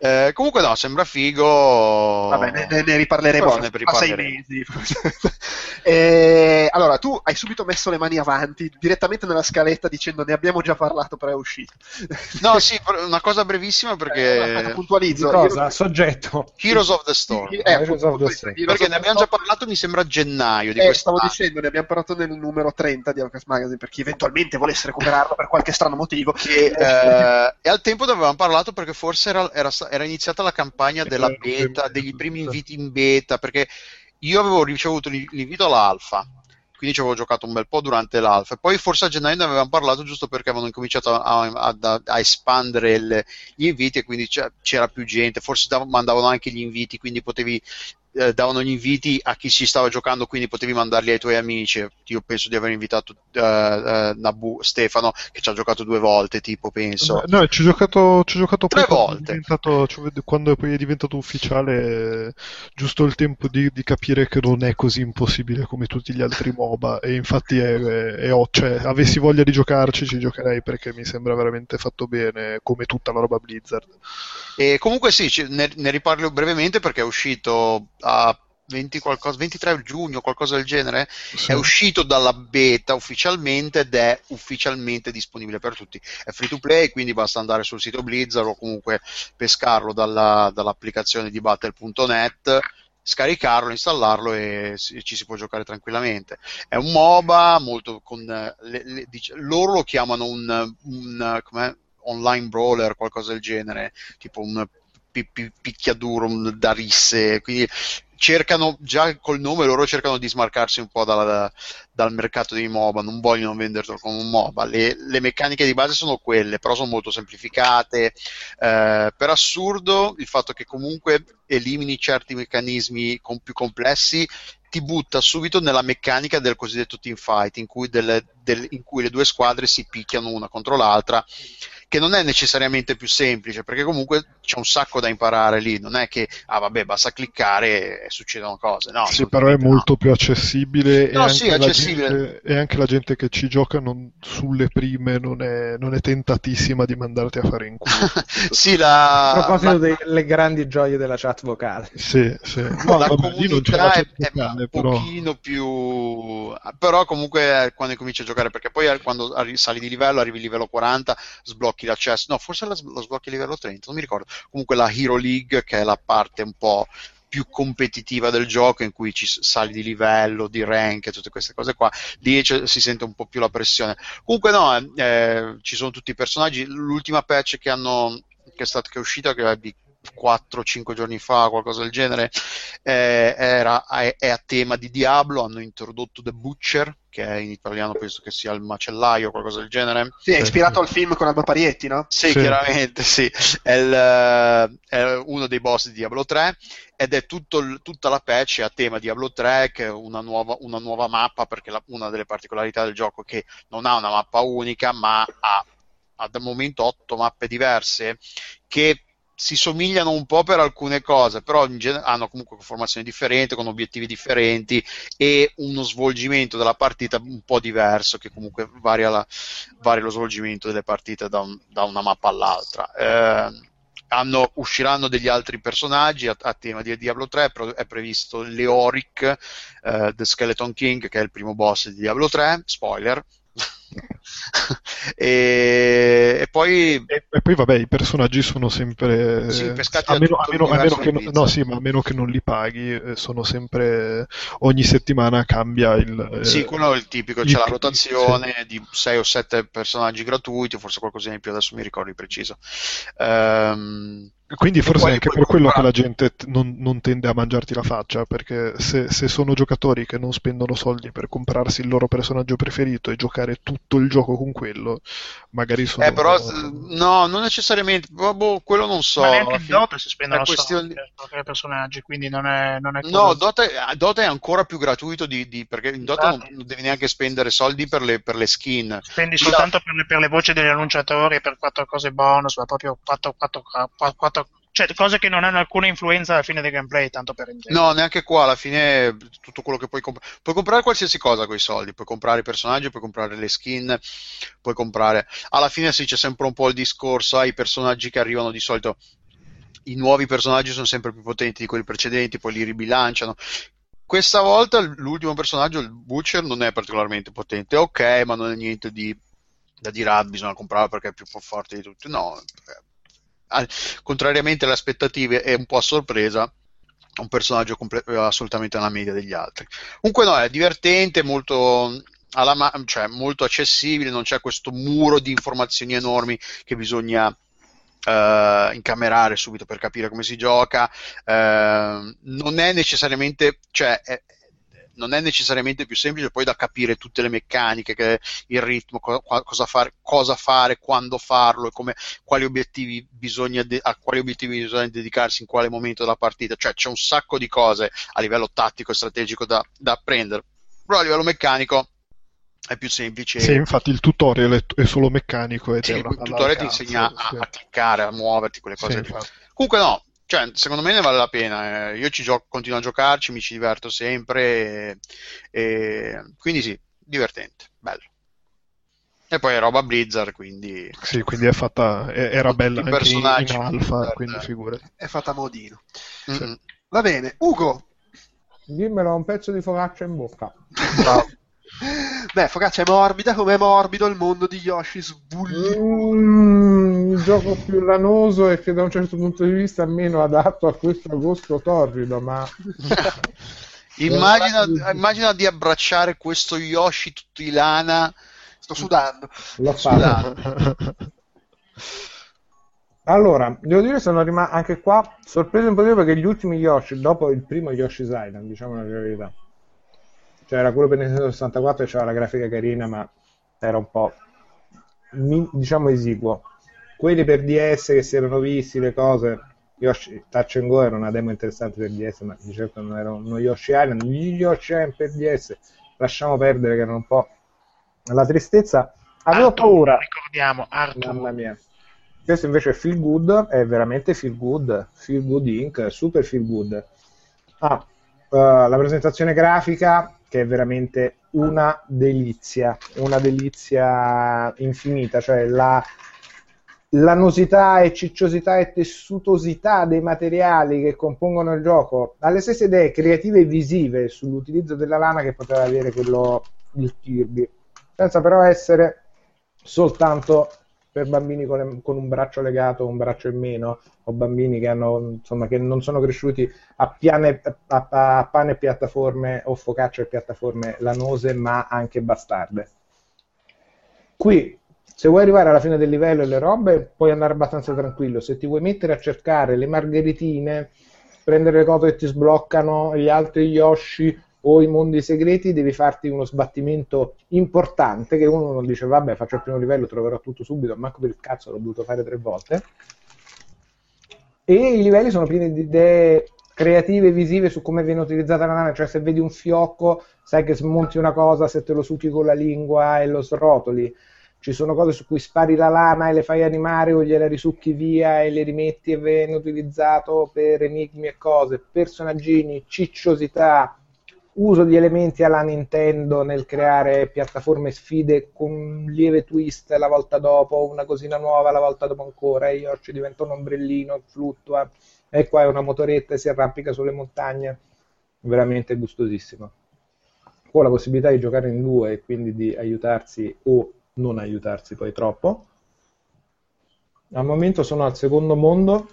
Eh, comunque no, sembra figo. Vabbè, ne, ne- ne riparleremo fra sei mesi. Eh, allora, tu hai subito messo le mani avanti, direttamente nella scaletta, dicendo ne abbiamo già parlato, però è uscito. No, sì, una cosa brevissima Eh, perché aspetta, puntualizzo. Cosa? Io non- Heroes of the Storm. Eh, Heroes of the Storm. Perché ne abbiamo già parlato, mi sembra a gennaio di Eh, stavo dicendo, ne abbiamo parlato nel numero 30 di Outcast Magazine per chi eventualmente volesse recuperarlo per qualche strano motivo. Che, eh, e al tempo ne avevamo parlato perché forse era, era era iniziata la campagna della beta, degli primi inviti in beta, perché io avevo ricevuto l'in- l'invito all'alfa, quindi ci avevo giocato un bel po' durante l'alfa, e poi forse a gennaio ne avevamo parlato giusto perché avevano incominciato a, a- a- a espandere il- gli inviti e quindi c'era più gente, forse dav- mandavano anche gli inviti, quindi potevi eh, davano gli inviti a chi ci stava giocando, quindi potevi mandarli ai tuoi amici. Io penso di aver invitato eh, eh, Nabu, Stefano, che ci ha giocato due volte, tipo, penso. No, ci ho giocato, ci ho giocato Tre quando volte. ved- quando poi è diventato ufficiale, giusto il tempo di, di capire che non è così impossibile come tutti gli altri MOBA. E infatti è, è- è- cioè, avessi voglia di giocarci, ci giocherei perché mi sembra veramente fatto bene, come tutta la roba Blizzard. E comunque sì, ne, ne riparlo brevemente perché è uscito a 20 qualcosa, 23 giugno, qualcosa del genere. Sì. È uscito dalla beta ufficialmente ed è ufficialmente disponibile per tutti. È free to play, quindi basta andare sul sito Blizzard o comunque pescarlo dalla- dall'applicazione di battle.net scaricarlo, installarlo e ci si può giocare tranquillamente. È un MOBA molto con eh, le- le- dice- loro lo chiamano un, un, online brawler, qualcosa del genere, tipo un pi- pi- picchiaduro, un da risse, quindi cercano già col nome loro cercano di smarcarsi un po' dalla- dal mercato dei MOBA, non vogliono venderlo come un MOBA. Le, le meccaniche di base sono quelle, però sono molto semplificate. Eh, per assurdo, il fatto che comunque elimini certi meccanismi con- più complessi ti butta subito nella meccanica del cosiddetto team fight, in cui, delle- del- in cui le due squadre si picchiano una contro l'altra, che non è necessariamente più semplice, perché comunque c'è un sacco da imparare lì, non è che, ah vabbè, basta cliccare e succedono cose, no. Sì, però è assolutamente no. molto più accessibile, No, e, sì, anche la accessibile. gente, e anche la gente che ci gioca non- sulle prime non è, non è tentatissima di mandarti a fare in culo. sì, la, A proposito la- delle grandi gioie della chat vocale. Sì, sì. No, la vabbè, lì non c'è comunità la è, chat è vocale, un però... pochino più però comunque eh, quando cominci a giocare perché poi eh, quando sali di livello arrivi a livello 40 sblocchi l'accesso no forse lo sblocchi a livello 30 non mi ricordo. Comunque la Hero League che è la parte un po' più competitiva del gioco in cui ci sali di livello, di rank e tutte queste cose qua, lì si sente un po' più la pressione. Comunque no, eh, ci sono tutti i personaggi, l'ultima patch che hanno che è stata che è uscita che è di 4-5 giorni fa, qualcosa del genere, eh, era, è, è a tema di Diablo, hanno introdotto The Butcher, che è in italiano penso che sia il macellaio qualcosa del genere. Sì, è ispirato al film con Alba Parietti, no? Sì, Sì. chiaramente, sì. È, il, è uno dei boss di Diablo 3 ed è tutto tutta la patch a tema Diablo 3 che è una nuova, una nuova mappa perché la- una delle particolarità del gioco è che non ha una mappa unica ma ha, ha al momento otto mappe diverse che si somigliano un po' per alcune cose, però gen- hanno comunque formazioni differenti, con obiettivi differenti e uno svolgimento della partita un po' diverso, che comunque varia, la- varia lo svolgimento delle partite da, un- da una mappa all'altra. Eh, hanno- usciranno degli altri personaggi a, a tema di Diablo 3, però è previsto Leoric, eh, The Skeleton King, che è il primo boss di Diablo 3, spoiler. e, e poi E, e poi vabbè, i personaggi sono sempre Sì, pescati a meno, a meno- a meno che, no, sì, ma a meno che non li paghi, eh, sono sempre ogni settimana cambia il Sì, eh, quello è il tipico, il- c'è la sì. rotazione di 6 o 7 personaggi gratuiti, forse qualcosina in più, adesso mi ricordo di preciso. Ehm, Quindi forse è anche per quello che la comprare- gente non, non tende a mangiarti la faccia, perché se, se sono giocatori che non spendono soldi per comprarsi il loro personaggio preferito e giocare tutto il gioco con quello, magari sono... Eh, però, no, non necessariamente, boh, boh, quello non so. Ma neanche in Dota si spendono soldi di- per giocare personaggi, quindi non è, non è No, Dota, è- Dota è ancora più gratuito di, di- perché in Dota non, Esatto. non devi neanche spendere soldi per le, per le skin. Spendi soltanto per le, per le voci degli annunciatori e per quattro cose bonus, ma proprio quattro, quattro- quattro- cioè cose che non hanno alcuna influenza alla fine del gameplay, tanto per intendere. No, neanche qua, alla fine tutto quello che puoi comprare. Puoi comprare qualsiasi cosa con i soldi, puoi comprare i personaggi, puoi comprare le skin, puoi comprare... Alla fine sì, c'è sempre un po' il discorso, i personaggi che arrivano di solito i nuovi personaggi sono sempre più potenti di quelli precedenti, poi li ribilanciano. Questa volta l'ultimo personaggio, il Butcher, non è particolarmente potente, ok, ma non è niente di, da dire, ah, bisogna comprarlo perché è più forte di tutti. No, eh, contrariamente alle aspettative è un po' a sorpresa, un personaggio comple- assolutamente alla media degli altri. Comunque no, è divertente, molto ma- cioè molto accessibile, non c'è questo muro di informazioni enormi che bisogna uh, incamerare subito per capire come si gioca. Uh, non è necessariamente, cioè, non è necessariamente più semplice poi da capire tutte le meccaniche, il ritmo, co- cosa, fare, cosa, fare, quando farlo come, quali obiettivi bisogna a quali obiettivi bisogna dedicarsi in quale momento della partita. Cioè c'è un sacco di cose a livello tattico e strategico da, da apprendere. Però a livello meccanico è più semplice. Sì, infatti il tutorial è, è solo meccanico. Ed sì, è il tutorial ti insegna sì. a, a, cliccare, a muoverti, quelle cose. Sì, Comunque no, cioè, secondo me ne vale la pena. Eh. Io ci gioco, continuo a giocarci, mi ci diverto sempre. E, e, quindi sì, divertente, bello. E poi è roba Blizzard, quindi... Sì, quindi è fatta, era bella anche in, in alfa, quindi figurati. È fatta a modino. Mm-hmm. Va bene, Ugo. Dimmelo un pezzo di focaccia in bocca. Bravo. Beh, focaccia è morbida come è morbido il mondo di Yoshi Svulli. Mm, il gioco più lanoso e che da un certo punto di vista è meno adatto a questo agosto torrido, ma... immagina, immagina, di abbracciare questo Yoshi tutto di lana. Sto sudando. L'ho fatto. Allora, devo dire sono rimasto anche qua sorpreso un po' perché gli ultimi Yoshi, dopo il primo Yoshi's Island, diciamo la verità, cioè era quello per Nintendo 64 e c'era la grafica carina, ma era un po' diciamo esiguo. Quelli per DS che si erano visti, le cose, Yoshi, Touch and Go era una demo interessante per DS, ma di certo non era uno Yoshi Island, gli Yoshi Island per DS, lasciamo perdere che erano un po' la tristezza. Avevo Arthur, paura. Ricordiamo, Arthur. Mamma mia. Questo invece è Feel Good, è veramente Feel Good, Feel Good Inc., super Feel Good. Ah, uh, la presentazione grafica che è veramente una delizia, una delizia infinita, cioè la l'annosità e cicciosità e tessutosità dei materiali che compongono il gioco, alle stesse idee creative e visive sull'utilizzo della lana che poteva avere quello il Kirby, senza però essere soltanto per bambini con, con, un braccio legato, un braccio in meno, o bambini che, hanno, insomma, che non sono cresciuti a, piane, a, a, pane e piattaforme o focaccia e piattaforme lanose, ma anche bastarde. Qui, se vuoi arrivare alla fine del livello e le robe, puoi andare abbastanza tranquillo. Se ti vuoi mettere a cercare le margheritine, prendere le cose che ti sbloccano, gli altri Yoshi o i mondi segreti devi farti uno sbattimento importante che uno non dice vabbè faccio il primo livello, troverò tutto subito, manco per il cazzo l'ho dovuto fare tre volte. E i livelli sono pieni di idee creative e visive su come viene utilizzata la nave, cioè se vedi un fiocco sai che smonti una cosa se te lo succhi con la lingua e lo srotoli. Ci sono cose su cui spari la lana e le fai animare o gliele risucchi via e le rimetti e viene utilizzato per enigmi e cose, personaggini, cicciosità, uso di elementi alla Nintendo nel creare piattaforme sfide con un lieve twist la volta dopo, una cosina nuova la volta dopo ancora, e Yoshi diventa un ombrellino, fluttua, e qua è una motoretta e si arrampica sulle montagne, veramente gustosissimo. Con la possibilità di giocare in due e quindi di aiutarsi o non aiutarsi poi troppo. Al momento sono al secondo mondo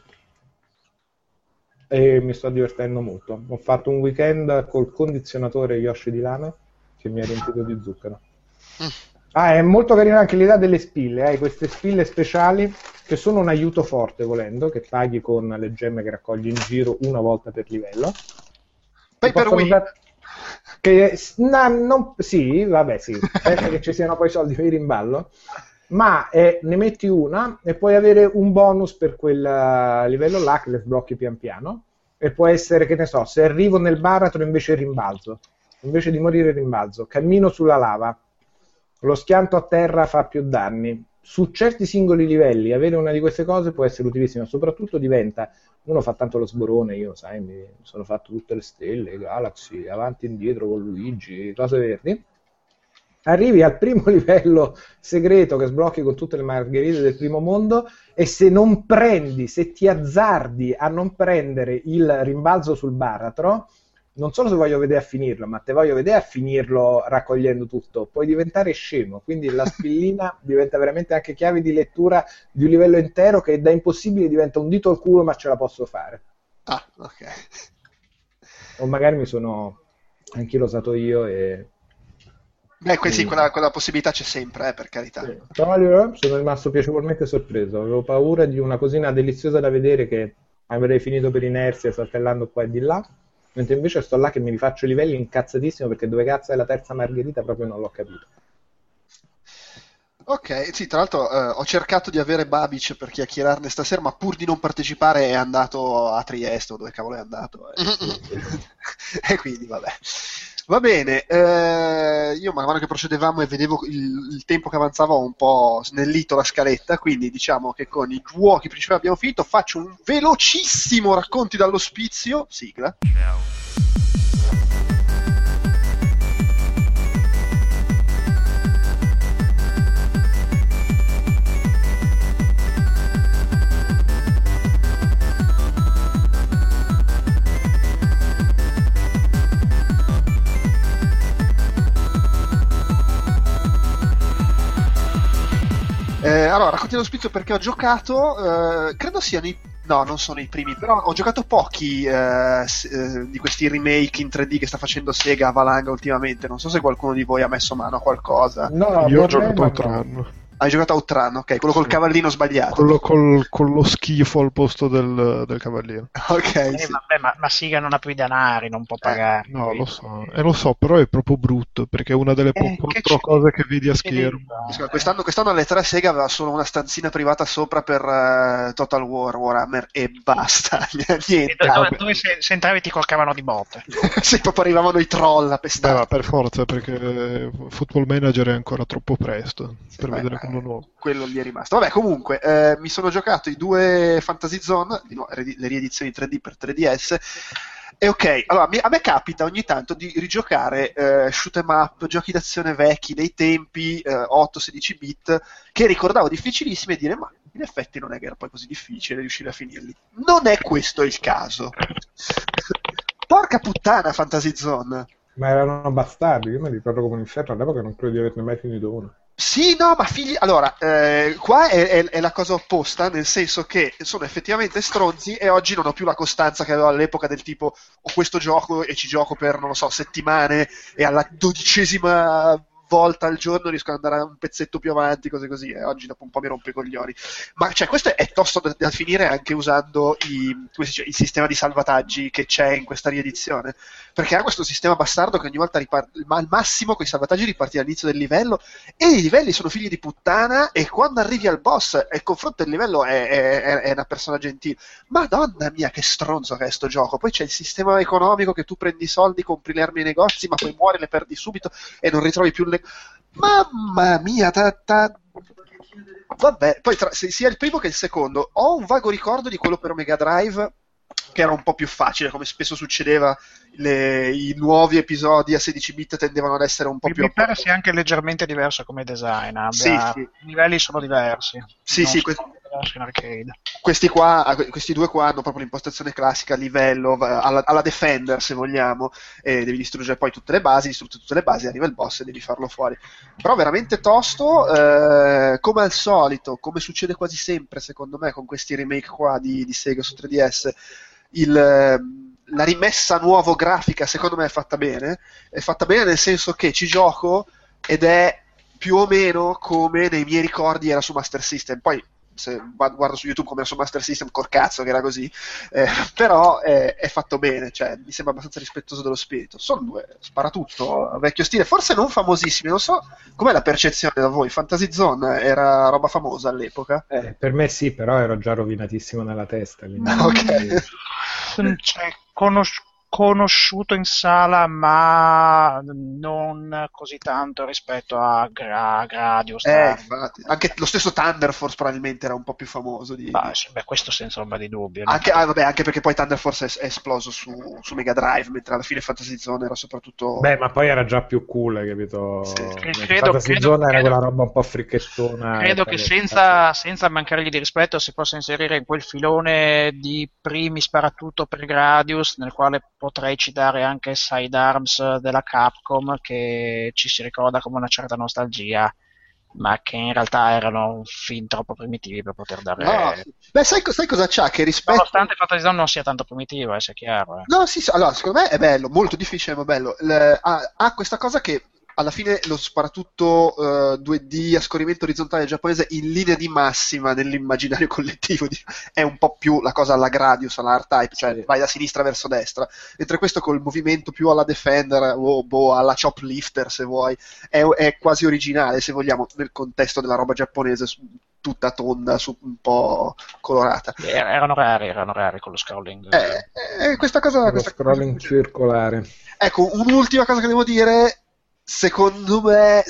e mi sto divertendo molto. Ho fatto un weekend col condizionatore Yoshi di lana che mi ha riempito di zucchero. Mm. Ah, è molto carina anche l'idea delle spille, hai eh? queste spille speciali che sono un aiuto forte volendo, che paghi con le gemme che raccogli in giro una volta per livello. Poi per Wii. Usare... Che, no, non... sì, vabbè, sì, pensa che ci siano poi soldi per il rimballo ma eh, ne metti una e puoi avere un bonus per quel uh, livello là che le sblocchi pian piano. E può essere che ne so, se arrivo nel baratro invece rimbalzo, invece di morire rimbalzo, cammino sulla lava, lo schianto a terra fa più danni. Su certi singoli livelli avere una di queste cose può essere utilissima, soprattutto diventa, uno fa tanto lo sborone, io sai, mi sono fatto tutte le stelle, Galaxy, avanti e indietro con Luigi, cose verdi arrivi al primo livello segreto che sblocchi con tutte le margherite del primo mondo e se non prendi, se ti azzardi a non prendere il rimbalzo sul baratro, non solo se voglio vedere a finirlo, ma te voglio vedere a finirlo raccogliendo tutto, puoi diventare scemo, quindi la spillina diventa veramente anche chiave di lettura di un livello intero che da impossibile diventa un dito al culo, ma ce la posso fare. Ah, ok. O magari mi sono anche l'ho usato io e Beh, que- sì, quella, quella possibilità c'è sempre, eh, per carità. Però eh, sono rimasto piacevolmente sorpreso. Avevo paura di una cosina deliziosa da vedere che avrei finito per inerzia saltellando qua e di là. Mentre invece sto là che mi rifaccio i livelli incazzatissimo perché dove cazzo è la terza margherita proprio non l'ho capito. Ok, sì, tra l'altro eh, ho cercato di avere Babic per chiacchierarne stasera, ma pur di non partecipare è andato a Trieste o dove cavolo è andato. eh. e quindi vabbè. Va bene, eh, io man mano che procedevamo e vedevo il, il tempo che avanzava ho un po' snellito la scaletta, quindi diciamo che con i giochi principali abbiamo finito, faccio un velocissimo racconti dall'ospizio, sigla. Eh, allora, racconti dello spizio perché ho giocato, eh, credo siano i... No, non sono i primi, però ho giocato pochi eh, eh, di questi remake in 3D che sta facendo Sega a valanga ultimamente. Non so se qualcuno di voi ha messo mano a qualcosa. No, Io ho giocato ma Outrun. Hai giocato a Outrun, ok, quello col cavallino sbagliato. Quello col- con lo schifo al posto del, del cavaliere. Ok, Eh, sì. vabbè, ma, ma Siga non ha più i denari, non può pagare. No, lo so, eh, lo so, però è proprio brutto perché è una delle Eh, po- che cose che vedi a che schermo. Scusa, Quest'anno, quest'anno alle 3 Sega aveva solo una stanzina privata sopra per eh, Total War, Warhammer e basta, niente. fare? Dove, dove se, se entravi ti corcavano di botte. sì, proprio arrivavano i troll a Beh, pestare. ma per forza, perché Football Manager è ancora troppo presto per beh, vedere eh, quello nuovo. quello lì è rimasto. Vabbè, comunque, eh, mi sono giocato i due Fantasy Zone, di nuovo, redi- le riedizioni 3D per 3DS. E ok, allora a me capita ogni tanto di rigiocare eh, shoot 'em up, giochi d'azione vecchi dei tempi eh, 8-16 bit che ricordavo difficilissimi e dire ma in effetti non è che era poi così difficile riuscire a finirli. Non è questo il caso. Porca puttana Fantasy Zone. Ma erano bastardi, io mi ricordo come un inferno all'epoca non credo di averne mai finito uno. Sì, no, ma figli. Allora, eh, qua è, è- è la cosa opposta, nel senso che sono effettivamente stronzi e oggi non ho più la costanza che avevo all'epoca del tipo ho questo gioco e ci gioco per, non lo so, settimane e alla dodicesima volta al giorno riesco ad andare un pezzetto più avanti, cose così, e oggi dopo un po' mi rompo i coglioni. Ma cioè, questo è, tosto da, da finire anche usando i- dice, il sistema di salvataggi che c'è in questa riedizione, perché ha questo sistema bastardo che ogni volta riparte, ma al massimo con i salvataggi riparti all'inizio del livello e i livelli sono figli di puttana e quando arrivi al boss e il confronto del livello è, è- è una persona gentile. Madonna mia, che stronzo che è sto gioco. Poi c'è il sistema economico che tu prendi i soldi, compri le armi ai negozi, ma poi muori, le perdi subito e non ritrovi più le... Mamma mia, ta- ta- Vabbè, poi tra- sia il primo che il secondo. Ho un vago ricordo di quello per Mega Drive che era un po' più facile, come spesso succedeva, le- i nuovi episodi a 16 bit tendevano ad essere un po' Mi, più mi pare sia anche leggermente diverso come design. abbia- Sì, sì. I livelli sono diversi. Sì, Non sì, sono que- diversi in arcade. questi qua, ah, questi due qua hanno proprio l'impostazione classica, livello, va- alla, alla Defender se vogliamo, e devi distruggere poi tutte le basi, distrutte tutte le basi, arriva il boss e devi farlo fuori. Però veramente tosto, eh, come al solito, come succede quasi sempre secondo me con questi remake qua di, di Sega su 3DS, il, ehm, la rimessa nuovo grafica secondo me è fatta bene, è fatta bene nel senso che ci gioco ed è più o meno come nei miei ricordi era su Master System. Poi se guardo su YouTube come era su Master System, col cazzo che era così, eh, però è, è fatto bene, cioè, mi sembra abbastanza rispettoso dello spirito. Sono due sparatutto a vecchio stile, forse non famosissimi, non so com'è la percezione da voi. Fantasy Zone era roba famosa all'epoca? Eh, per me sì, però ero già rovinatissimo nella testa. quindi- Ok. Cioè, conos- conosciuto in sala, ma non così tanto rispetto a Gra- Gradius. Eh, infatti. Anche lo stesso Thunder Force probabilmente era un po' più famoso di... Bah, sì, beh, questo senza ombra di dubbio. Anche, ah, vabbè, anche perché poi Thunder Force è, è esploso su, su Mega Drive, mentre alla fine Fantasy Zone era soprattutto... Beh, ma poi era già più cool, capito? Sì. Credo- Fantasy credo- Zone era credo- quella roba un po' fricchettona. Credo e che poi- senza, senza mancargli di rispetto si possa inserire in quel filone di primi sparatutto per Gradius, nel quale potrei citare anche Sidearms della Capcom, che ci si ricorda come una certa nostalgia, ma che in realtà erano fin troppo primitivi per poter dare... No, sì. Beh, sai, sai cosa c'ha? Che rispetto... Nonostante Fantasy Zone non sia tanto primitivo, eh, sia chiaro. eh. No, sì, allora, secondo me è bello, molto difficile, ma bello. Il- ha, ha questa cosa che alla fine lo sparatutto eh, 2D a scorrimento orizzontale giapponese in linea di massima nell'immaginario collettivo di- è un po' più la cosa alla Gradius, alla R-Type, cioè vai da sinistra verso destra, mentre questo col movimento più alla Defender o boh, alla Choplifter se vuoi, è, è quasi originale se vogliamo nel contesto della roba giapponese tutta tonda, su- un po' colorata. Eh, Erano rari, erano rari con lo scrolling. Eh, eh, questa cosa, questa scrolling circolare. Ecco, un'ultima cosa che devo dire, secondo me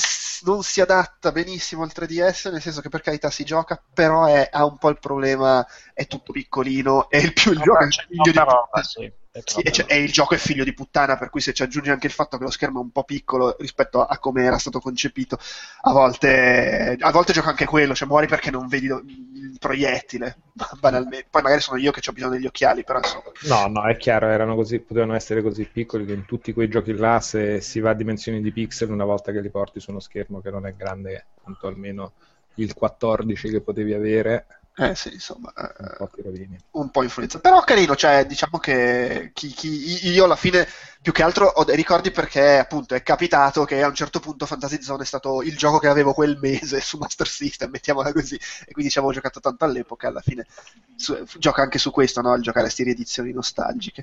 non si adatta benissimo al 3DS, nel senso che per carità si gioca, però è- ha un po' il problema, è tutto piccolino e il più il gioco è C'è figlio di roba, sì. È Sì, e, cioè, e il gioco è figlio di puttana, per cui se ci aggiungi anche il fatto che lo schermo è un po' piccolo rispetto a come era stato concepito, a volte, a volte gioca anche quello, cioè muori perché non vedi il proiettile, banalmente. Poi magari sono io che ho bisogno degli occhiali, però insomma. No, no, è chiaro, erano così, potevano essere così piccoli che in tutti quei giochi là, se si va a dimensioni di pixel, una volta che li porti su uno schermo che non è grande quanto almeno il 14 che potevi avere, Eh sì, insomma, un eh, po' ti rovini. un po' influenza. Però carino, cioè, diciamo che chi- chi- io alla fine più che altro ho dei ricordi perché appunto è capitato che a un certo punto Fantasy Zone è stato il gioco che avevo quel mese su Master System, mettiamola così, e quindi ci avevo giocato tanto all'epoca, alla fine su- gioca anche su questo, no? Il giocare a queste riedizioni nostalgiche.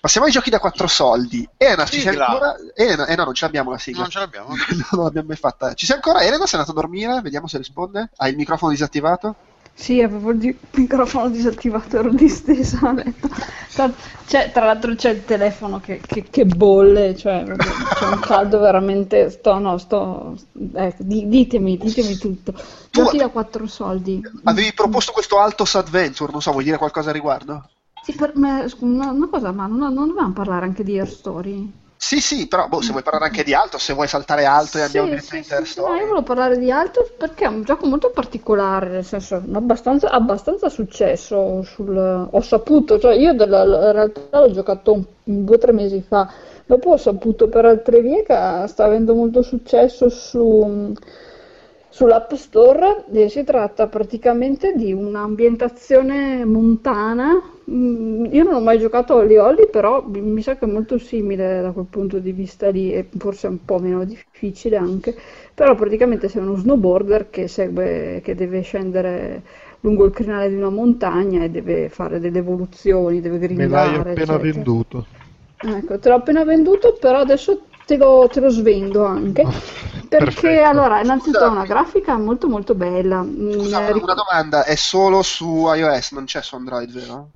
Passiamo ai giochi da quattro soldi. Elena, ci sei ancora? Elena, eh no, non ce l'abbiamo la sigla. Non ce l'abbiamo. non l'abbiamo mai fatta. Ci sei ancora? Elena, sei andata a dormire? Vediamo se risponde. Hai il microfono disattivato? Sì, avevo il microfono disattivato, ero distesa a letto. Tra, c'è- tra l'altro c'è il telefono che, che- che bolle, cioè c'è un caldo veramente. Sto, no, sto. di- ditemi, ditemi tutto. Tu- Giochi da quattro soldi. Avevi proposto questo Altos Adventure, non so, vuoi dire qualcosa a riguardo? Sì, per me, scu- una, una cosa, ma non, non dovevamo parlare anche di Air Story? Sì, sì, però boh, se vuoi parlare anche di alto, se vuoi saltare alto e andiamo Sì, direttamente sì, sì, sì, no, io volevo parlare di altro perché è un gioco molto particolare, nel senso abbastanza, abbastanza successo. Sul, ho saputo, cioè io della, in realtà l'ho giocato un- due o tre mesi fa, dopo ho saputo per altre vie che sta avendo molto successo su, sull'App Store. e si tratta praticamente di un'ambientazione montana. Mm, Io non ho mai giocato a Oli Oli, però mi sa che è molto simile da quel punto di vista lì, e forse un po' meno difficile anche. Però praticamente sei uno snowboarder che segue, che deve scendere lungo il crinale di una montagna e deve fare delle evoluzioni, deve Me l'hai grindare, appena eccetera. venduto. Ecco, te l'ho appena venduto, però adesso te lo, te lo svendo anche. Perché Perfetto. allora, innanzitutto ha una grafica molto molto bella. Mm, Scusa, eh, una, una domanda, è solo su iOS, non c'è su Android, vero?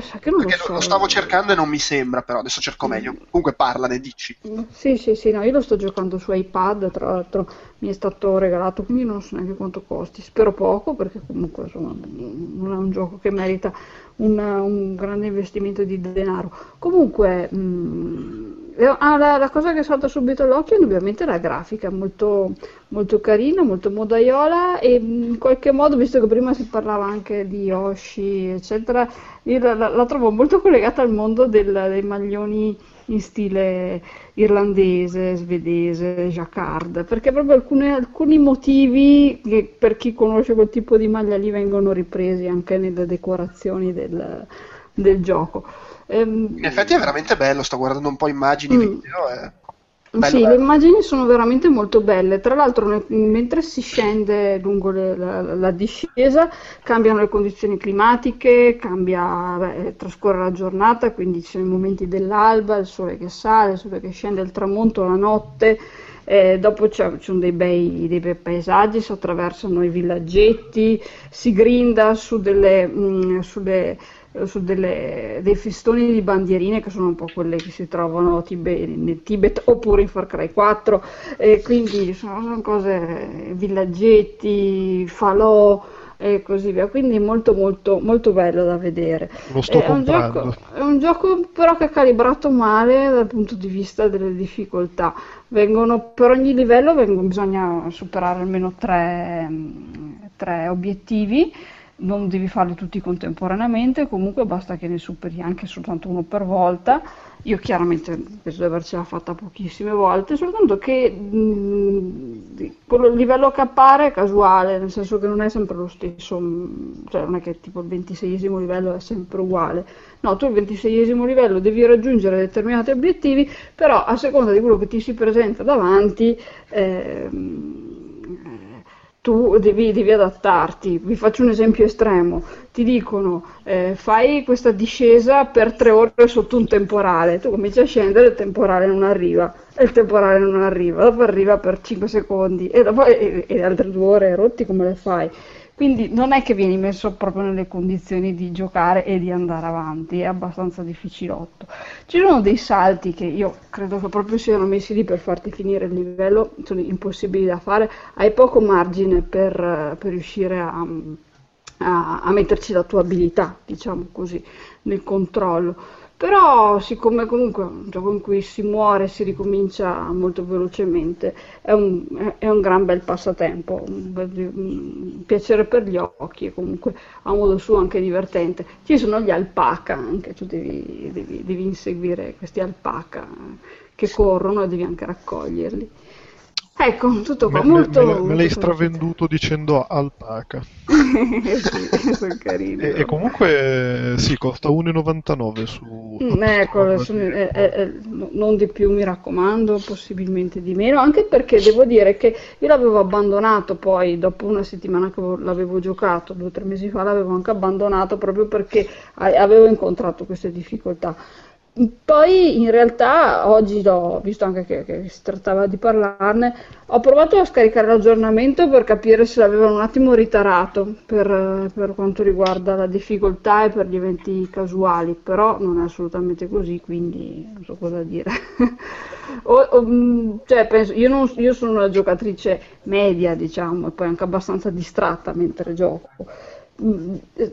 sai che non Perché lo lo, so. lo stavo cercando e non mi sembra, però adesso cerco meglio. Comunque parlane, dici. Sì, sì, sì, no, io lo sto giocando su iPad, tra l'altro mi è stato regalato, quindi non so neanche quanto costi, spero poco perché comunque insomma, non è un gioco che merita un, un grande investimento di denaro. Comunque, mm, eh, ah, la, la cosa che salta subito all'occhio è ovviamente la grafica, molto, molto carina, molto modaiola e mm, in qualche modo, visto che prima si parlava anche di Yoshi, eccetera, io la, la- la trovo molto collegata al mondo del- dei maglioni in stile irlandese, svedese, jacquard, perché proprio alcune- alcuni motivi che per chi conosce quel tipo di maglia lì vengono ripresi anche nelle decorazioni del, del gioco. Ehm, In effetti è veramente bello, sto guardando un po' immagini, Mm. video. È... Bello, sì, le bello. immagini sono veramente molto belle. Tra l'altro, nel- mentre si scende lungo le- la, la discesa, cambiano le condizioni climatiche, cambia, beh, trascorre la giornata, quindi ci sono i momenti dell'alba, il sole che sale, il sole che scende, il tramonto, la notte. eh, dopo ci sono dei bei, dei bei paesaggi, si attraversano i villaggetti, si grinda su delle, mm, sulle eh, su delle- dei festoni di bandierine che sono un po' quelle che si trovano Tibe- nel Tibet oppure in Far Cry 4, e quindi sono, sono cose, villaggetti, falò e così via, quindi molto molto molto bello da vedere. Lo sto È un, comprando. gioco, è un gioco però che è calibrato male dal punto di vista delle difficoltà. Vengono, per ogni livello vengono- bisogna superare almeno tre, mm, tre obiettivi, non devi farli tutti contemporaneamente, comunque basta che ne superi anche soltanto uno per volta. Io chiaramente penso di avercela fatta pochissime volte, soltanto che mm, il livello che appare è casuale, nel senso che non è sempre lo stesso, mm, cioè non è che tipo il ventiseiesimo livello è sempre uguale. No, tu il ventiseiesimo livello devi raggiungere determinati obiettivi, però a seconda di quello che ti si presenta davanti, ehm, tu devi, devi adattarti. Vi faccio un esempio estremo. Ti dicono eh, fai questa discesa per tre ore sotto un temporale. Tu cominci a scendere, il temporale non arriva, e il temporale non arriva, dopo arriva per 5 secondi e dopo e, e altre due ore rotti come le fai? Quindi non è che vieni messo proprio nelle condizioni di giocare e di andare avanti, è abbastanza difficilotto. Ci sono dei salti che io credo che proprio siano messi lì per farti finire il livello, sono impossibili da fare, hai poco margine per, per riuscire a, a- a metterci la tua abilità, diciamo così, nel controllo. Però, siccome comunque è un gioco in cui si muore e si ricomincia molto velocemente, è un, è- un gran bel passatempo, un, bel- un piacere per gli occhi e comunque a modo suo anche divertente. Ci sono gli alpaca, anche tu devi, devi- devi inseguire questi alpaca che corrono e devi anche raccoglierli. Ecco, tutto qua, Me, molto... me l'hai- me l'hai stravenduto dicendo alpaca. sì, sono carini. E, e comunque sì, costa 1,99 su Mm, Ecco, sono- eh, eh, eh, no- non di più mi raccomando, possibilmente di meno, anche perché devo dire che io l'avevo abbandonato poi dopo una settimana che avevo- l'avevo giocato, due o tre mesi fa l'avevo anche abbandonato proprio perché avevo incontrato queste difficoltà. Poi in realtà oggi l'ho visto anche che, che si trattava di parlarne, ho provato a scaricare l'aggiornamento per capire se l'avevano un attimo ritarato per, per quanto riguarda la difficoltà e per gli eventi casuali, però non è assolutamente così, quindi non so cosa dire. O- o, mh, cioè, penso- io, non- io sono una giocatrice media, diciamo, e poi anche abbastanza distratta mentre gioco. Mm, eh,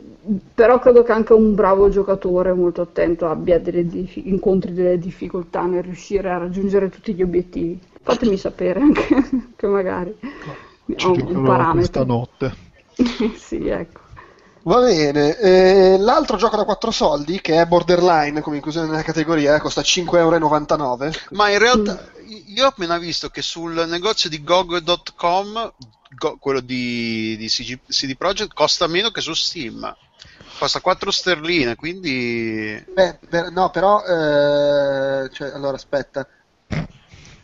Però credo che anche un bravo giocatore molto attento abbia delle dif- incontri delle difficoltà nel riuscire a raggiungere tutti gli obiettivi. Fatemi sapere anche che magari Ci ho un parametro. questa notte. sì, ecco. Va bene, eh, l'altro gioco da 4 soldi, che è Borderline come inclusione nella categoria, costa 5,99 euro. Ma in realtà io ho appena visto che sul negozio di GOG.com, Go- quello di, di CG CD Projekt, costa meno che su Steam. Costa 4 sterline, quindi... Beh, per- no, però, eh, cioè, allora aspetta.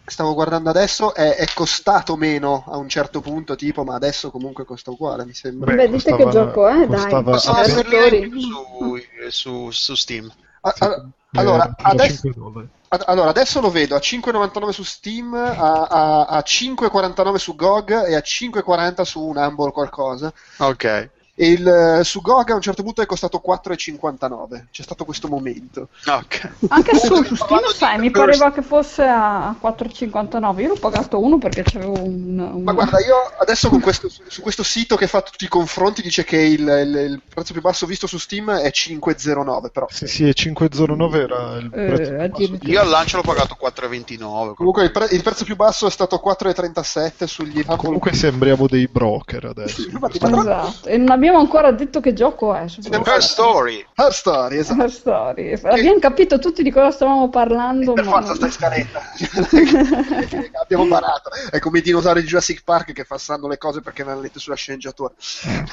Stavo guardando adesso, è, è costato meno a un certo punto, tipo, ma adesso comunque costa uguale, mi sembra. Beh, dite che gioco è, dai. costava- Costa una sterlina in Vittori. più su, su, su Steam. A- a- Eh, allora, adesso, 5 dollari. ad- allora, adesso lo vedo a 5,99 su Steam, a, a- a 5,49 su GOG e a 5,40 su un Humble qualcosa. Ok. E il, eh, su GOG a un certo punto è costato 4,59. C'è stato questo momento. Ok. Anche su, su Steam, sai, mi pareva che fosse a 4,59. Io l'ho pagato uno perché c'avevo un, un- Ma guarda, io adesso con questo, su su questo sito che fa tutti i confronti dice che il, il- il prezzo più basso visto su Steam è 5,09, però Sì, sì, e 5,09 era il Eh, prezzo più basso. addirittura. Io al lancio l'ho pagato 4,29. comunque il, pre- il prezzo più basso è stato 4,37 sugli Apple. Comunque sembriamo dei broker adesso. Tra- Esatto, e non abbiamo ancora detto che gioco è. Abbiamo- Her Story. Her Story, esatto. la storia. Abbiamo capito tutti di cosa stavamo parlando. Per ma forza non- sta in scaletta. Abbiamo imparato. È come i dinosauri di Jurassic Park che fanno le cose perché non hanno letto sulla sceneggiatura.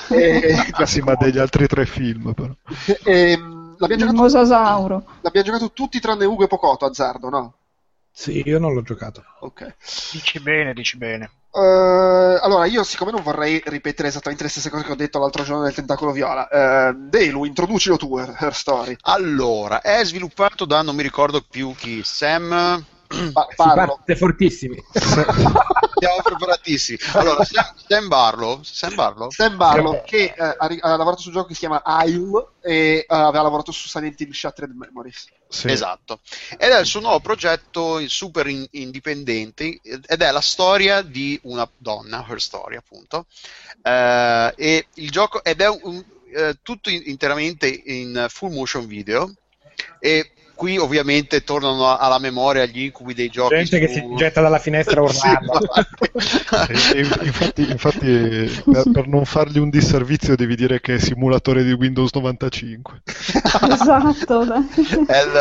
E- Ah, sì, ma degli altri tre film, però. Ehm, l'abbiamo, Il giocato, l'abbiamo giocato tutti tranne Ugo e Pocotto, azzardo, no? Sì, io non l'ho giocato. Ok. Dici bene, dici bene. Eh, allora, io siccome non vorrei ripetere esattamente le stesse cose che ho detto l'altro giorno del Tentacolo Viola, eh, Delu, introducilo tu, Her, Her Story. Allora, è sviluppato da non mi ricordo più chi, Sam Pa- Si parte fortissimi. Siamo preparatissimi. Allora, Sam, Sam Barlow, Sam Barlow? Sam Barlow che eh, ha, ha lavorato su un gioco che si chiama Isle e eh, aveva lavorato su Silent Hill Shattered Memories. Sì. Esatto. Ed è il suo nuovo progetto super in- indipendente ed è la storia di una donna, her story appunto. Eh, e il gioco ed è un- eh, tutto in- interamente in full motion video e qui ovviamente tornano alla memoria gli incubi dei giochi Gente che su- si getta dalla finestra urlando. E infatti, infatti per, non fargli un disservizio devi dire che è simulatore di Windows 95. Esatto. È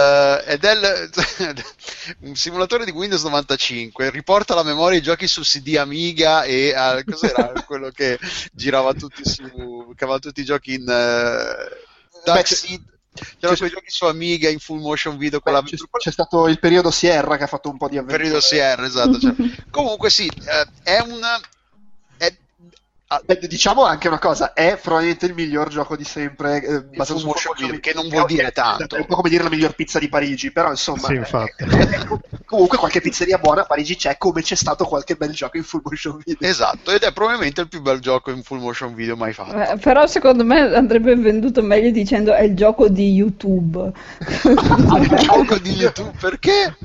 un simulatore di Windows 95 riporta alla memoria i giochi su CD Amiga e al- cos'era quello che girava tutti su che aveva tutti i giochi in uh, Beh, Seed c'erano quei giochi su Amiga in full motion video con la C'è, c'è stato il periodo Sierra che ha fatto un po' di avventure. periodo CR esatto cioè. comunque sì eh, è un ah, Beh, diciamo anche una cosa, è probabilmente il miglior gioco di sempre eh, basato full su motion video, che non vuol dire tanto. È un po' come dire la miglior pizza di Parigi, però insomma... Sì, infatti. eh, comunque qualche pizzeria buona a Parigi c'è, come c'è stato qualche bel gioco in full motion video. esatto ed è probabilmente il più bel gioco in full motion video mai fatto Eh, Però secondo me andrebbe venduto meglio dicendo è il gioco di YouTube. il gioco di YouTube perché?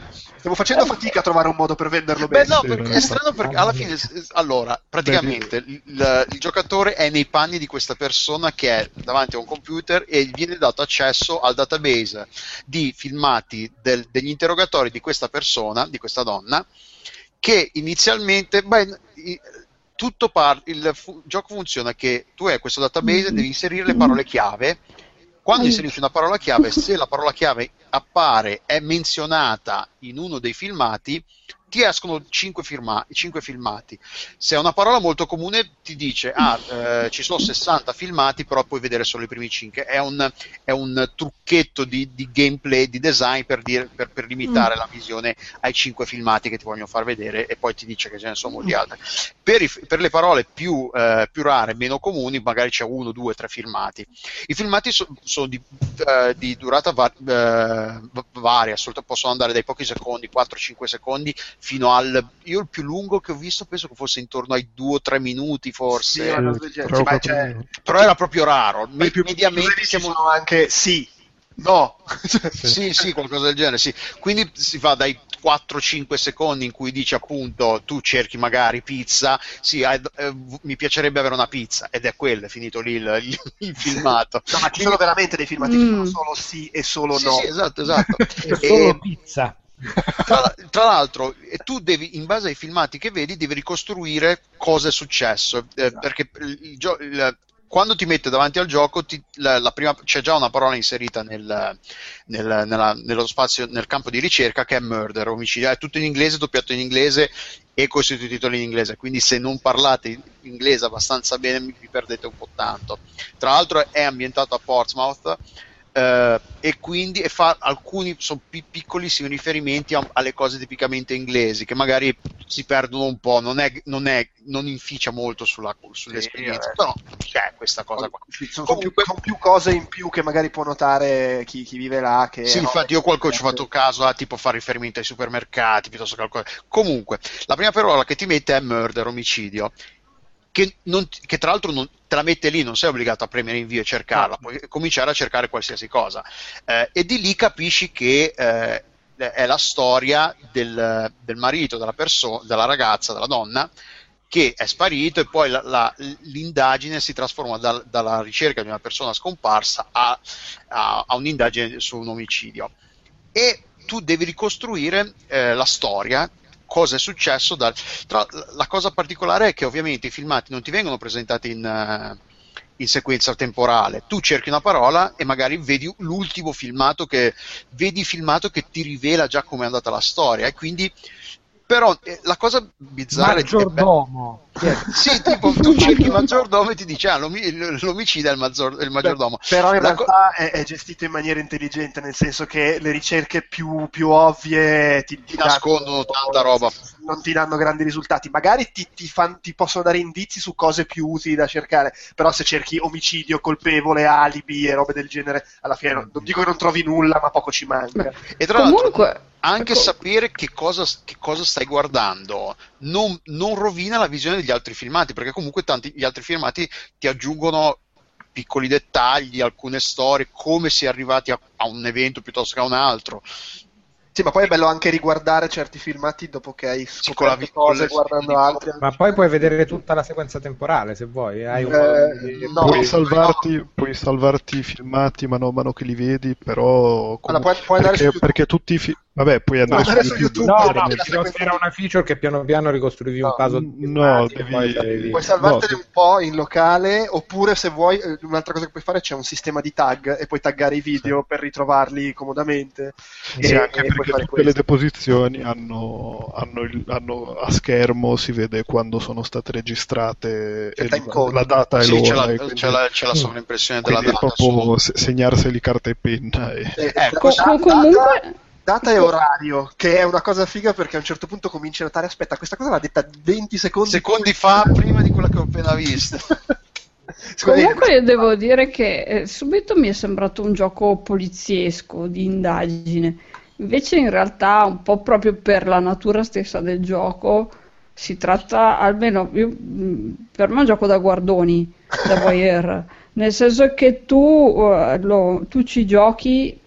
Stiamo facendo fatica a trovare un modo per venderlo bene. Beh, no, perché è strano perché alla fine, allora, praticamente il, il- il giocatore è nei panni di questa persona che è davanti a un computer e gli viene dato accesso al database di filmati del- degli interrogatori di questa persona, di questa donna, che inizialmente, beh, tutto par- il fu- gioco funziona che tu hai questo database, devi inserire le parole chiave. Quando inserisci una parola chiave, se la parola chiave appare, è menzionata in uno dei filmati, ti escono 5, filmati. Se è una parola molto comune, ti dice: Ah, eh, ci sono 60 filmati, però puoi vedere solo i primi 5. È un, è un trucchetto di, di gameplay, di design per, dire- per- per limitare la visione ai 5 filmati che ti vogliono far vedere, e poi ti dice che ce ne sono molti altri. Per, i- per le parole più, eh, più rare, meno comuni, magari c'è uno, due, tre filmati. I filmati so- sono di, eh, di durata va- v- varia, possono andare dai pochi secondi, 4-5 secondi, fino al. Io il più lungo che ho visto penso che fosse intorno ai 2-3 minuti, forse. Sì, o ma quattro c'è- minuti. Però era proprio raro. ma i più mediamente siamo. anche sì, no. Sì, sì, qualcosa del genere, sì. Quindi si va dai 4-5 secondi in cui dici appunto tu cerchi magari pizza, sì, eh, eh, mi piacerebbe avere una pizza ed è quello, è finito lì il, il- il filmato. No, ma ci sono veramente dei filmati che Mm. sono solo sì e solo Sì, no. sì, esatto, esatto. E- solo pizza. Tra, tra l'altro, tu devi, in base ai filmati che vedi, devi ricostruire cosa è successo. eh, Esatto. Perché il- gio- il- quando ti mette davanti al gioco, ti- la- la prima- c'è già una parola inserita nel, nel- nella- nello spazio, nel campo di ricerca che è murder, omicidio. È tutto in inglese, doppiato in inglese e con i sottotitoli in inglese. Quindi, se non parlate inglese abbastanza bene, vi perdete un po' tanto. Tra l'altro, è ambientato a Portsmouth. Eh, e quindi e fa alcuni sono pi- piccolissimi riferimenti a- alle cose tipicamente inglesi che magari si perdono un po', non, è, non, è, non inficia molto sulla, sull'esperienza, eh. però c'è questa cosa qua. Sì, sono, sono più, Comunque- sono più cose in più che magari può notare chi, chi vive là. Che Sì, no, infatti io qualcosa ci ho fatto caso a tipo fare riferimento ai supermercati piuttosto che al Comunque, la prima parola che ti mette è murder, omicidio. Che, non che tra l'altro non, te la mette lì, non sei obbligato a premere invio e cercarla, puoi cominciare a cercare qualsiasi cosa. Eh, e di lì capisci che eh, è la storia del, del marito, della, perso- della ragazza, della donna, che è sparito e poi la- la- l'indagine si trasforma dal- dalla ricerca di una persona scomparsa a, a- a un'indagine su un omicidio. E tu devi ricostruire eh, la storia, cosa è successo. Dal... Tra, la cosa particolare è che ovviamente i filmati non ti vengono presentati in, eh, in sequenza temporale. Tu cerchi una parola e magari vedi l'ultimo filmato che vedi il filmato che ti rivela già come è andata la storia. E quindi, però, eh, la cosa bizzarra è che- Maggiordomo. sì, tipo tu cerchi il maggiordomo e ti dice ah, l'omi- l'omicida è il, maggior- il maggiordomo. Però in La co- realtà è, è gestito in maniera intelligente, nel senso che le ricerche più, più ovvie ti, Ti nascondono tanta roba. Non ti danno grandi risultati. Magari ti, ti fan- ti possono dare indizi su cose più utili da cercare. Però se cerchi omicidio, colpevole, alibi e robe del genere, alla fine non, non dico che non trovi nulla, ma poco ci manca. E tra l'altro, Comunque, anche Ecco. sapere che cosa, che cosa stai guardando non, non rovina la visione degli altri filmati, perché comunque tanti gli altri filmati ti aggiungono piccoli dettagli, alcune storie, come si è arrivati a, a un evento piuttosto che a un altro. Sì, ma poi è bello anche riguardare certi filmati dopo che hai scoperto vi- cose guardando altri. Ma poi puoi vedere tutta la sequenza temporale se vuoi. Hai un Eh, no, puoi, no. salvarti, puoi salvarti i filmati mano a mano che li vedi, però comunque- puoi- puoi andare perché, su- perché tutti vabbè, puoi andare, su su YouTube. No, e no, era una feature che piano piano ricostruivi un No, puzzle di no, e devi- Puoi No, salvartene se- un po' in locale, oppure se vuoi, eh, un'altra cosa che puoi fare c'è un sistema di tag e puoi taggare i video per ritrovarli comodamente. Sì, e, anche e perché tutte le questo. deposizioni hanno, hanno il- hanno a schermo, si vede quando sono state registrate C'è e code. la data e Sì, c'è l'ora. la, e quindi- c'è la- c'è la sovraimpressione della quindi è data. proprio se- segnarseli carta e penna. e- Eh, Ecco, data- Co- comunque, Data e orario, che è una cosa figa perché a un certo punto cominci a notare, aspetta, questa cosa l'ha detta 20 secondi. secondi fa, prima di quella che ho appena visto. Comunque io devo dire che eh, subito mi è sembrato un gioco poliziesco di indagine. Invece in realtà un po' proprio per la natura stessa del gioco si tratta, almeno io, mh, per me è un gioco da guardoni, da voyeur, nel senso che tu, eh, lo- tu ci giochi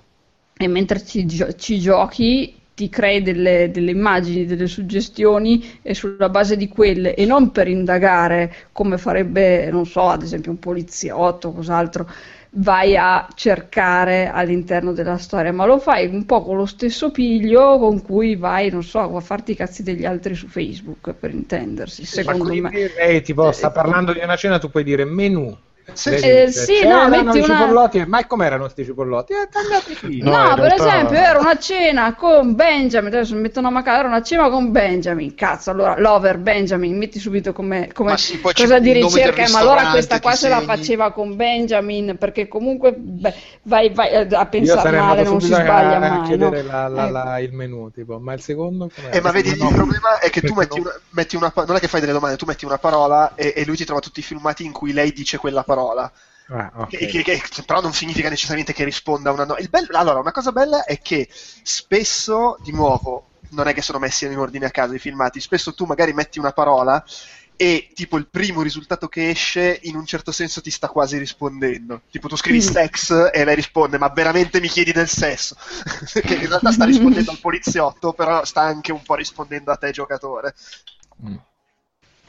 e mentre ci, gio- ci giochi ti crei delle, delle immagini, delle suggestioni e sulla base di quelle e non per indagare come farebbe, non so, ad esempio un poliziotto o cos'altro, vai a cercare all'interno della storia, ma lo fai un po' con lo stesso piglio con cui vai, non so, a farti i cazzi degli altri su Facebook, per intendersi, Ma secondo me. quindi lei tipo sta parlando di una cena, tu puoi dire menù. Sì, eh, sì, no, metti i una- cipollotti, ma com'erano questi cipollotti? Eh. No, No, per realtà- esempio era una cena con Benjamin, adesso mi mettono a macabro, era una cena con Benjamin, cazzo, allora Lover Benjamin, metti subito come, come Ma sì, cosa di ricerca, ma allora questa qua se la faceva con Benjamin, perché comunque beh, vai, vai eh, a pensare male, non si sbaglia a, a mai, no? chiedere la- la- Ecco. la- il menù, tipo, ma il secondo? Eh, ma vedi, No, il problema è che tu metti una, metti una non è che fai delle domande, tu metti una parola e, e lui ti trova tutti i filmati in cui lei dice quella parola. Ah, ok. Che- che- che- però non significa necessariamente che risponda a una no. Il bello- allora, una cosa bella è che spesso, di nuovo, non è che sono messi in ordine a caso i filmati, spesso tu magari metti una parola e tipo il primo risultato che esce in un certo senso ti sta quasi rispondendo. Tipo tu scrivi Mm. sex e lei risponde ma veramente mi chiedi del sesso? che in realtà sta rispondendo al poliziotto, però sta anche un po' rispondendo a te giocatore. Mm.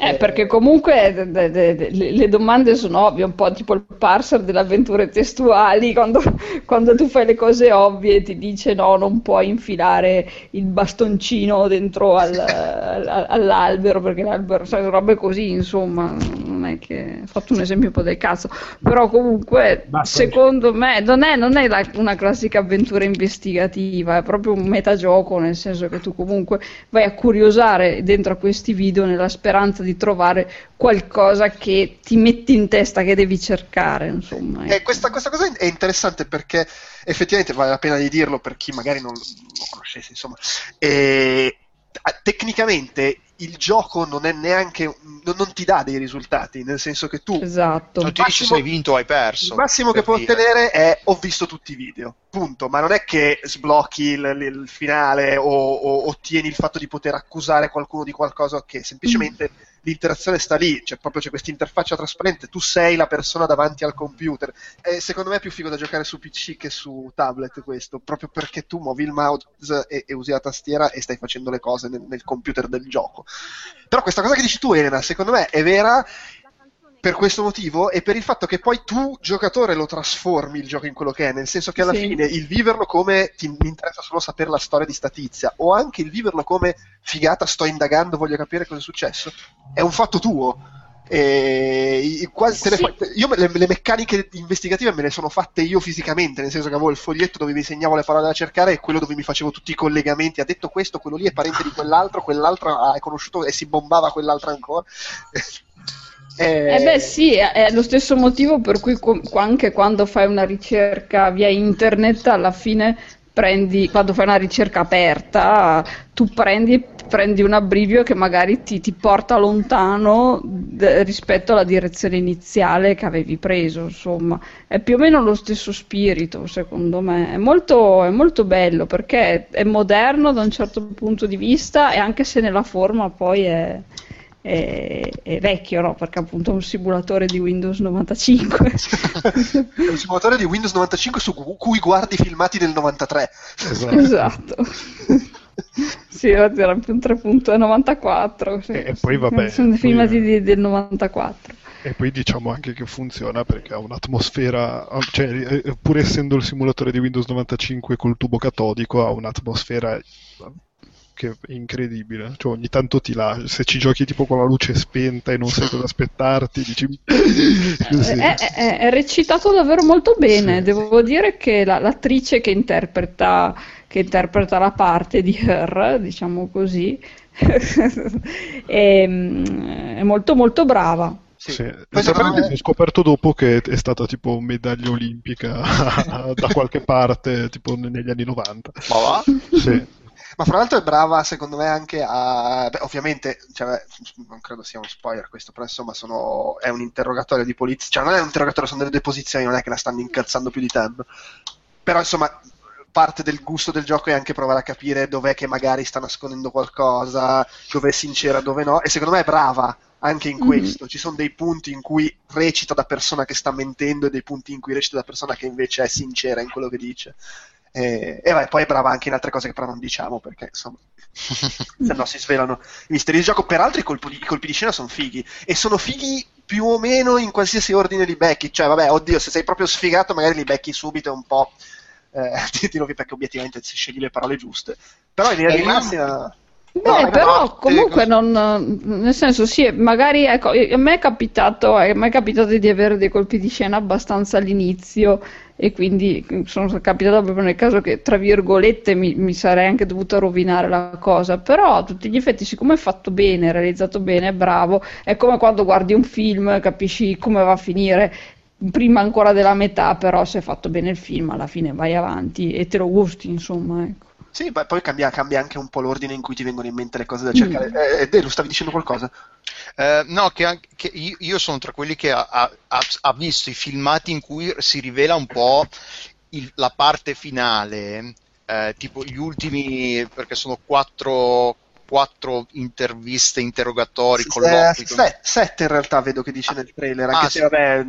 Eh, perché comunque de- de- de- le domande sono ovvie, un po' tipo il parser delle avventure testuali, quando, quando tu fai le cose ovvie ti dice no, non puoi infilare il bastoncino dentro al- al- all'albero, perché l'albero, sai, robe così, insomma, non è che ho fatto un esempio un po' del cazzo, però comunque Bastoncino. secondo me non è, non è la- una classica avventura investigativa, è proprio un metagioco, nel senso che tu comunque vai a curiosare dentro a questi video nella speranza di trovare qualcosa che ti metti in testa che devi cercare, insomma. E ecco. questa, questa cosa è interessante perché effettivamente vale la pena di dirlo per chi magari non lo conoscesse, insomma. E, tecnicamente il gioco non è neanche non, non ti dà dei risultati, nel senso che tu Esatto. Non ti dice se hai vinto o hai perso. il massimo che puoi dire. ottenere è ho visto tutti i video, punto, ma non è che sblocchi il, il finale o, o ottieni il fatto di poter accusare qualcuno di qualcosa che semplicemente l'interazione sta lì, cioè proprio c'è questa interfaccia trasparente, tu sei la persona davanti al computer. E secondo me è più figo da giocare su PC che su tablet questo, proprio perché tu muovi il mouse e, e usi la tastiera e stai facendo le cose nel, nel computer del gioco. Però questa cosa che dici tu, Elena, secondo me è vera per questo motivo e per il fatto che poi tu, giocatore, lo trasformi il gioco in quello che è, nel senso che alla Sì. fine il viverlo come ti mi interessa solo sapere la storia di statizia, o anche il viverlo come figata, sto indagando, voglio capire cosa è successo, è un fatto tuo. E quasi Sì. io le, le meccaniche investigative me le sono fatte io fisicamente, nel senso che avevo il foglietto dove mi segnavo le parole da cercare e quello dove mi facevo tutti i collegamenti. Ha detto questo, quello lì è parente di quell'altro, quell'altro ha conosciuto e si bombava quell'altro ancora. Eh beh sì, è lo stesso motivo per cui co- anche quando fai una ricerca via internet alla fine prendi, quando fai una ricerca aperta, tu prendi, prendi un abbrivio che magari ti, ti porta lontano d- rispetto alla direzione iniziale che avevi preso, insomma. È più o meno lo stesso spirito, secondo me. È molto, è molto bello perché è moderno da un certo punto di vista e anche se nella forma poi è, è, è vecchio, no? perché appunto è un simulatore di Windows 95. È un simulatore di Windows 95 su cu- cui guardi filmati del 93. esatto. sì, oggi era più un 3.94. Sì. E poi, vabbè, Sono dei poi- filmati di- del 94. E poi diciamo anche che funziona perché ha un'atmosfera, cioè eh, pur essendo il simulatore di Windows 95 col tubo catodico, ha un'atmosfera che è incredibile. Cioè ogni tanto ti lascia, se ci giochi tipo con la luce spenta e non sai cosa aspettarti, dici... Sì. È, è- è recitato davvero molto bene. Devo dire che la- l'attrice che interpreta, che interpreta la parte di Her, diciamo così, è, è molto molto brava. Sì. Sì. Me- ho scoperto dopo che è stata tipo medaglia olimpica da qualche parte, tipo negli anni 90. Ma va? Sì. Ma fra l'altro è brava, secondo me, anche a. Beh, ovviamente, cioè, non credo sia uno spoiler questo, però insomma sono... è un interrogatorio di polizia. Cioè, non è un interrogatorio, sono delle deposizioni, non è che la stanno incalzando più di tanto. Però insomma, parte del gusto del gioco è anche provare a capire dov'è che magari sta nascondendo qualcosa, dove è sincera, dove no. E secondo me è brava anche in Mhm. questo. Ci sono dei punti in cui recita da persona che sta mentendo e dei punti in cui recita da persona che invece è sincera in quello che dice. E, e vai, poi è brava anche in altre cose che però non diciamo perché insomma se no si svelano i misteri del gioco. Peraltro i colpi, di, i colpi di scena sono fighi e sono fighi più o meno in qualsiasi ordine li becchi. Cioè, vabbè, oddio, se sei proprio sfigato, magari li becchi subito un po'. Eh, ti via perché obiettivamente se scegli le parole giuste. Però in linea di Eh, massima. Beh, No, però no, comunque eh, non, nel senso sì, magari ecco, a me è capitato, a me è capitato di avere dei colpi di scena abbastanza all'inizio e quindi sono capitato proprio nel caso che tra virgolette mi, mi sarei anche dovuta rovinare la cosa, però a tutti gli effetti siccome è fatto bene, è realizzato bene, è bravo, è come quando guardi un film, capisci come va a finire prima ancora della metà, però se è fatto bene il film alla fine vai avanti e te lo gusti, insomma, ecco. Sì, poi poi cambia, cambia anche un po' l'ordine in cui ti vengono in mente le cose da cercare. Eh, Delu, stavi dicendo qualcosa? Eh, no, che, anche- che io, io sono tra quelli che ha, ha- ha- visto i filmati in cui si rivela un po' il- la parte finale, eh, tipo gli ultimi, perché sono quattro, quattro interviste, interrogatori, Eh, colloqui. se- sette in realtà vedo che dice nel trailer, anche Ah, se sì. vabbè,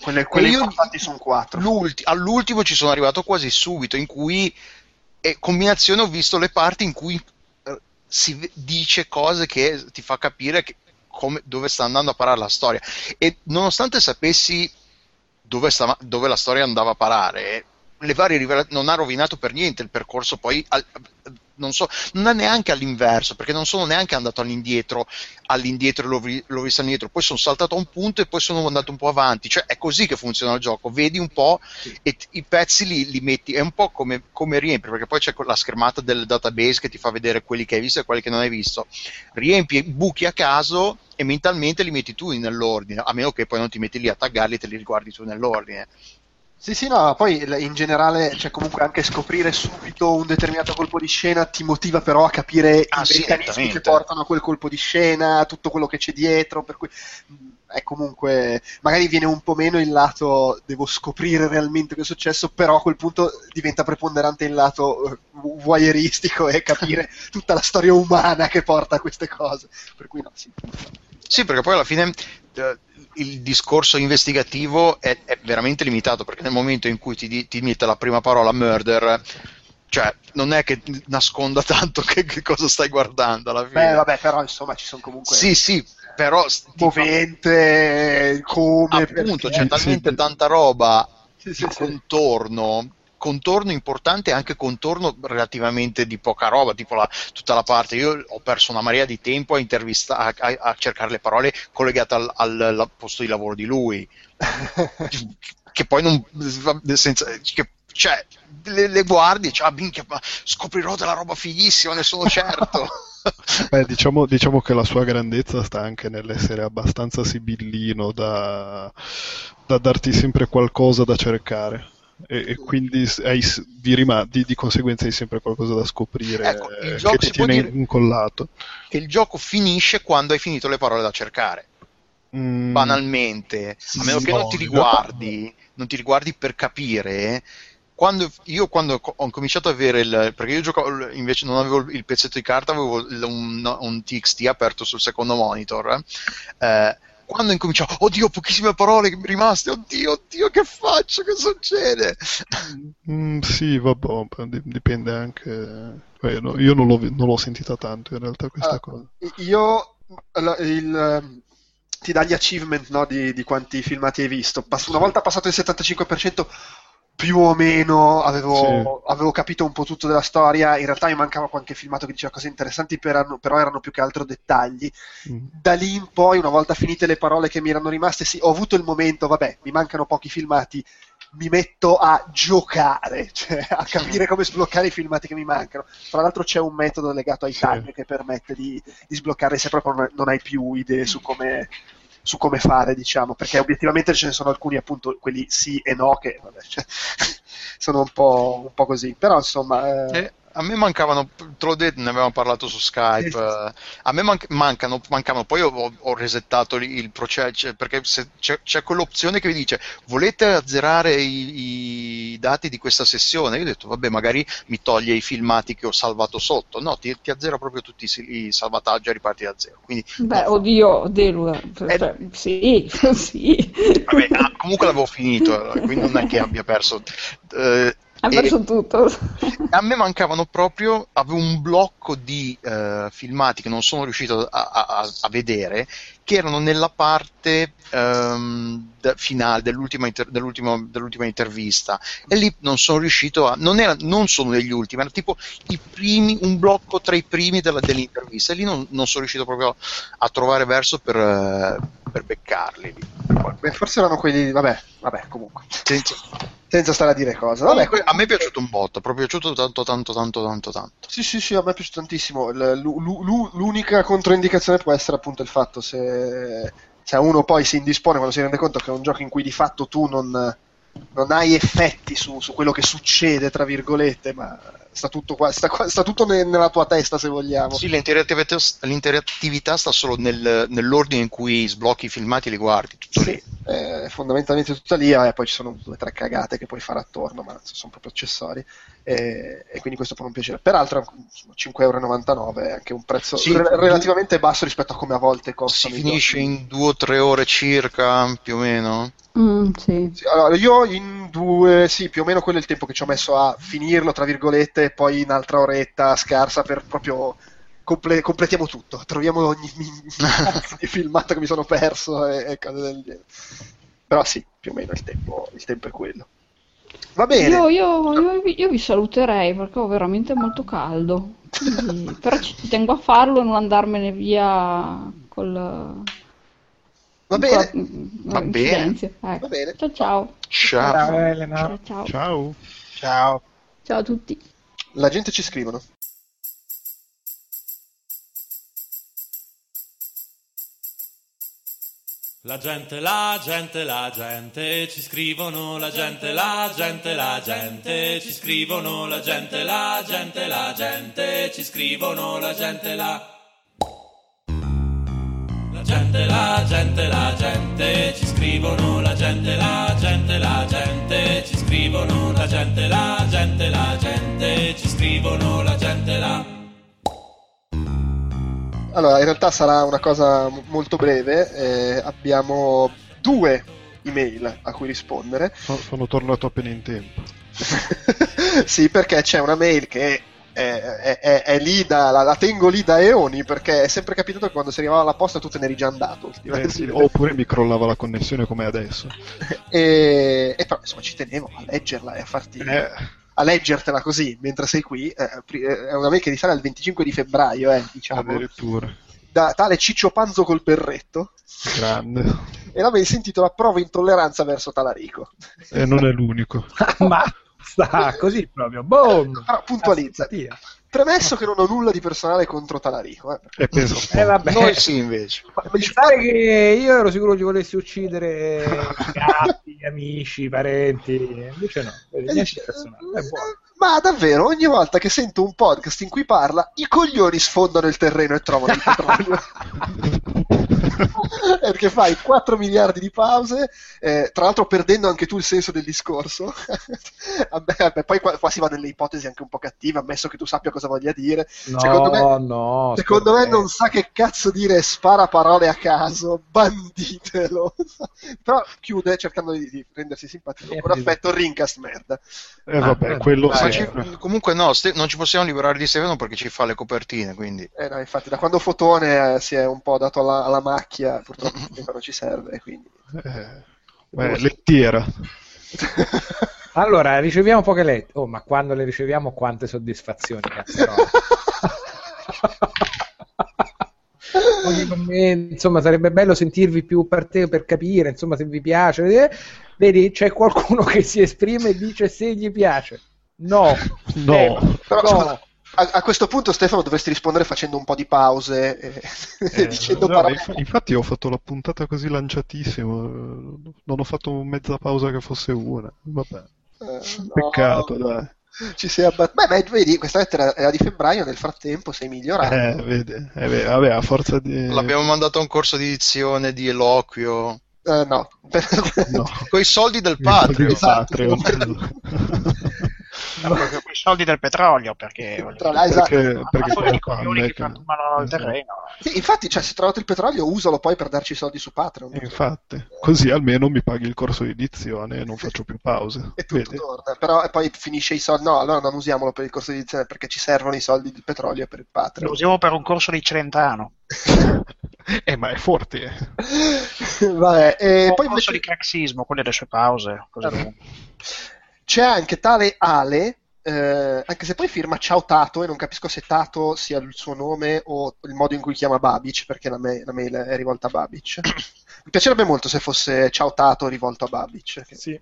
quelle, quelle io- sono quattro. L'ulti- all'ultimo ci sono arrivato quasi subito, in cui, e combinazione, ho visto le parti in cui eh, si dice cose che ti fa capire che- come- dove sta andando a parare la storia. E nonostante sapessi dove, stava- dove la storia andava a parare, le varie rivela- non ha rovinato per niente il percorso poi al- non so, non è neanche all'inverso perché non sono neanche andato all'indietro all'indietro e l'ho, vi- l'ho visto all'indietro. Poi sono saltato a un punto e poi sono andato un po' avanti. Cioè è così che funziona il gioco. Vedi un po' e t- i pezzi li, li metti è un po' come, come riempi perché poi c'è la schermata del database che ti fa vedere quelli che hai visto e quelli che non hai visto. Riempi buchi a caso e mentalmente li metti tu nell'ordine a meno che poi non ti metti lì a taggarli e te li riguardi tu nell'ordine Sì, sì, no, poi in generale, cioè comunque anche scoprire subito un determinato colpo di scena ti motiva però a capire Ah, i sì, meccanismi che portano a quel colpo di scena, tutto quello che c'è dietro, per cui mh, è comunque, magari viene un po' meno il lato devo scoprire realmente cosa è successo, però a quel punto diventa preponderante il lato eh, voyeuristico e capire tutta la storia umana che porta a queste cose, per cui no, sì. Sì, perché poi alla fine eh, il discorso investigativo è, è veramente limitato, perché nel momento in cui ti, ti mette la prima parola murder, cioè non è che nasconda tanto che, che cosa stai guardando alla fine. Beh, vabbè, però insomma ci sono comunque... Sì, sì, però ti fa- movente, come, appunto perché- c'è talmente tanta roba Sì, di sì, sì. contorno contorno importante e anche contorno relativamente di poca roba tipo la- tutta la parte io ho perso una marea di tempo a intervistare a, a cercare le parole collegate al, al- al posto di lavoro di lui che poi non senza, che, cioè le, le guardi e dici, ah minchia ma scoprirò della roba fighissima ne sono certo Beh, diciamo, diciamo che la sua grandezza sta anche nell'essere abbastanza sibillino da, da darti sempre qualcosa da cercare. E, e quindi hai di, rima- di- di conseguenza hai sempre qualcosa da scoprire Ecco, il gioco che ti tiene dire- incollato. il gioco finisce quando hai finito le parole da cercare. Mm, Banalmente, a meno che non ti riguardi, non ti riguardi per capire. Quando, io quando ho cominciato ad avere il perché io giocavo invece non avevo il pezzetto di carta avevo un, un TXT aperto sul secondo monitor eh, quando incominciavo oddio pochissime parole che mi rimaste oddio oddio che faccio che succede Mm, sì, vabbè, di- dipende anche. eh, no, io non l'ho, non l'ho sentita tanto in realtà questa Ah, cosa. Io la- il, ehm, ti dà gli achievement no, di, di quanti filmati hai visto. Pass- una volta passato il 75%, più o meno avevo, avevo capito un po' tutto della storia. In realtà mi mancava qualche filmato che diceva cose interessanti, però, però erano più che altro dettagli. Mm. Da lì in poi, una volta finite le parole che mi erano rimaste, sì, ho avuto il momento, vabbè, mi mancano pochi filmati, mi metto a giocare, cioè a capire come sbloccare i filmati che mi mancano. Tra l'altro c'è un metodo legato ai Sì. tag che permette di, di sbloccare se proprio non hai più idee su come, su come fare, diciamo, perché obiettivamente ce ne sono alcuni, appunto, quelli sì e no, che vabbè, cioè, sono un po', un po' così. Però insomma... eh, Eh, a me mancavano, te l'ho detto, ne avevamo parlato su Skype. Eh, a me manc- mancano, mancavano, poi ho, ho resettato il, processo cioè, perché c'è, c'è quell'opzione che vi dice volete azzerare i, i dati di questa sessione. Io ho detto, vabbè, magari mi toglie i filmati che ho salvato sotto. No, ti, ti azzera proprio tutti i, i salvataggi e riparti da zero. Quindi, Beh, no, oddio, Delua, cioè, sì, sì. vabbè, ah, comunque l'avevo finito, eh, quindi non è che abbia perso. eh, Ha e- perso tutto. a me mancavano proprio, avevo un blocco di eh, filmati che non sono riuscito a, a- a vedere, che erano nella parte ehm, de- finale dell'ultima, inter- dell'ultima, dell'ultima intervista e lì non sono riuscito a, non, era, non sono degli ultimi, erano tipo i primi, un blocco tra i primi della- dell'intervista e lì non, non sono riuscito proprio a trovare verso per, eh, per beccarli. beh, forse erano quelli... Vabbè, vabbè, comunque. Senza- Senza stare a dire cosa. Vabbè, a me è piaciuto un botto, proprio piaciuto tanto tanto tanto tanto tanto. Sì, sì, sì, a me è piaciuto tantissimo. L'unica controindicazione può essere appunto il fatto se, se uno poi si indispone quando si rende conto che è un gioco in cui di fatto tu non, non hai effetti su, su quello che succede, tra virgolette, ma sta tutto, qua, sta, qua- sta tutto ne- nella tua testa, se vogliamo. Sì, l'interattività, l'interattività sta solo nel- nell'ordine in cui sblocchi i filmati e li guardi. Tutto Sì, lì. è fondamentalmente tutta lì, e poi ci sono due o tre cagate che puoi fare attorno, ma sono proprio accessori. E, e quindi questo può non piacere. Peraltro, insomma, 5,99€ è anche un prezzo Sì, re- relativamente basso rispetto a come a volte Si costano. i finisce in due o tre ore circa, più o meno. Mm, sì. Sì, allora, io in due, sì, più o meno quello è il tempo che ci ho messo a finirlo, tra virgolette, e poi in altra oretta scarsa per proprio comple- completiamo tutto, troviamo ogni filmato che mi sono perso e, e cose del genere. Però sì, più o meno il tempo, il tempo è quello. Va bene. Io, io- io vi- io vi saluterei perché ho veramente molto caldo. Quindi- però ci tengo a farlo e non andarmene via col. Va bene. Va bene. Ecco. Va bene. Ciao ciao. Ciao. Ciao Elena. Ciao ciao. Ciao. Ciao. Ciao a tutti. La gente ci scrivono. La gente, la gente, la gente, ci scrivono la gente, la gente, la gente, ci scrivono la gente, la gente, la gente, ci scrivono la gente, la... La gente, la gente, la gente, ci scrivono la gente, la gente, la gente, ci scrivono la gente, la gente, la gente, ci scrivono la gente, la... Allora, in realtà sarà una cosa m- molto breve. eh, abbiamo due email a cui rispondere. So- sono tornato appena in tempo. sì, perché c'è una mail che è, è- è- lì da, la, la tengo lì da eoni perché è sempre capitato che quando si arrivava alla posta tu te ne eri già andato. Eh, sì, oppure mi crollava la connessione come adesso. e, e però insomma ci tenevo a leggerla e a farti Eh, a leggertela così mentre sei qui. eh, eh, è una mail che risale al 25 di febbraio, eh, diciamo, addirittura. da tale Ciccio Panzo col berretto. Grande. E la mail si intitola Provo intolleranza verso Talarico. E non è l'unico. Ma sta così proprio. Boom. Però puntualizza. Simpatia. Premesso che non ho nulla di personale contro Talarico. Eh. E penso. Eh, vabbè. Noi sì, invece. Pensare che io ero sicuro ci volessi uccidere gatti, amici, parenti. Invece no, niente personale. È buono. Ma davvero, ogni volta che sento un podcast in cui parla, i coglioni sfondano il terreno e trovano il petrolio. Perché fai 4 miliardi di pause, eh, tra l'altro perdendo anche tu il senso del discorso. vabbè, vabbè, poi qua, qua si va nelle ipotesi anche un po' cattive, ammesso che tu sappia cosa voglia dire. No, secondo me, no. secondo me non sa che cazzo dire spara parole a caso, banditelo. Però chiude cercando di, di rendersi simpatico. Eh, Con affetto, Rincast merda. Eh, vabbè, Ah, quello Ma ci- comunque no, Ste- non ci possiamo liberare di Stefano perché ci fa le copertine, quindi... Eh no, infatti, da quando Fotone eh, si è un po' dato alla, alla macchia, purtroppo non ci serve, quindi... Eh, beh, lettiera. Allora, riceviamo poche lettere. Oh, ma quando le riceviamo, quante soddisfazioni, cazzarola. Insomma, sarebbe bello sentirvi più per te per capire, insomma, se vi piace. Vedi, c'è qualcuno che si esprime e dice se gli piace. No, No. Eh, Però, no. scusa, a, a questo punto Stefano dovresti rispondere facendo un po' di pause e, Eh, dicendo no, parole... inf- infatti ho fatto la puntata così lanciatissimo, eh, non ho fatto mezza pausa che fosse una. Vabbè, Eh, no, peccato, dai. Ci sei abbat- Beh, beh, vedi, questa lettera era di febbraio, nel frattempo sei migliorato. Eh, vedi, eh, beh, vabbè, a forza di... L'abbiamo mandato a un corso di edizione, di eloquio, Eh, no. No. con i soldi del I soldi di Patreon. No, perché quei soldi del petrolio, perché... voglio Tra dire, l'altro- perché, perché i coglioni che frantumano il Esatto. terreno. Sì, infatti, cioè, se hai trovato il petrolio, usalo poi per darci i soldi su Patreon. Eh, Infatti, così almeno mi paghi il corso di edizione e non faccio più pause. E tutto Vedi? torna. Però e poi finisce i soldi. No, allora non usiamolo per il corso di edizione perché ci servono i soldi del petrolio per il Lo Patreon. usiamo per un corso di Celentano. Eh, ma è forte. eh. Vabbè, e un poi corso invece di craxismo, quelle delle sue pause. cose Vabbè. C'è anche tale Ale. eh, anche se poi firma Ciao Tato e non capisco se Tato sia il suo nome o il modo in cui chiama Babic perché la, ma- la mail è rivolta a Babic mi piacerebbe molto se fosse Ciao Tato rivolto a Babic che- Sì,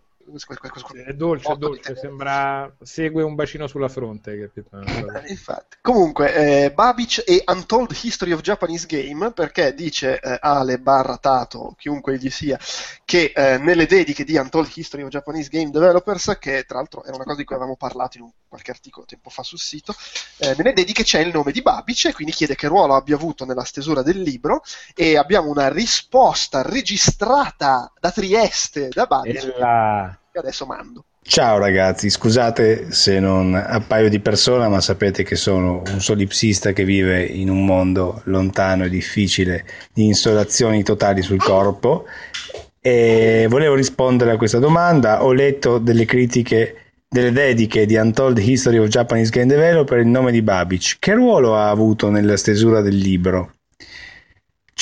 è dolce, è dolce, sembra segue un bacino sulla fronte, Infatti. Comunque, eh, Babic e Untold History of Japanese Game, perché dice eh, Ale barra Tato, chiunque egli sia, che eh, nelle dediche di Untold History of Japanese Game Developers, che tra l'altro era una cosa di cui avevamo parlato in un qualche articolo tempo fa sul sito, eh, nelle dediche c'è il nome di Babic e quindi chiede che ruolo abbia avuto nella stesura del libro e abbiamo una risposta registrata da Trieste da Babic. E che adesso mando. Ciao ragazzi, scusate se non appaio di persona, ma sapete che sono un solipsista che vive in un mondo lontano e difficile di installazioni totali sul corpo e volevo rispondere a questa domanda. Ho letto delle critiche, delle dediche di Untold History of Japanese Game Developer il nome di Babic. Che ruolo ha avuto nella stesura del libro?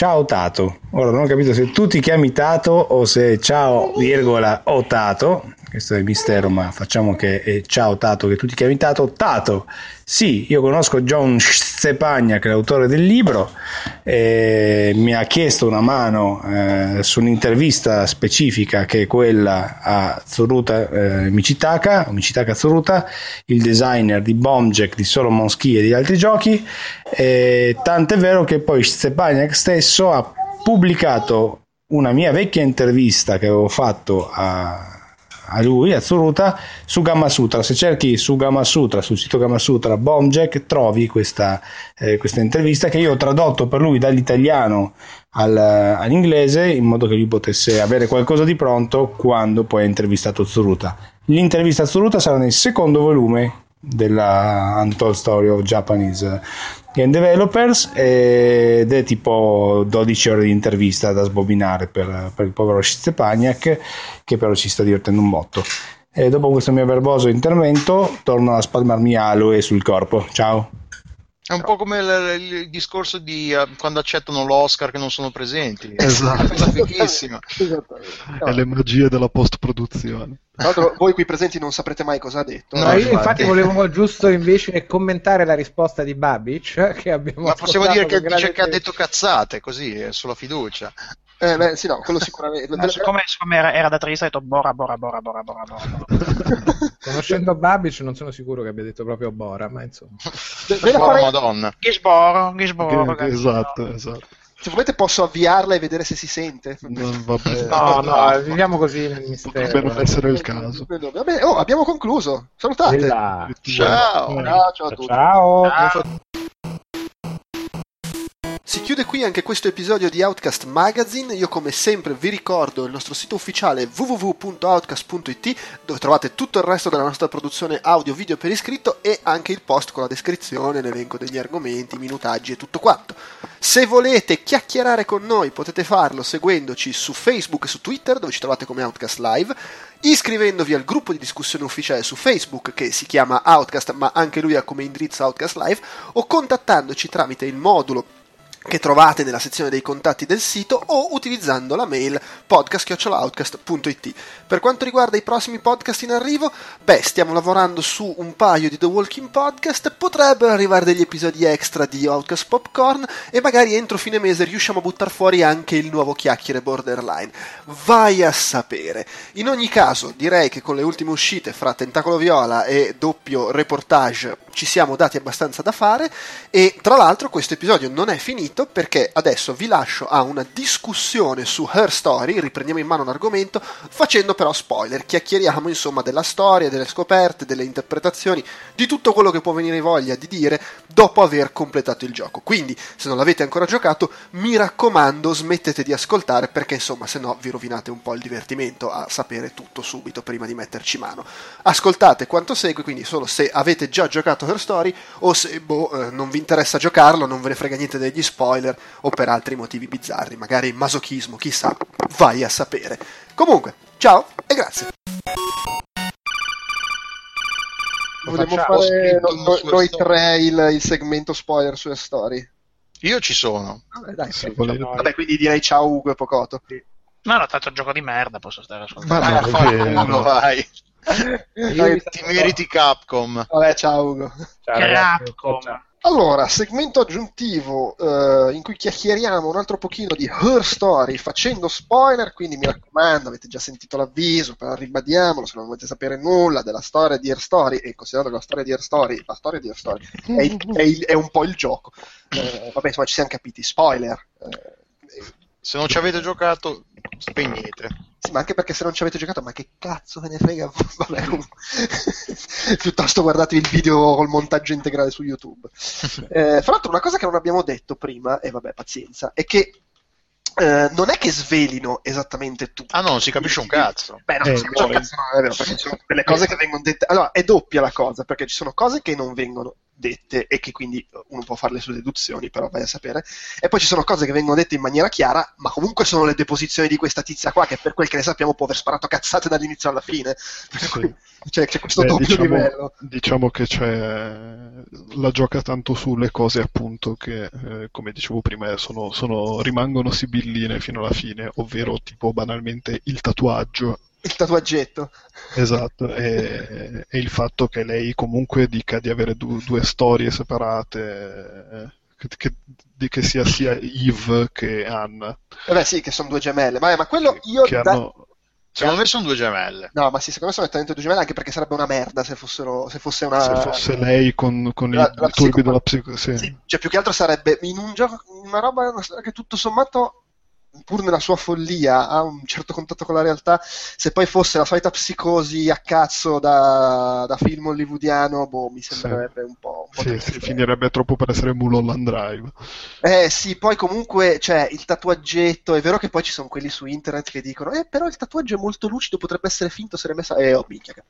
Ciao Tato. Ora non ho capito se tu ti chiami Tato o se ciao, virgola, o Tato. Questo è il mistero, ma facciamo che è ciao Tato, che tu ti chiami Tato. Tato, sì, io conosco John Stepagna, che è l'autore del libro, e mi ha chiesto una mano eh, su un'intervista specifica che è quella a Tsuruta eh, Michitaka, Michitaka Tsuruta, il designer di Bombjack, di Solomon Ski e di altri giochi. Tant'è vero che poi Stepaniak stesso ha pubblicato una mia vecchia intervista che avevo fatto a, a lui, a Tsuruta, su Gamasutra. Se cerchi su Gamasutra, sul sito Gamasutra Bombjack, trovi questa, eh, questa intervista che io ho tradotto per lui dall'italiano al- all'inglese in modo che lui potesse avere qualcosa di pronto quando poi ha intervistato Tsuruta. L'intervista a Tsuruta sarà nel secondo volume della Untold Story of Japanese Game Developers ed è tipo 12 ore di intervista da sbobinare per, per il povero Stepaniak che però ci sta divertendo un botto. E dopo questo mio verboso intervento torno a spalmarmi aloe sul corpo. Ciao. È un po' come il, il discorso di eh, quando accettano l'Oscar che non sono presenti. Esatto. È una cosa fighissima. Esattamente. No, È le magie della post-produzione. Tra l'altro, voi qui presenti non saprete mai cosa ha detto. No, No, io infatti. volevo giusto invece commentare la risposta di Babic che abbiamo Ma possiamo dire che dice che ha detto cazzate, così, è sulla fiducia. Eh, beh, sì, no, quello sicuramente. No, siccome, siccome era, era da triste, ho detto Bora, Bora, Bora, Bora, Bora, Bora. Conoscendo Babic non sono sicuro che abbia detto proprio Bora, ma insomma. Ve la Oh, farei- madonna. Gisboro, Gisboro. Che- esatto, esatto. Se volete posso avviarla e vedere se si sente. Non va bene. No, no, viviamo così nel Potrebbe mistero. non essere il caso. Vabbè, oh, abbiamo concluso. Salutate. Ciao. Ciao, ciao a tutti. Ciao. Si chiude qui anche questo episodio di Outcast Magazine. Io come sempre vi ricordo il nostro sito ufficiale www.outcast.it dove trovate tutto il resto della nostra produzione audio video per iscritto e anche il post con la descrizione, l'elenco degli argomenti, minutaggi e tutto quanto. Se volete chiacchierare con noi potete farlo seguendoci su Facebook e su Twitter dove ci trovate come Outcast Live, iscrivendovi al gruppo di discussione ufficiale su Facebook che si chiama Outcast ma anche lui ha come indirizzo Outcast Live o contattandoci tramite il modulo che trovate nella sezione dei contatti del sito o utilizzando la mail podcast.outcast.it. Per quanto riguarda i prossimi podcast in arrivo, beh, stiamo lavorando su un paio di The Walking Podcast, potrebbero arrivare degli episodi extra di Outcast Popcorn e magari entro fine mese riusciamo a buttare fuori anche il nuovo chiacchiere borderline. Vai a sapere. In ogni caso, direi che con le ultime uscite fra Tentacolo Viola e doppio reportage ci siamo dati abbastanza da fare e tra l'altro questo episodio non è finito perché adesso vi lascio a una discussione su Her Story, riprendiamo in mano un argomento facendo però spoiler, chiacchieriamo insomma della storia, delle scoperte, delle interpretazioni, di tutto quello che può venire voglia di dire dopo aver completato il gioco. Quindi se non l'avete ancora giocato mi raccomando smettete di ascoltare perché insomma se no vi rovinate un po' il divertimento a sapere tutto subito prima di metterci mano. Ascoltate quanto segue, quindi solo se avete già giocato Her Story o se boh, eh, non vi interessa giocarlo, non ve ne frega niente degli spoiler o per altri motivi bizzarri, magari masochismo, chissà, vai a sapere. Comunque, ciao e grazie. Vogliamo fare noi storia. tre il, il segmento spoiler su Her Story? Io ci sono. Vabbè, dai, sì. volete. Vabbè, quindi direi ciao Ugo e Pocoto. No, no, tanto gioco di merda, posso stare a Ma no, vai. Dai, Ti meriti Capcom. Vabbè, ciao Ugo. Ciao. Capcom. Ciao. Allora, segmento aggiuntivo eh, in cui chiacchieriamo un altro pochino di Her Story facendo spoiler, quindi mi raccomando, avete già sentito l'avviso, però ribadiamolo, se non volete sapere nulla della storia di Her Story, e considerate la storia di Her Story, la storia di Her Story è, il- è il- è un po' il gioco. Eh, vabbè, insomma, ci siamo capiti, spoiler. Eh, Se non ci avete giocato, spegnete. Sì, ma anche perché se non ci avete giocato, ma che cazzo ve ne frega? Vabbè, comunque. piuttosto guardatevi il video col montaggio integrale su YouTube. Eh, fra l'altro, una cosa che non abbiamo detto prima, e vabbè, pazienza, è che eh, non è che svelino esattamente tutto. Ah no, non si capisce un cazzo. Beh, no, Eh, si capisce un cazzo, no, è vero, perché ci sono delle cose che vengono dette. Allora, è doppia la cosa, perché ci sono cose che non vengono dette e che quindi uno può fare le sue deduzioni, però vai a sapere. E poi ci sono cose che vengono dette in maniera chiara, ma comunque sono le deposizioni di questa tizia qua, che per quel che ne sappiamo può aver sparato cazzate dall'inizio alla fine. Per cui, cioè, c'è questo Beh, doppio diciamo, livello. diciamo che c'è la gioca tanto sulle cose appunto che eh, come dicevo prima sono, sono- rimangono sibilline fino alla fine ovvero tipo banalmente il tatuaggio Il tatuaggetto. esatto e, e il fatto che lei comunque dica di avere du- due storie separate eh, che, che- di che sia sia Eve che Anna Vabbè, sì, che sono due gemelle. Ma, ma quello io. che da- hanno Secondo me sono due gemelle. No, ma sì, secondo me sono nettamente due gemelle, anche perché sarebbe una merda se fossero. Se fosse una. se fosse lei con, con La- i la turbi psico- della psico sì. Sì, cioè più che altro sarebbe in un gioco, una roba che tutto sommato, pur nella sua follia, ha un certo contatto con la realtà. Se poi fosse la solita psicosi a cazzo da, da film hollywoodiano, boh, mi sembrerebbe un po'. Un po' Sì, sì, finirebbe troppo per essere Mulholland Drive Eh sì, poi comunque c'è il tatuaggetto, è vero che poi ci sono quelli su internet che dicono eh però il tatuaggio è molto lucido, potrebbe essere finto se l'è messa... Eh oh minchia,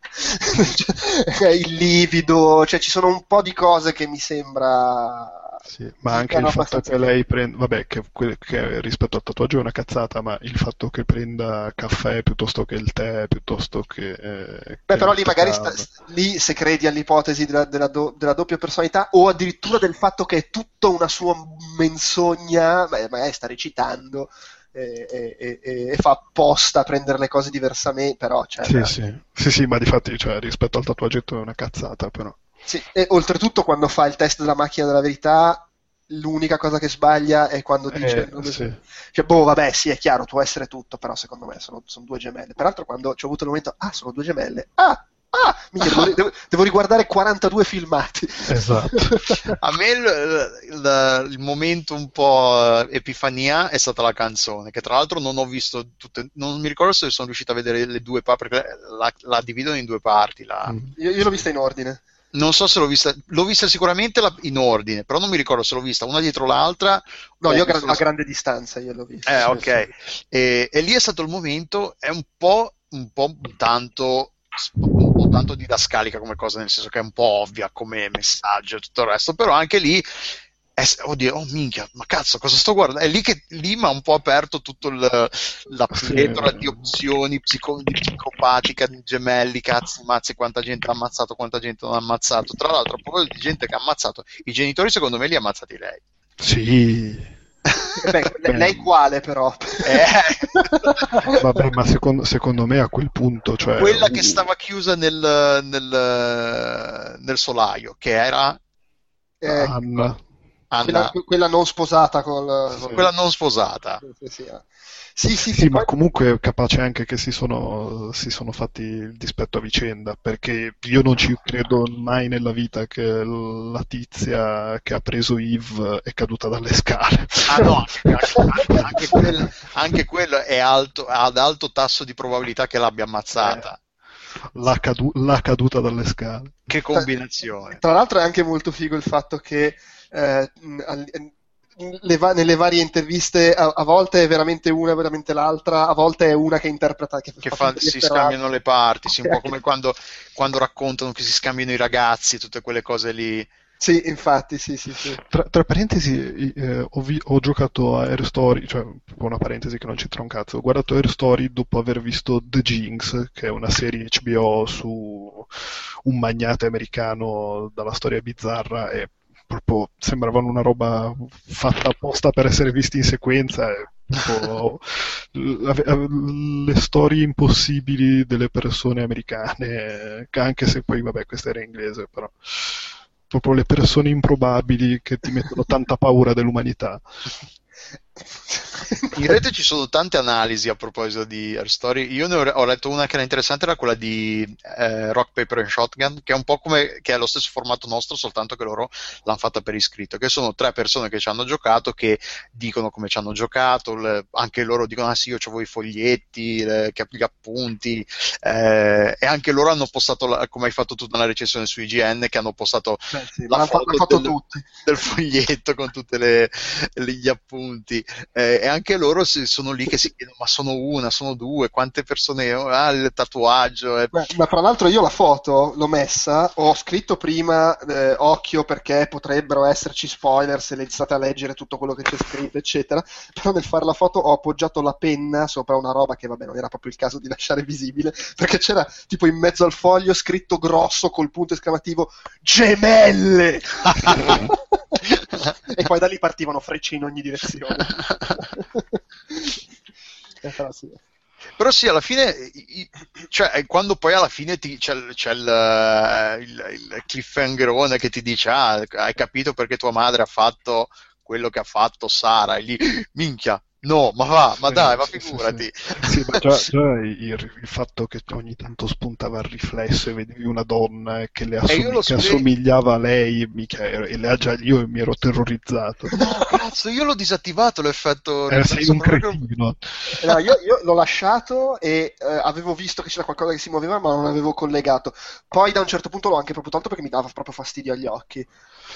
Cioè, il livido, cioè ci sono un po' di cose che mi sembra... Sì, ma anche il fatto abbastanza che lei prenda, vabbè, che, che rispetto al tatuaggio è una cazzata, ma il fatto che prenda caffè piuttosto che il tè, piuttosto che... eh, Beh, che però lì magari sta- lì se credi all'ipotesi della, della do- della doppia personalità o addirittura del fatto che è tutta una sua menzogna, beh, magari sta recitando e, e- e- e fa apposta a prendere le cose diversamente, però cioè, Sì, sì, sì, sì, ma di fatti, cioè, rispetto al tatuaggetto è una cazzata, però. Sì, e oltretutto quando fa il test della macchina della verità l'unica cosa che sbaglia è quando dice... Eh, non- sì. Cioè, boh, vabbè, sì, è chiaro, può essere tutto, però secondo me sono, sono due gemelle. Peraltro quando ci ho avuto il momento, ah, sono due gemelle, ah, ah, minchia, devo, devo- devo riguardare 42 filmati. Esatto. A me il, il- il momento un po' eh, epifania è stata la canzone, che tra l'altro non ho visto tutte, non mi ricordo se sono riuscito a vedere le due parti, perché la, la dividono in due parti. la- Io, io l'ho vista in ordine. Non so se l'ho vista, l'ho vista sicuramente la- in ordine, però non mi ricordo se l'ho vista una dietro l'altra. No, o io a, la- a grande distanza io l'ho vista. Eh, ok. sì. E, e lì è stato il momento, è un po', un po' tanto, un po' tanto didascalica come cosa, nel senso che è un po' ovvia come messaggio e tutto il resto, però anche lì, è, oddio, oh minchia, ma cazzo, cosa sto guardando? È lì che lì mi ha un po' aperto tutto il, la pletora di opzioni psico- di psicopatica, di gemelli, cazzi, mazzi, quanta gente ha ammazzato, quanta gente non ha ammazzato. Tra l'altro, a proposito di gente che ha ammazzato, i genitori secondo me li ha ammazzati lei. Sì. Eh, beh, lei, lei quale però? Eh. Vabbè, ma secondo, secondo me a quel punto, cioè, quella che stava chiusa nel, nel, nel solaio, che era Eh, Anna. Anna, quella, quella non sposata col... col- quella non sposata. Sì, sì, eh. sì, sì, Sì, sì, ma poi- comunque capace anche che si sono, si sono fatti il dispetto a vicenda, perché io non ci credo mai nella vita che la tizia che ha preso Yves è caduta dalle scale. Ah no, anche, anche- anche quel- anche quello è alto, ad alto tasso di probabilità che l'abbia ammazzata. La, cadu- la caduta dalle scale. Che combinazione. Tra l'altro è anche molto figo il fatto che eh, le va- nelle varie interviste a, a volte è veramente una, veramente l'altra, a volte è una che interpreta, che, Che fa si scambiano le parti, sì, un po' come quando, quando raccontano che si scambiano i ragazzi, tutte quelle cose lì. Sì, infatti, sì, sì, sì. Tra, tra parentesi, eh, ho, vi- ho giocato a Air Story, cioè una parentesi che non c'entra un cazzo. Ho guardato Air Story dopo aver visto The Jinx, che è una serie HBO su un magnate americano dalla storia bizzarra e proprio sembravano una roba fatta apposta per essere visti in sequenza. e tipo, le storie impossibili delle persone americane, che anche se poi, vabbè, questa era in inglese, però proprio le persone improbabili che ti mettono tanta paura dell'umanità. In rete ci sono tante analisi a proposito di Air Story. Io ne ho, ho letto una che era interessante, era quella di eh, Rock, Paper and Shotgun, che è un po' come che è lo stesso formato nostro, soltanto che loro l'hanno fatta per iscritto. Che sono tre persone che ci hanno giocato, che dicono come ci hanno giocato, le- anche loro dicono: Ah sì, io ho i foglietti, le- gli appunti, eh, e anche loro hanno postato, la- come hai fatto tu nella recensione su IGN, che hanno postato Beh, sì, la foto fatto del- tutti. del foglietto con tutti gli appunti Eh, e anche loro si- sono lì che si chiedono ma sono una, sono due, quante persone ho? ah il tatuaggio eh. Beh, ma fra l'altro io la foto l'ho messa, ho scritto prima eh, occhio perché potrebbero esserci spoiler se iniziate a leggere tutto quello che c'è scritto, eccetera. Però nel fare la foto ho appoggiato la penna sopra una roba che vabbè non era proprio il caso di lasciare visibile, perché c'era tipo in mezzo al foglio scritto grosso col punto esclamativo gemelle! e poi da lì partivano frecce in ogni direzione. Però sì. però sì alla fine cioè, eh, quando poi alla fine ti- c'è, c'è il, eh, il, il cliffhangerone che ti dice ah hai capito perché tua madre ha fatto quello che ha fatto Sara e lì minchia no ma va ma Sì, dai ma sì, sì, figurati Sì, ma già, già il, il fatto che ogni tanto spuntava il riflesso e vedevi una donna che, le E io assomig- che spre- assomigliava a lei, mica, e le- già io mi ero terrorizzato. no cazzo io l'ho disattivato l'effetto Eh, sei un proprio- cretino. Eh, no, io, io l'ho lasciato e eh, avevo visto che c'era qualcosa che si muoveva, ma non avevo collegato. Poi da un certo punto l'ho anche proprio tolto perché mi dava proprio fastidio agli occhi.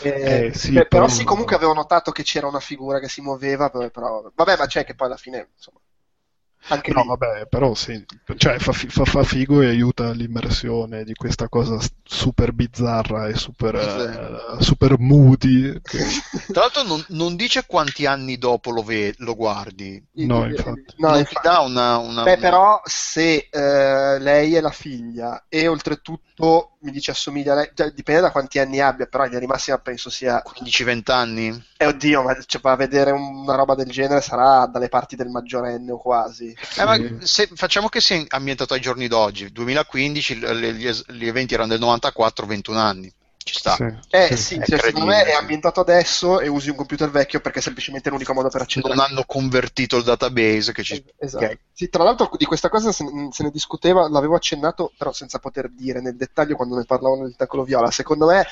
Eh, Eh, sì, beh, però però- sì, comunque avevo notato che c'era una figura che si muoveva, però, però- vabbè, ma c'è che poi alla fine, insomma, anche No, lì. vabbè, però sì, cioè, fa, fa- fa figo e aiuta l'immersione di questa cosa super bizzarra e super, eh, super moody. che- Tra l'altro non, non dice quanti anni dopo lo, ve- lo guardi. No, infatti. No, non infatti. ti dà una... una- Beh, una- però se eh, lei è la figlia e oltretutto mi dice assomiglia a lei, cioè, dipende da quanti anni abbia, però in linea di massima penso sia 15-20 anni? Eh oddio, ma cioè, va a vedere una roba del genere sarà dalle parti del maggiorenne o quasi. Eh, ma se- facciamo che sia ambientato ai giorni d'oggi, 2015, l- le- gli, gli eventi erano del 94, 21 anni. Ci sta. Sì, Eh sì. sì, cioè, secondo me è sì. ambientato adesso e usi un computer vecchio perché è semplicemente l'unico modo per accedere. Non hanno convertito il database che ci... Esatto. ok. Sì, tra l'altro di questa cosa se, se ne discuteva, l'avevo accennato, però senza poter dire nel dettaglio quando ne parlavano del tacolo viola. Secondo me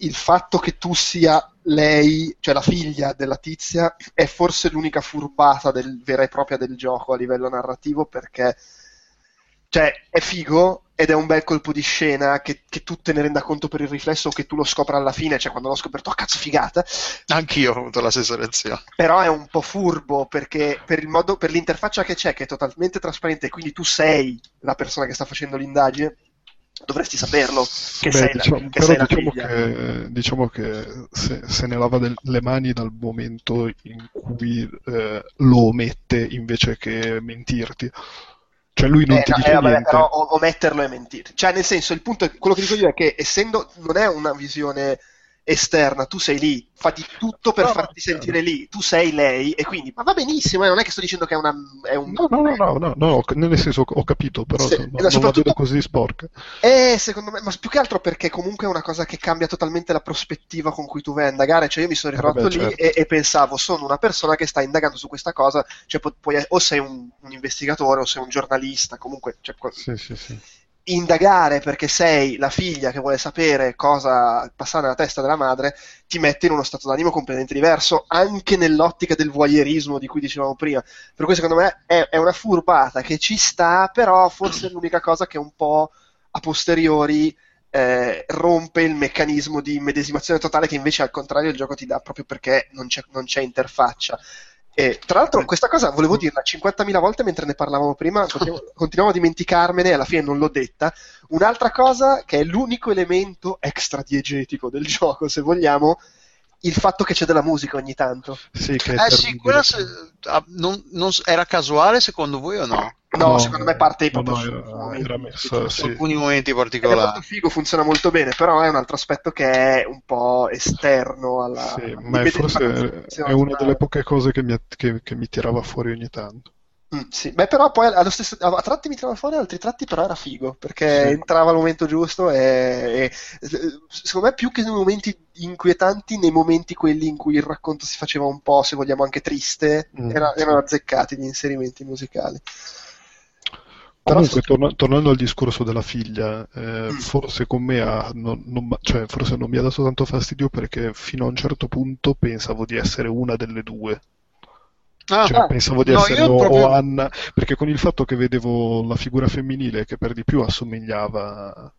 il fatto che tu sia lei, cioè la figlia della tizia, è forse l'unica furbata del, vera e propria del gioco a livello narrativo perché cioè, è figo ed è un bel colpo di scena che, che tu te ne renda conto per il riflesso o che tu lo scopra alla fine, cioè quando l'ho scoperto, oh cazzo figata, Anch'io ho avuto la stessa reazione. però è un po' furbo perché per, il modo, per l'interfaccia che c'è, che è totalmente trasparente, quindi tu sei la persona che sta facendo l'indagine, dovresti saperlo che Beh, sei diciamo, la, che però sei diciamo che, diciamo che se, se ne lava del- le mani dal momento in cui eh, lo omette invece che mentirti. Cioè lui non Eh, ti no, dice eh, vabbè, niente. però ometterlo è mentire. Cioè, nel senso, il punto è, quello che dico io è che essendo non è una visione esterna, tu sei lì, fai di tutto per No, no, farti chiaro. sentire lì, tu sei lei e quindi ma va benissimo, eh, non è che sto dicendo che è, una, è un No, no, no, no, no, no, nel senso ho capito, però Sì, no- e non la soprattutto- vedo così sporca. Eh, secondo me, ma più che altro perché comunque è una cosa che cambia totalmente la prospettiva con cui tu vai a indagare. Cioè, io mi sono Eh, ritrovato vabbè, lì certo. e, e pensavo, sono una persona che sta indagando su questa cosa. Cioè, pu- puoi- o sei un, un investigatore o sei un giornalista, comunque, cioè, Sì, sì, sì. Indagare perché sei la figlia che vuole sapere cosa passa nella testa della madre ti mette in uno stato d'animo completamente diverso, anche nell'ottica del voyeurismo di cui dicevamo prima. Per cui secondo me è, è una furbata che ci sta, però forse è l'unica cosa che un po' a posteriori eh, rompe il meccanismo di medesimazione totale che invece al contrario il gioco ti dà proprio perché non c'è, non c'è interfaccia. E, tra l'altro, questa cosa volevo dirla 50.000 volte mentre ne parlavamo prima, continuavo, a dimenticarmene e alla fine non l'ho detta. Un'altra cosa che è l'unico elemento extra diegetico del gioco, se vogliamo, il fatto che c'è della musica ogni tanto. Sì, che Eh sì, quella se- ah, non- non- era casuale secondo voi o no? No, No, secondo me parte proprio no, su- era- era specifici. sì. Su alcuni momenti Ed è particolari. molto figo, funziona molto bene, però è un altro aspetto che è un po' esterno alla... Sì, ma è forse è una delle poche cose che mi, che- che mi tirava fuori ogni tanto. Mm, sì. Beh, però poi allo stesso, a tratti mi tirava fuori, altri tratti però era figo, perché Sì. entrava al momento giusto e, e- secondo me più che nei momenti inquietanti, nei momenti quelli in cui il racconto si faceva un po', se vogliamo, anche triste, Mm, era- sì. erano azzeccati gli inserimenti musicali. Comunque, torna- tornando al discorso della figlia, eh, Mm. forse con me ha- non, non cioè, forse non mi ha dato tanto fastidio perché fino a un certo punto pensavo di essere una delle due. Ah, Cioè, pensavo di no, essere proprio- Anna, perché con il fatto che vedevo la figura femminile che per di più assomigliava,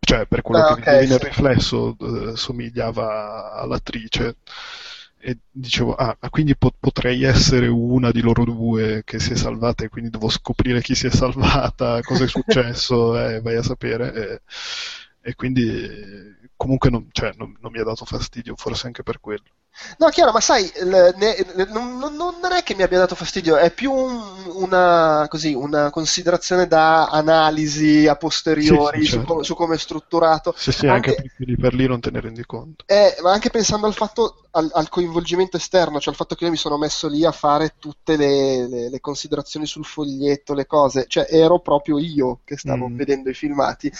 cioè per quello Ah, che ok, vedevi nel sì. riflesso, eh, somigliava all'attrice. E dicevo, ah, quindi po- potrei essere una di loro due che si è salvata e quindi devo scoprire chi si è salvata, cosa è successo, eh, vai a sapere. E, e quindi comunque non, cioè, non- non mi ha dato fastidio, forse anche per quello. No, chiaro, ma sai, il- ne- ne- non, non- è che mi abbia dato fastidio, è più un- una, così, una considerazione da analisi a posteriori Sì, sì, su, certo. come, su come è strutturato. Sì, sì, anche, Anche- lì per lì non te ne rendi conto. Eh, ma anche pensando al fatto, al, al coinvolgimento esterno, cioè al fatto che io mi sono messo lì a fare tutte le, le- le considerazioni sul foglietto, le cose, cioè ero proprio io che stavo Mm. vedendo i filmati,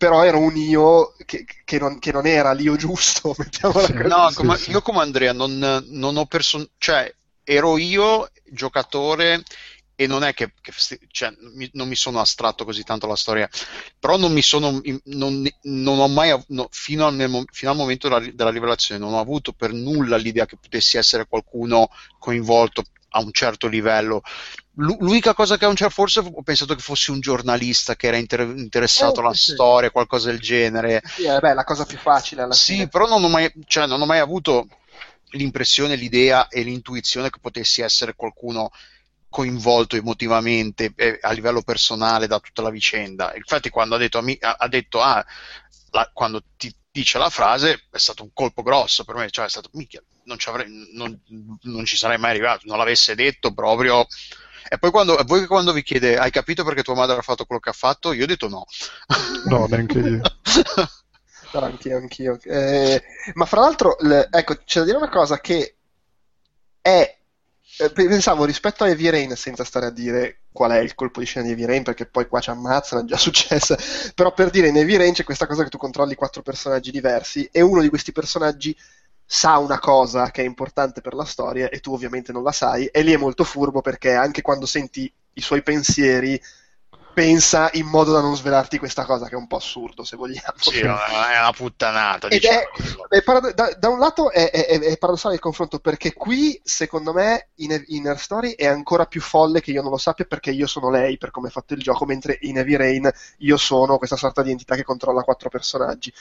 però ero un io che, che non, che non era l'io giusto, mettiamola Sì. così. No, Sì, come- sì. io come Andrea non, non ho person- cioè ero io giocatore e non è che, che cioè, mi- non mi sono astratto così tanto la storia, però non mi sono, non, non ho mai, no, fino, al, fino al momento della, della rivelazione, non ho avuto per nulla l'idea che potessi essere qualcuno coinvolto a un certo livello. L'u- L'unica cosa che a un certo forse ho pensato che fossi un giornalista che era inter- interessato Eh, alla sì, sì. storia, qualcosa del genere. Sì, eh, beh, la cosa più facile alla Sì, fine. però non ho mai, cioè, non ho mai avuto l'impressione, l'idea e l'intuizione che potessi essere qualcuno coinvolto emotivamente eh, a livello personale da tutta la vicenda. Infatti, quando ha detto, ha detto ah, la- quando ti dice la frase, è stato un colpo grosso per me, cioè è stato, minchia, non ci, avrei, non, non ci sarei mai arrivato, non l'avesse detto proprio. E poi quando, voi quando vi chiede, hai capito perché tua madre ha fatto quello che ha fatto? Io ho detto no. No, neanche io. Però anch'io, anch'io. Eh, ma fra l'altro, ecco, c'è da dire una cosa che è pensavo rispetto a Heavy Rain, senza stare a dire qual è il colpo di scena di Heavy Rain, perché poi qua ci ammazzano, è già successo, però per dire in Heavy Rain c'è questa cosa che tu controlli quattro personaggi diversi e uno di questi personaggi sa una cosa che è importante per la storia e tu ovviamente non la sai e lì è molto furbo perché anche quando senti i suoi pensieri pensa in modo da non svelarti questa cosa che è un po' assurdo se vogliamo Sì, è una puttanata. Ed diciamo. è- è parado- da, da un lato è, è- è paradossale il confronto perché qui secondo me in, in Her Story è ancora più folle che io non lo sappia perché io sono lei per come è fatto il gioco mentre in Heavy Rain io sono questa sorta di entità che controlla quattro personaggi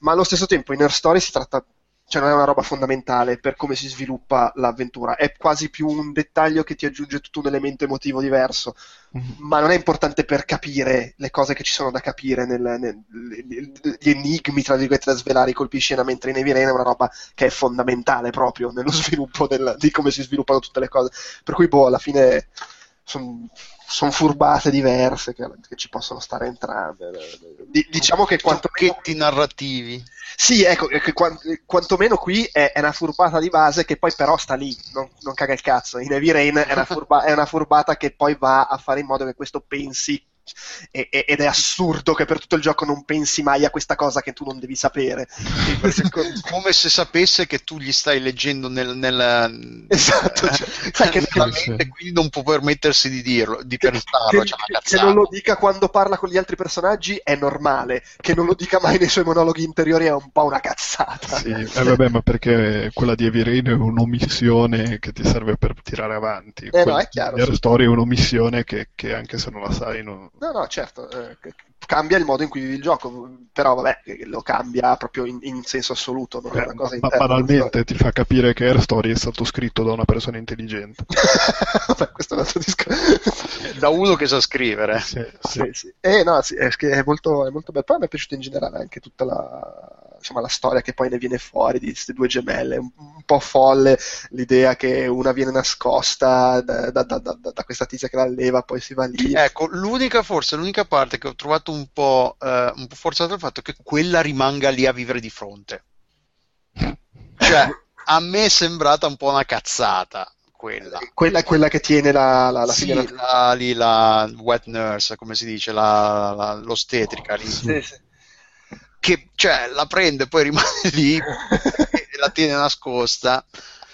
ma allo stesso tempo in Her Story si tratta cioè non è una roba fondamentale per come si sviluppa l'avventura, è quasi più un dettaglio che ti aggiunge tutto un elemento emotivo diverso, ma non è importante per capire le cose che ci sono da capire, nel- nel- gli enigmi tra virgolette da svelare, i colpi di scena, mentre in Rain è una roba che è fondamentale proprio nello sviluppo del- di come si sviluppano tutte le cose, per cui boh, alla fine sono furbate diverse che, che ci possono stare entrambe. Di- diciamo che quanto narrativi. sì, ecco, che quan- quantomeno qui è, è una furbata di base che poi però sta lì, non, non caga il cazzo. In Heavy Rain è una, furba- è una furbata che poi va a fare in modo che questo pensi e- e- ed è assurdo che per tutto il gioco non pensi mai a questa cosa che tu non devi sapere. Come se sapesse che tu gli stai leggendo nel, nel, Esatto, cioè, sai che- nella mente, quindi non può permettersi di dirlo, di pensarlo. che, cioè, una che non lo dica quando parla con gli altri personaggi è normale, che non lo dica mai nei suoi monologhi interiori è un po' una cazzata. Sì, eh, vabbè, ma perché quella di Rain è un'omissione che ti serve per tirare avanti. Eh, no, è chiaro, sì. Story è un'omissione che, che anche se non la sai non... No, no, certo, eh, cambia il modo in cui vivi il gioco, però vabbè, che lo cambia proprio in, in senso assoluto, non è una cosa Eh, Ma interna. banalmente ti fa capire che Her Story è stato scritto da una persona intelligente. Vabbè, questo è un altro discorso. Da uno che sa scrivere. Sì, sì. Eh, no, sì, è, è molto, è molto bello. Poi mi è piaciuta in generale anche tutta la, insomma, la storia che poi ne viene fuori di queste due gemelle. Un, un po' folle l'idea che una viene nascosta da, da- da- da- da questa tizia che la leva, poi si va lì. Ecco, l'unica forse, l'unica parte che ho trovato un po', eh, un po' forzata è il fatto che quella rimanga lì a vivere di fronte. Cioè, a me è sembrata un po' una cazzata quella. Quella è quella che tiene la, la, la Sì, figlia. la, lì la wet nurse, come si dice, la, la- l'ostetrica lì. Sì, sì. Che cioè, la prende, poi rimane lì e la tiene nascosta.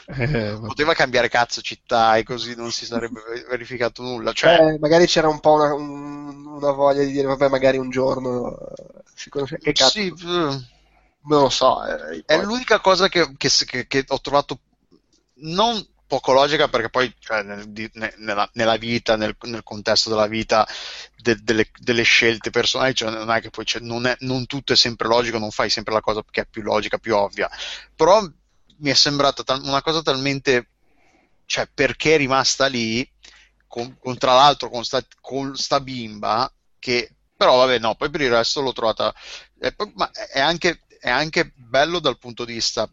Eh, Poteva cambiare cazzo città e così non si sarebbe verificato nulla. Cioè, Eh, magari c'era un po' una, un- una voglia di dire, vabbè, magari un giorno eh, si conosce. Che cazzo? sì, eh, Non lo so. eh, È l'unica cosa che, che- che- che ho trovato non poco logica perché poi cioè, nel- ne- nella, nella vita, nel, nel contesto della vita, de- delle, delle scelte personali, cioè non è che poi non, è- non tutto è sempre logico, non fai sempre la cosa che è più logica, più ovvia. Però mi è sembrata tal- una cosa talmente, cioè perché è rimasta lì, con, con- tra l'altro con sta, con sta bimba, che però vabbè no, poi per il resto l'ho trovata, e poi- ma è anche, è anche bello dal punto di vista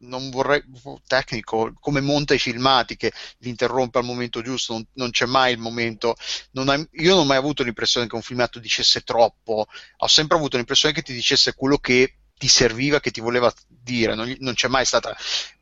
non vorrei tecnico come monta i filmati che li interrompe al momento giusto non, non c'è mai il momento. Non hai- io non ho mai avuto l'impressione che un filmato dicesse troppo. Ho sempre avuto l'impressione che ti dicesse quello che ti serviva che ti voleva dire. Non, non c'è mai stato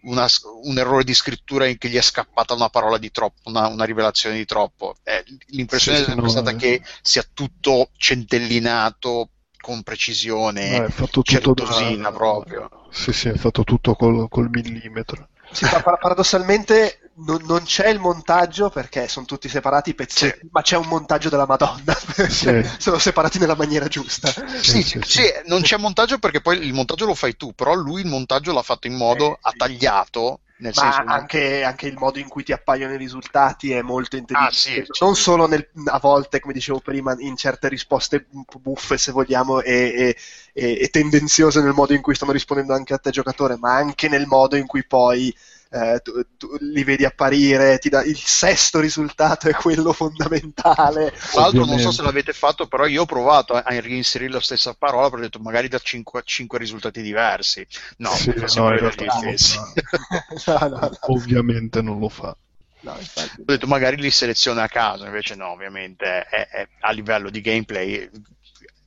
un errore di scrittura in che gli è scappata una parola di troppo una, una rivelazione di troppo. Eh, l'impressione Sì, è sempre no, stata eh. che sia tutto centellinato con precisione No, è fatto tutto da- certosina proprio Sì, sì, è fatto tutto col, col millimetro. Sì, pa- pa- paradossalmente non, non c'è il montaggio perché sono tutti separati i pezzetti, ma c'è un montaggio della Madonna. Sì. sono separati nella maniera giusta. Sì, sì, sì, non c'è montaggio perché poi il montaggio lo fai tu, però lui il montaggio l'ha fatto in modo, ha tagliato, nel Ma senso... anche, anche il modo in cui ti appaiono i risultati è molto intelligente. Ah, sì, non solo nel- a volte, come dicevo prima, in certe risposte buffe, se vogliamo, e, e- e- e tendenziose nel modo in cui stanno rispondendo anche a te giocatore, ma anche nel modo in cui poi eh, tu, tu li vedi apparire, ti dà, il sesto risultato è quello fondamentale. Tra l'altro non so se l'avete fatto, però io ho provato a, a reinserire la stessa parola, però ho detto magari da 5, risultati diversi. No, Sì, no, in realtà stessi. No, no, no. Ovviamente non lo fa. No, infatti. Ho detto magari li seleziona a caso, invece no, ovviamente è- è- a livello di gameplay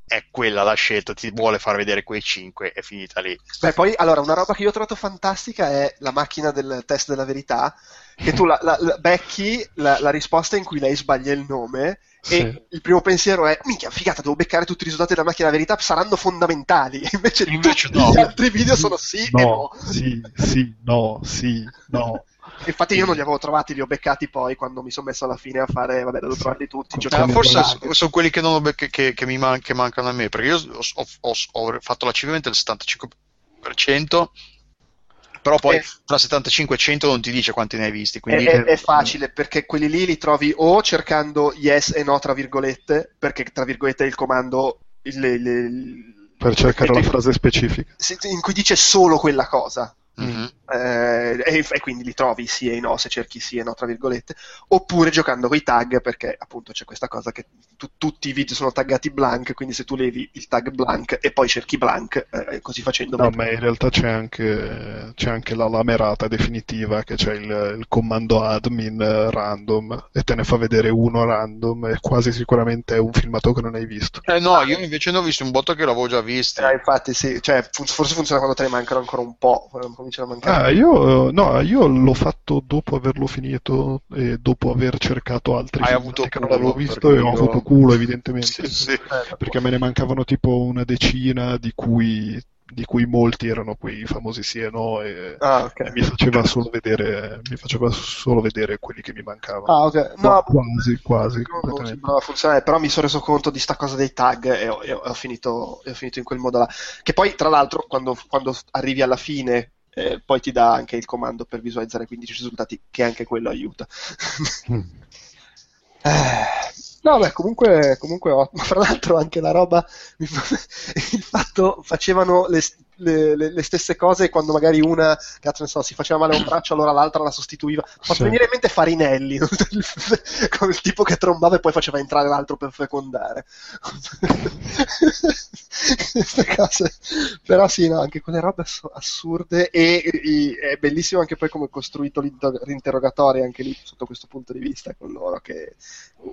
è quella la scelta, ti vuole far vedere quei 5, è finita lì. Beh, poi, allora, una roba che io ho trovato fantastica è la macchina del test della verità, che tu la, la- la- becchi la, la risposta in cui lei sbaglia il nome e il primo pensiero è, minchia, figata, devo beccare tutti i risultati della macchina della verità, saranno fondamentali. Invece, tutti no. gli altri video sono sì e no. No, sì, sì, no, sì, no. Infatti io non li avevo trovati, li ho beccati poi quando mi sono messo alla fine a fare, vabbè, devo trovarli tutti. Ah, forse con so- sono quelli che, non ho bec- che, che mi man- che mancano a me, perché io ho, ho- ho fatto l'achievement del 75%, però poi Eh. tra 75 e 100 non ti dice quanti ne hai visti, È, quindi è- è facile perché quelli lì li trovi o cercando yes e no tra virgolette, perché tra virgolette è il comando il- il- il- Per cercare la frase specifica. in cui dice solo quella cosa. Mhm. Eh, e, e quindi li trovi sì e no se cerchi sì e no tra virgolette oppure giocando con i tag perché appunto c'è questa cosa che tu- tutti i video sono taggati blank quindi se tu levi il tag blank e poi cerchi blank eh, così facendo No, ma in realtà c'è anche, c'è anche la lamerata definitiva che c'è il, il comando admin eh, random e te ne fa vedere uno random e quasi sicuramente è un filmato che non hai visto. Eh no, io invece ne ho visto un botto che l'avevo già visto. Eh, infatti sì, cioè, forse funziona quando te ne mancano ancora un po', quando cominciano a mancare. Ah, io, no, io l'ho fatto dopo averlo finito e dopo aver cercato altri Hai avuto che non avevo visto e ho avuto culo evidentemente Sì, sì. perché me ne mancavano tipo una decina di cui, di cui molti erano quei famosi sì e no e, Ah, ok. e mi faceva solo vedere mi faceva solo vedere quelli che mi mancavano Ah, ok. Ma No, quasi quasi non- sembrava funzionare, però mi sono reso conto di sta cosa dei tag e ho, e ho- e ho finito, e ho finito in quel modo là. Che poi, tra l'altro, quando, quando arrivi alla fine, eh, poi ti dà anche il comando per visualizzare 15 risultati, che anche quello aiuta. Mm. Eh, No, beh, comunque, comunque ma fra l'altro anche la roba, il fatto, facevano le, le- le- le stesse cose quando magari una, cazzo so, si faceva male a un braccio, allora l'altra la sostituiva. Mi fatto Sì. venire in mente Farinelli, con il tipo che trombava e poi faceva entrare l'altro per fecondare. Queste cose. Però sì, no, anche quelle robe ass- assurde e, e- è bellissimo anche poi come è costruito l'inter- l'interrogatorio anche lì sotto questo punto di vista con loro che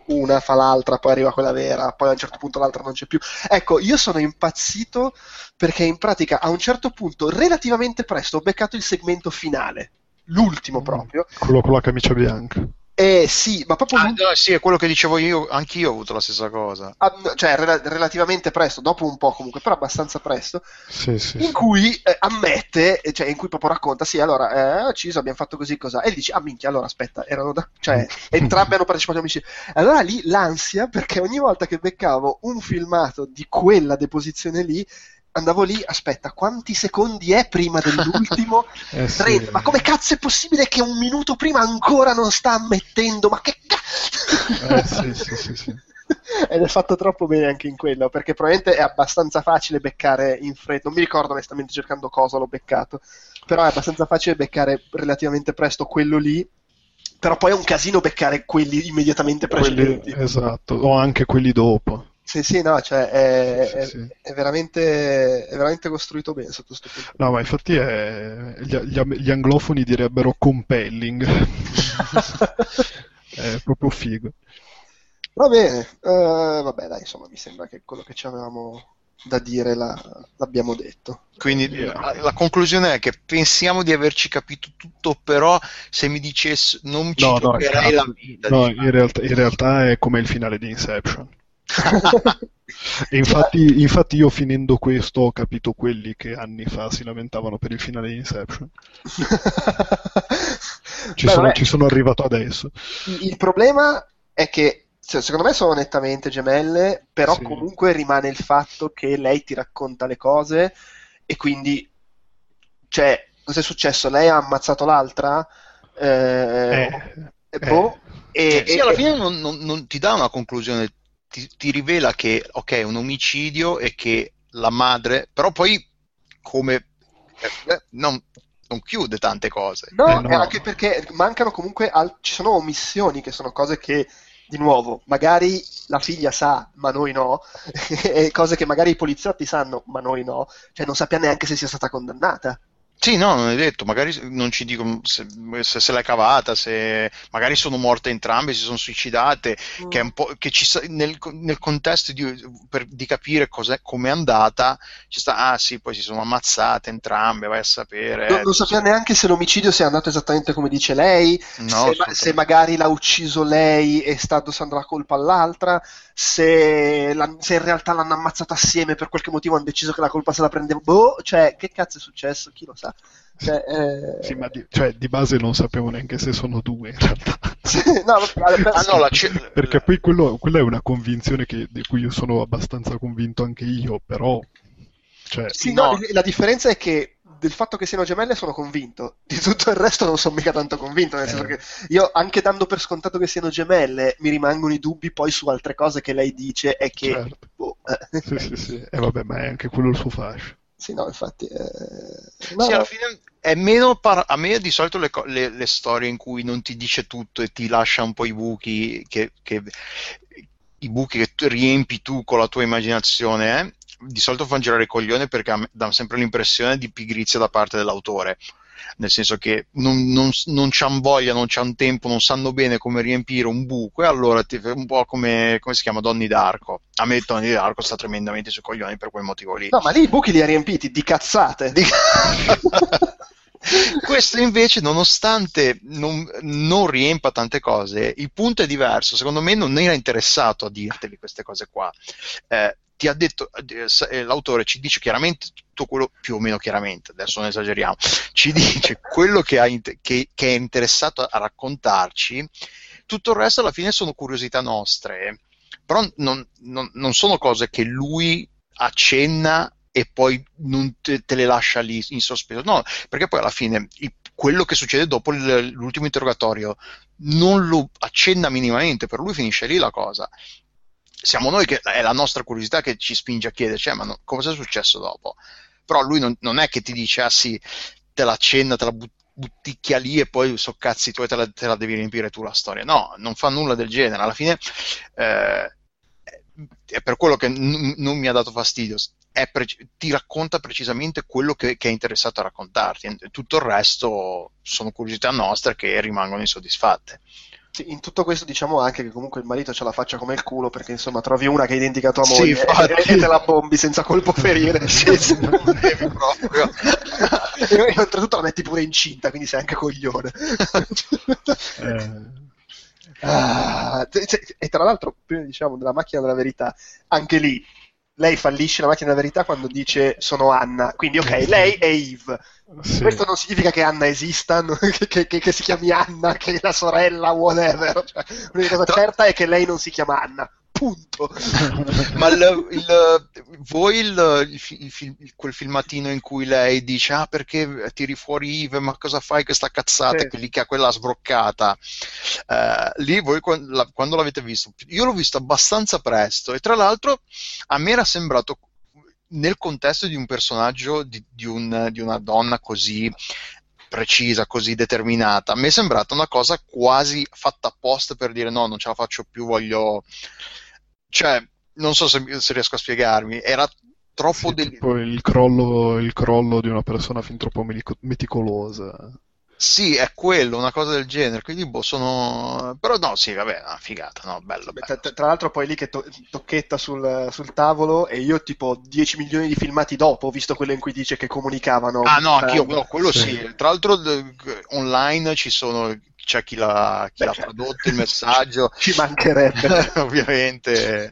una fa l'altra, poi arriva quella vera, poi a un certo punto l'altra non c'è più. Ecco, io sono impazzito perché in pratica a un certo punto, relativamente presto, ho beccato il segmento finale, l'ultimo proprio. quello con la camicia bianca Eh sì, ma proprio Ah, no, sì, è quello che dicevo io, anch'io ho avuto la stessa cosa. Ah, cioè rela- relativamente presto, dopo un po' comunque, però abbastanza presto, sì sì, in sì. cui eh, ammette, eh, cioè in cui proprio racconta, sì, allora, eh, ucciso, abbiamo fatto così, cosa, e dici, ah minchia, allora aspetta, erano da... cioè, entrambi hanno partecipato all'omicidio. Allora lì l'ansia, perché ogni volta che beccavo un filmato di quella deposizione lì, andavo lì, aspetta, quanti secondi è prima dell'ultimo? Eh, sì. 30. Ma come cazzo è possibile che un minuto prima ancora non sta ammettendo? Ma che cazzo? Eh, sì, sì, sì. Ed è fatto troppo bene anche in quello, perché probabilmente è abbastanza facile beccare in fretta. Non mi ricordo onestamente cercando cosa l'ho beccato, però è abbastanza facile beccare relativamente presto quello lì. Però poi è un casino beccare quelli immediatamente Quelli- precedenti. esatto o anche quelli dopo Sì, sì, no, cioè è, Sì, è- sì. è veramente, è veramente costruito bene sotto questo punto. No, ma infatti è- gli, gli- gli anglofoni direbbero compelling. è proprio figo. Va bene, eh, vabbè, dai, insomma, mi sembra che quello che ci avevamo da dire la- l'abbiamo detto. Quindi la, la conclusione è che pensiamo di averci capito tutto, però se mi dicessi non ci No, no, cazzo. la vita. No, in realtà, in realtà è come il finale di Inception. E infatti, infatti io finendo questo ho capito quelli che anni fa si lamentavano per il finale di Inception. Ci, Beh, sono, ci sono arrivato adesso. Il problema è che cioè, secondo me sono nettamente gemelle, però Sì. comunque rimane il fatto che lei ti racconta le cose e quindi, cioè, cos'è successo? Lei ha ammazzato l'altra? Eh, Eh, boh, e, Sì, e- alla fine non, non- non ti dà una conclusione, ti, ti rivela che ok, è un omicidio e che la madre, però poi come eh, non, non chiude tante cose. No, Eh, no. è anche perché mancano comunque, al- ci sono omissioni che sono cose che, di nuovo, magari la figlia sa, ma noi no, e cose che magari i poliziotti sanno, ma noi no, cioè non sappiamo neanche se sia stata condannata. Sì, no, non è detto, magari non ci dicono se, se, se l'è cavata, se magari sono morte entrambe, si sono suicidate, Mm. che è un po' che ci nel, nel contesto di, per- di capire cos'è, com'è andata, ci sta, ah sì, poi si sono ammazzate entrambe, vai a sapere. Non, non sappiamo neanche se l'omicidio sia andato esattamente come dice lei, No, se, se magari l'ha ucciso lei e sta addossando la colpa all'altra, se, la- se in realtà l'hanno ammazzata assieme per qualche motivo hanno deciso che la colpa se la prendeva. Boh, cioè, che cazzo è successo? Chi lo sa? Cioè, eh, Sì, ma di, cioè, di base non sappiamo neanche se sono due in realtà. no, per- Ah no, la Perché poi quello- quella è una convinzione che- di cui io sono abbastanza convinto anche io, però... Cioè, Sì, no, la differenza è che del fatto che siano gemelle sono convinto, di tutto il resto non sono mica tanto convinto, nel senso Eh. che io anche dando per scontato che siano gemelle mi rimangono i dubbi poi su altre cose che lei dice e che... Certo. boh, eh. Sì, sì, sì. E vabbè, ma è anche quello il suo fascio. Sì, no, infatti... eh, no, Sì, alla fine è meno par- a me di solito le, co- le- le storie in cui non ti dice tutto e ti lascia un po' i buchi che, che- i buchi che tu riempi tu con la tua immaginazione eh, di solito fanno girare i coglioni perché dà sempre l'impressione di pigrizia da parte dell'autore nel senso che non, non, non c'han voglia, non c'han tempo, non sanno bene come riempire un buco e allora ti un po' come, come si chiama Donny D'Arco a me Donny D'Arco sta tremendamente sui coglioni per quel motivo lì No, ma lì i buchi li ha riempiti di cazzate. Questo invece, nonostante non, non riempa tante cose, il punto è diverso. Secondo me non era interessato a dirteli queste cose qua. Eh, ti ha detto, eh, l'autore ci dice chiaramente tutto quello, più o meno chiaramente, adesso non esageriamo, ci dice quello che, ha che- che è interessato a raccontarci, tutto il resto alla fine sono curiosità nostre, però non, non- non sono cose che lui accenna e poi non te, te le lascia lì in sospeso, no, perché poi alla fine il- quello che succede dopo l'ultimo interrogatorio non lo accenna minimamente, per lui finisce lì la cosa. Siamo noi che è la nostra curiosità che ci spinge a chiederci, eh, ma no, cosa è successo dopo? Però lui non, non è che ti dice, ah sì, te la te la but- butticchia lì e poi so cazzi tuoi te la, te la devi riempire tu la storia. No, non fa nulla del genere. Alla fine eh, è per quello che n- non mi ha dato fastidio. È preci- ti racconta precisamente quello che, che è interessato a raccontarti. Tutto il resto sono curiosità nostre che rimangono insoddisfatte. Sì, in tutto questo diciamo anche che comunque il marito ce la faccia come il culo perché insomma trovi una che è identica a tua Sì, moglie infatti. e, e te la bombi senza colpo ferire. Sì, sì, non devi proprio. e, oltretutto la metti pure incinta, quindi sei anche coglione. Eh, Ah, e tra l'altro, prima diciamo della macchina della verità, anche lì lei fallisce la macchina della verità quando dice sono Anna, quindi ok, lei è Eve. sì. Questo non significa che Anna esista, che- che- che si chiami Anna, che è la sorella, whatever. Cioè, l'unica cosa certa è che lei non si chiama Anna. Punto. Ma il, il- voi il, quel filmatino in cui lei dice ah perché tiri fuori Ive ma cosa fai questa cazzata Sì. che lì che ha quella sbroccata Eh, lì voi la- quando l'avete visto io l'ho visto abbastanza presto e tra l'altro a me era sembrato nel contesto di un personaggio di, di un- di una donna così precisa, così determinata. A me è sembrata una cosa quasi fatta apposta per dire no, non ce la faccio più, voglio... Cioè, non so se, se riesco a spiegarmi, era troppo... Sì, del- tipo il crollo, il crollo di una persona fin troppo meticolosa. Sì, è quello, una cosa del genere, quindi boh, sono... Però no, sì, vabbè, una figata, no, bello, bello. Tra, tra l'altro poi lì che to- tocchetta sul, sul tavolo e io tipo 10 milioni di filmati dopo ho visto quello in cui dice che comunicavano. Ah no, anch'io, Eh, no, quello Sì. sì. Tra l'altro d- online ci sono, c'è chi l'ha, chi Beh, l'ha prodotto il messaggio, Ci mancherebbe. ovviamente,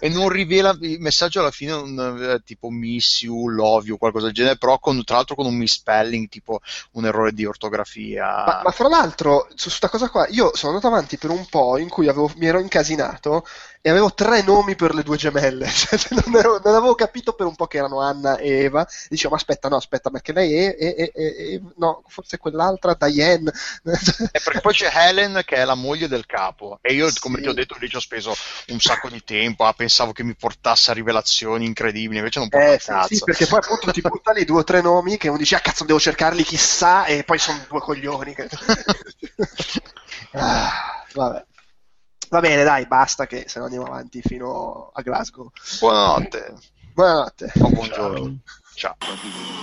e non rivela il messaggio alla fine un, eh, tipo miss you, love you, qualcosa del genere, però con, tra l'altro con un misspelling, tipo un errore di ortografia. Ma, ma fra l'altro, su questa cosa qua, io sono andato avanti per un po' in cui avevo- mi ero incasinato e avevo tre nomi per le due gemelle. Cioè, non, ero- non avevo capito per un po' che erano Anna e Eva. Dicevo, ma aspetta, no, aspetta, perché lei è, è- è- è- no, forse quell'altra, Diane. E perché poi c'è Helen che è la moglie del capo e io come Sì. ti ho detto lì ci ho speso un sacco di tempo, ah, pensavo che mi portasse a rivelazioni incredibili, invece non porta Eh, cazzo. sì, perché poi appunto ti butta lì due o tre nomi che uno dice, ah cazzo, devo cercarli chissà, e poi sono due coglioni. che- Ah, vabbè. Va bene, dai, basta che se no andiamo avanti fino a Glasgow. Buonanotte. Buonanotte. O buongiorno. Ciao. Ciao.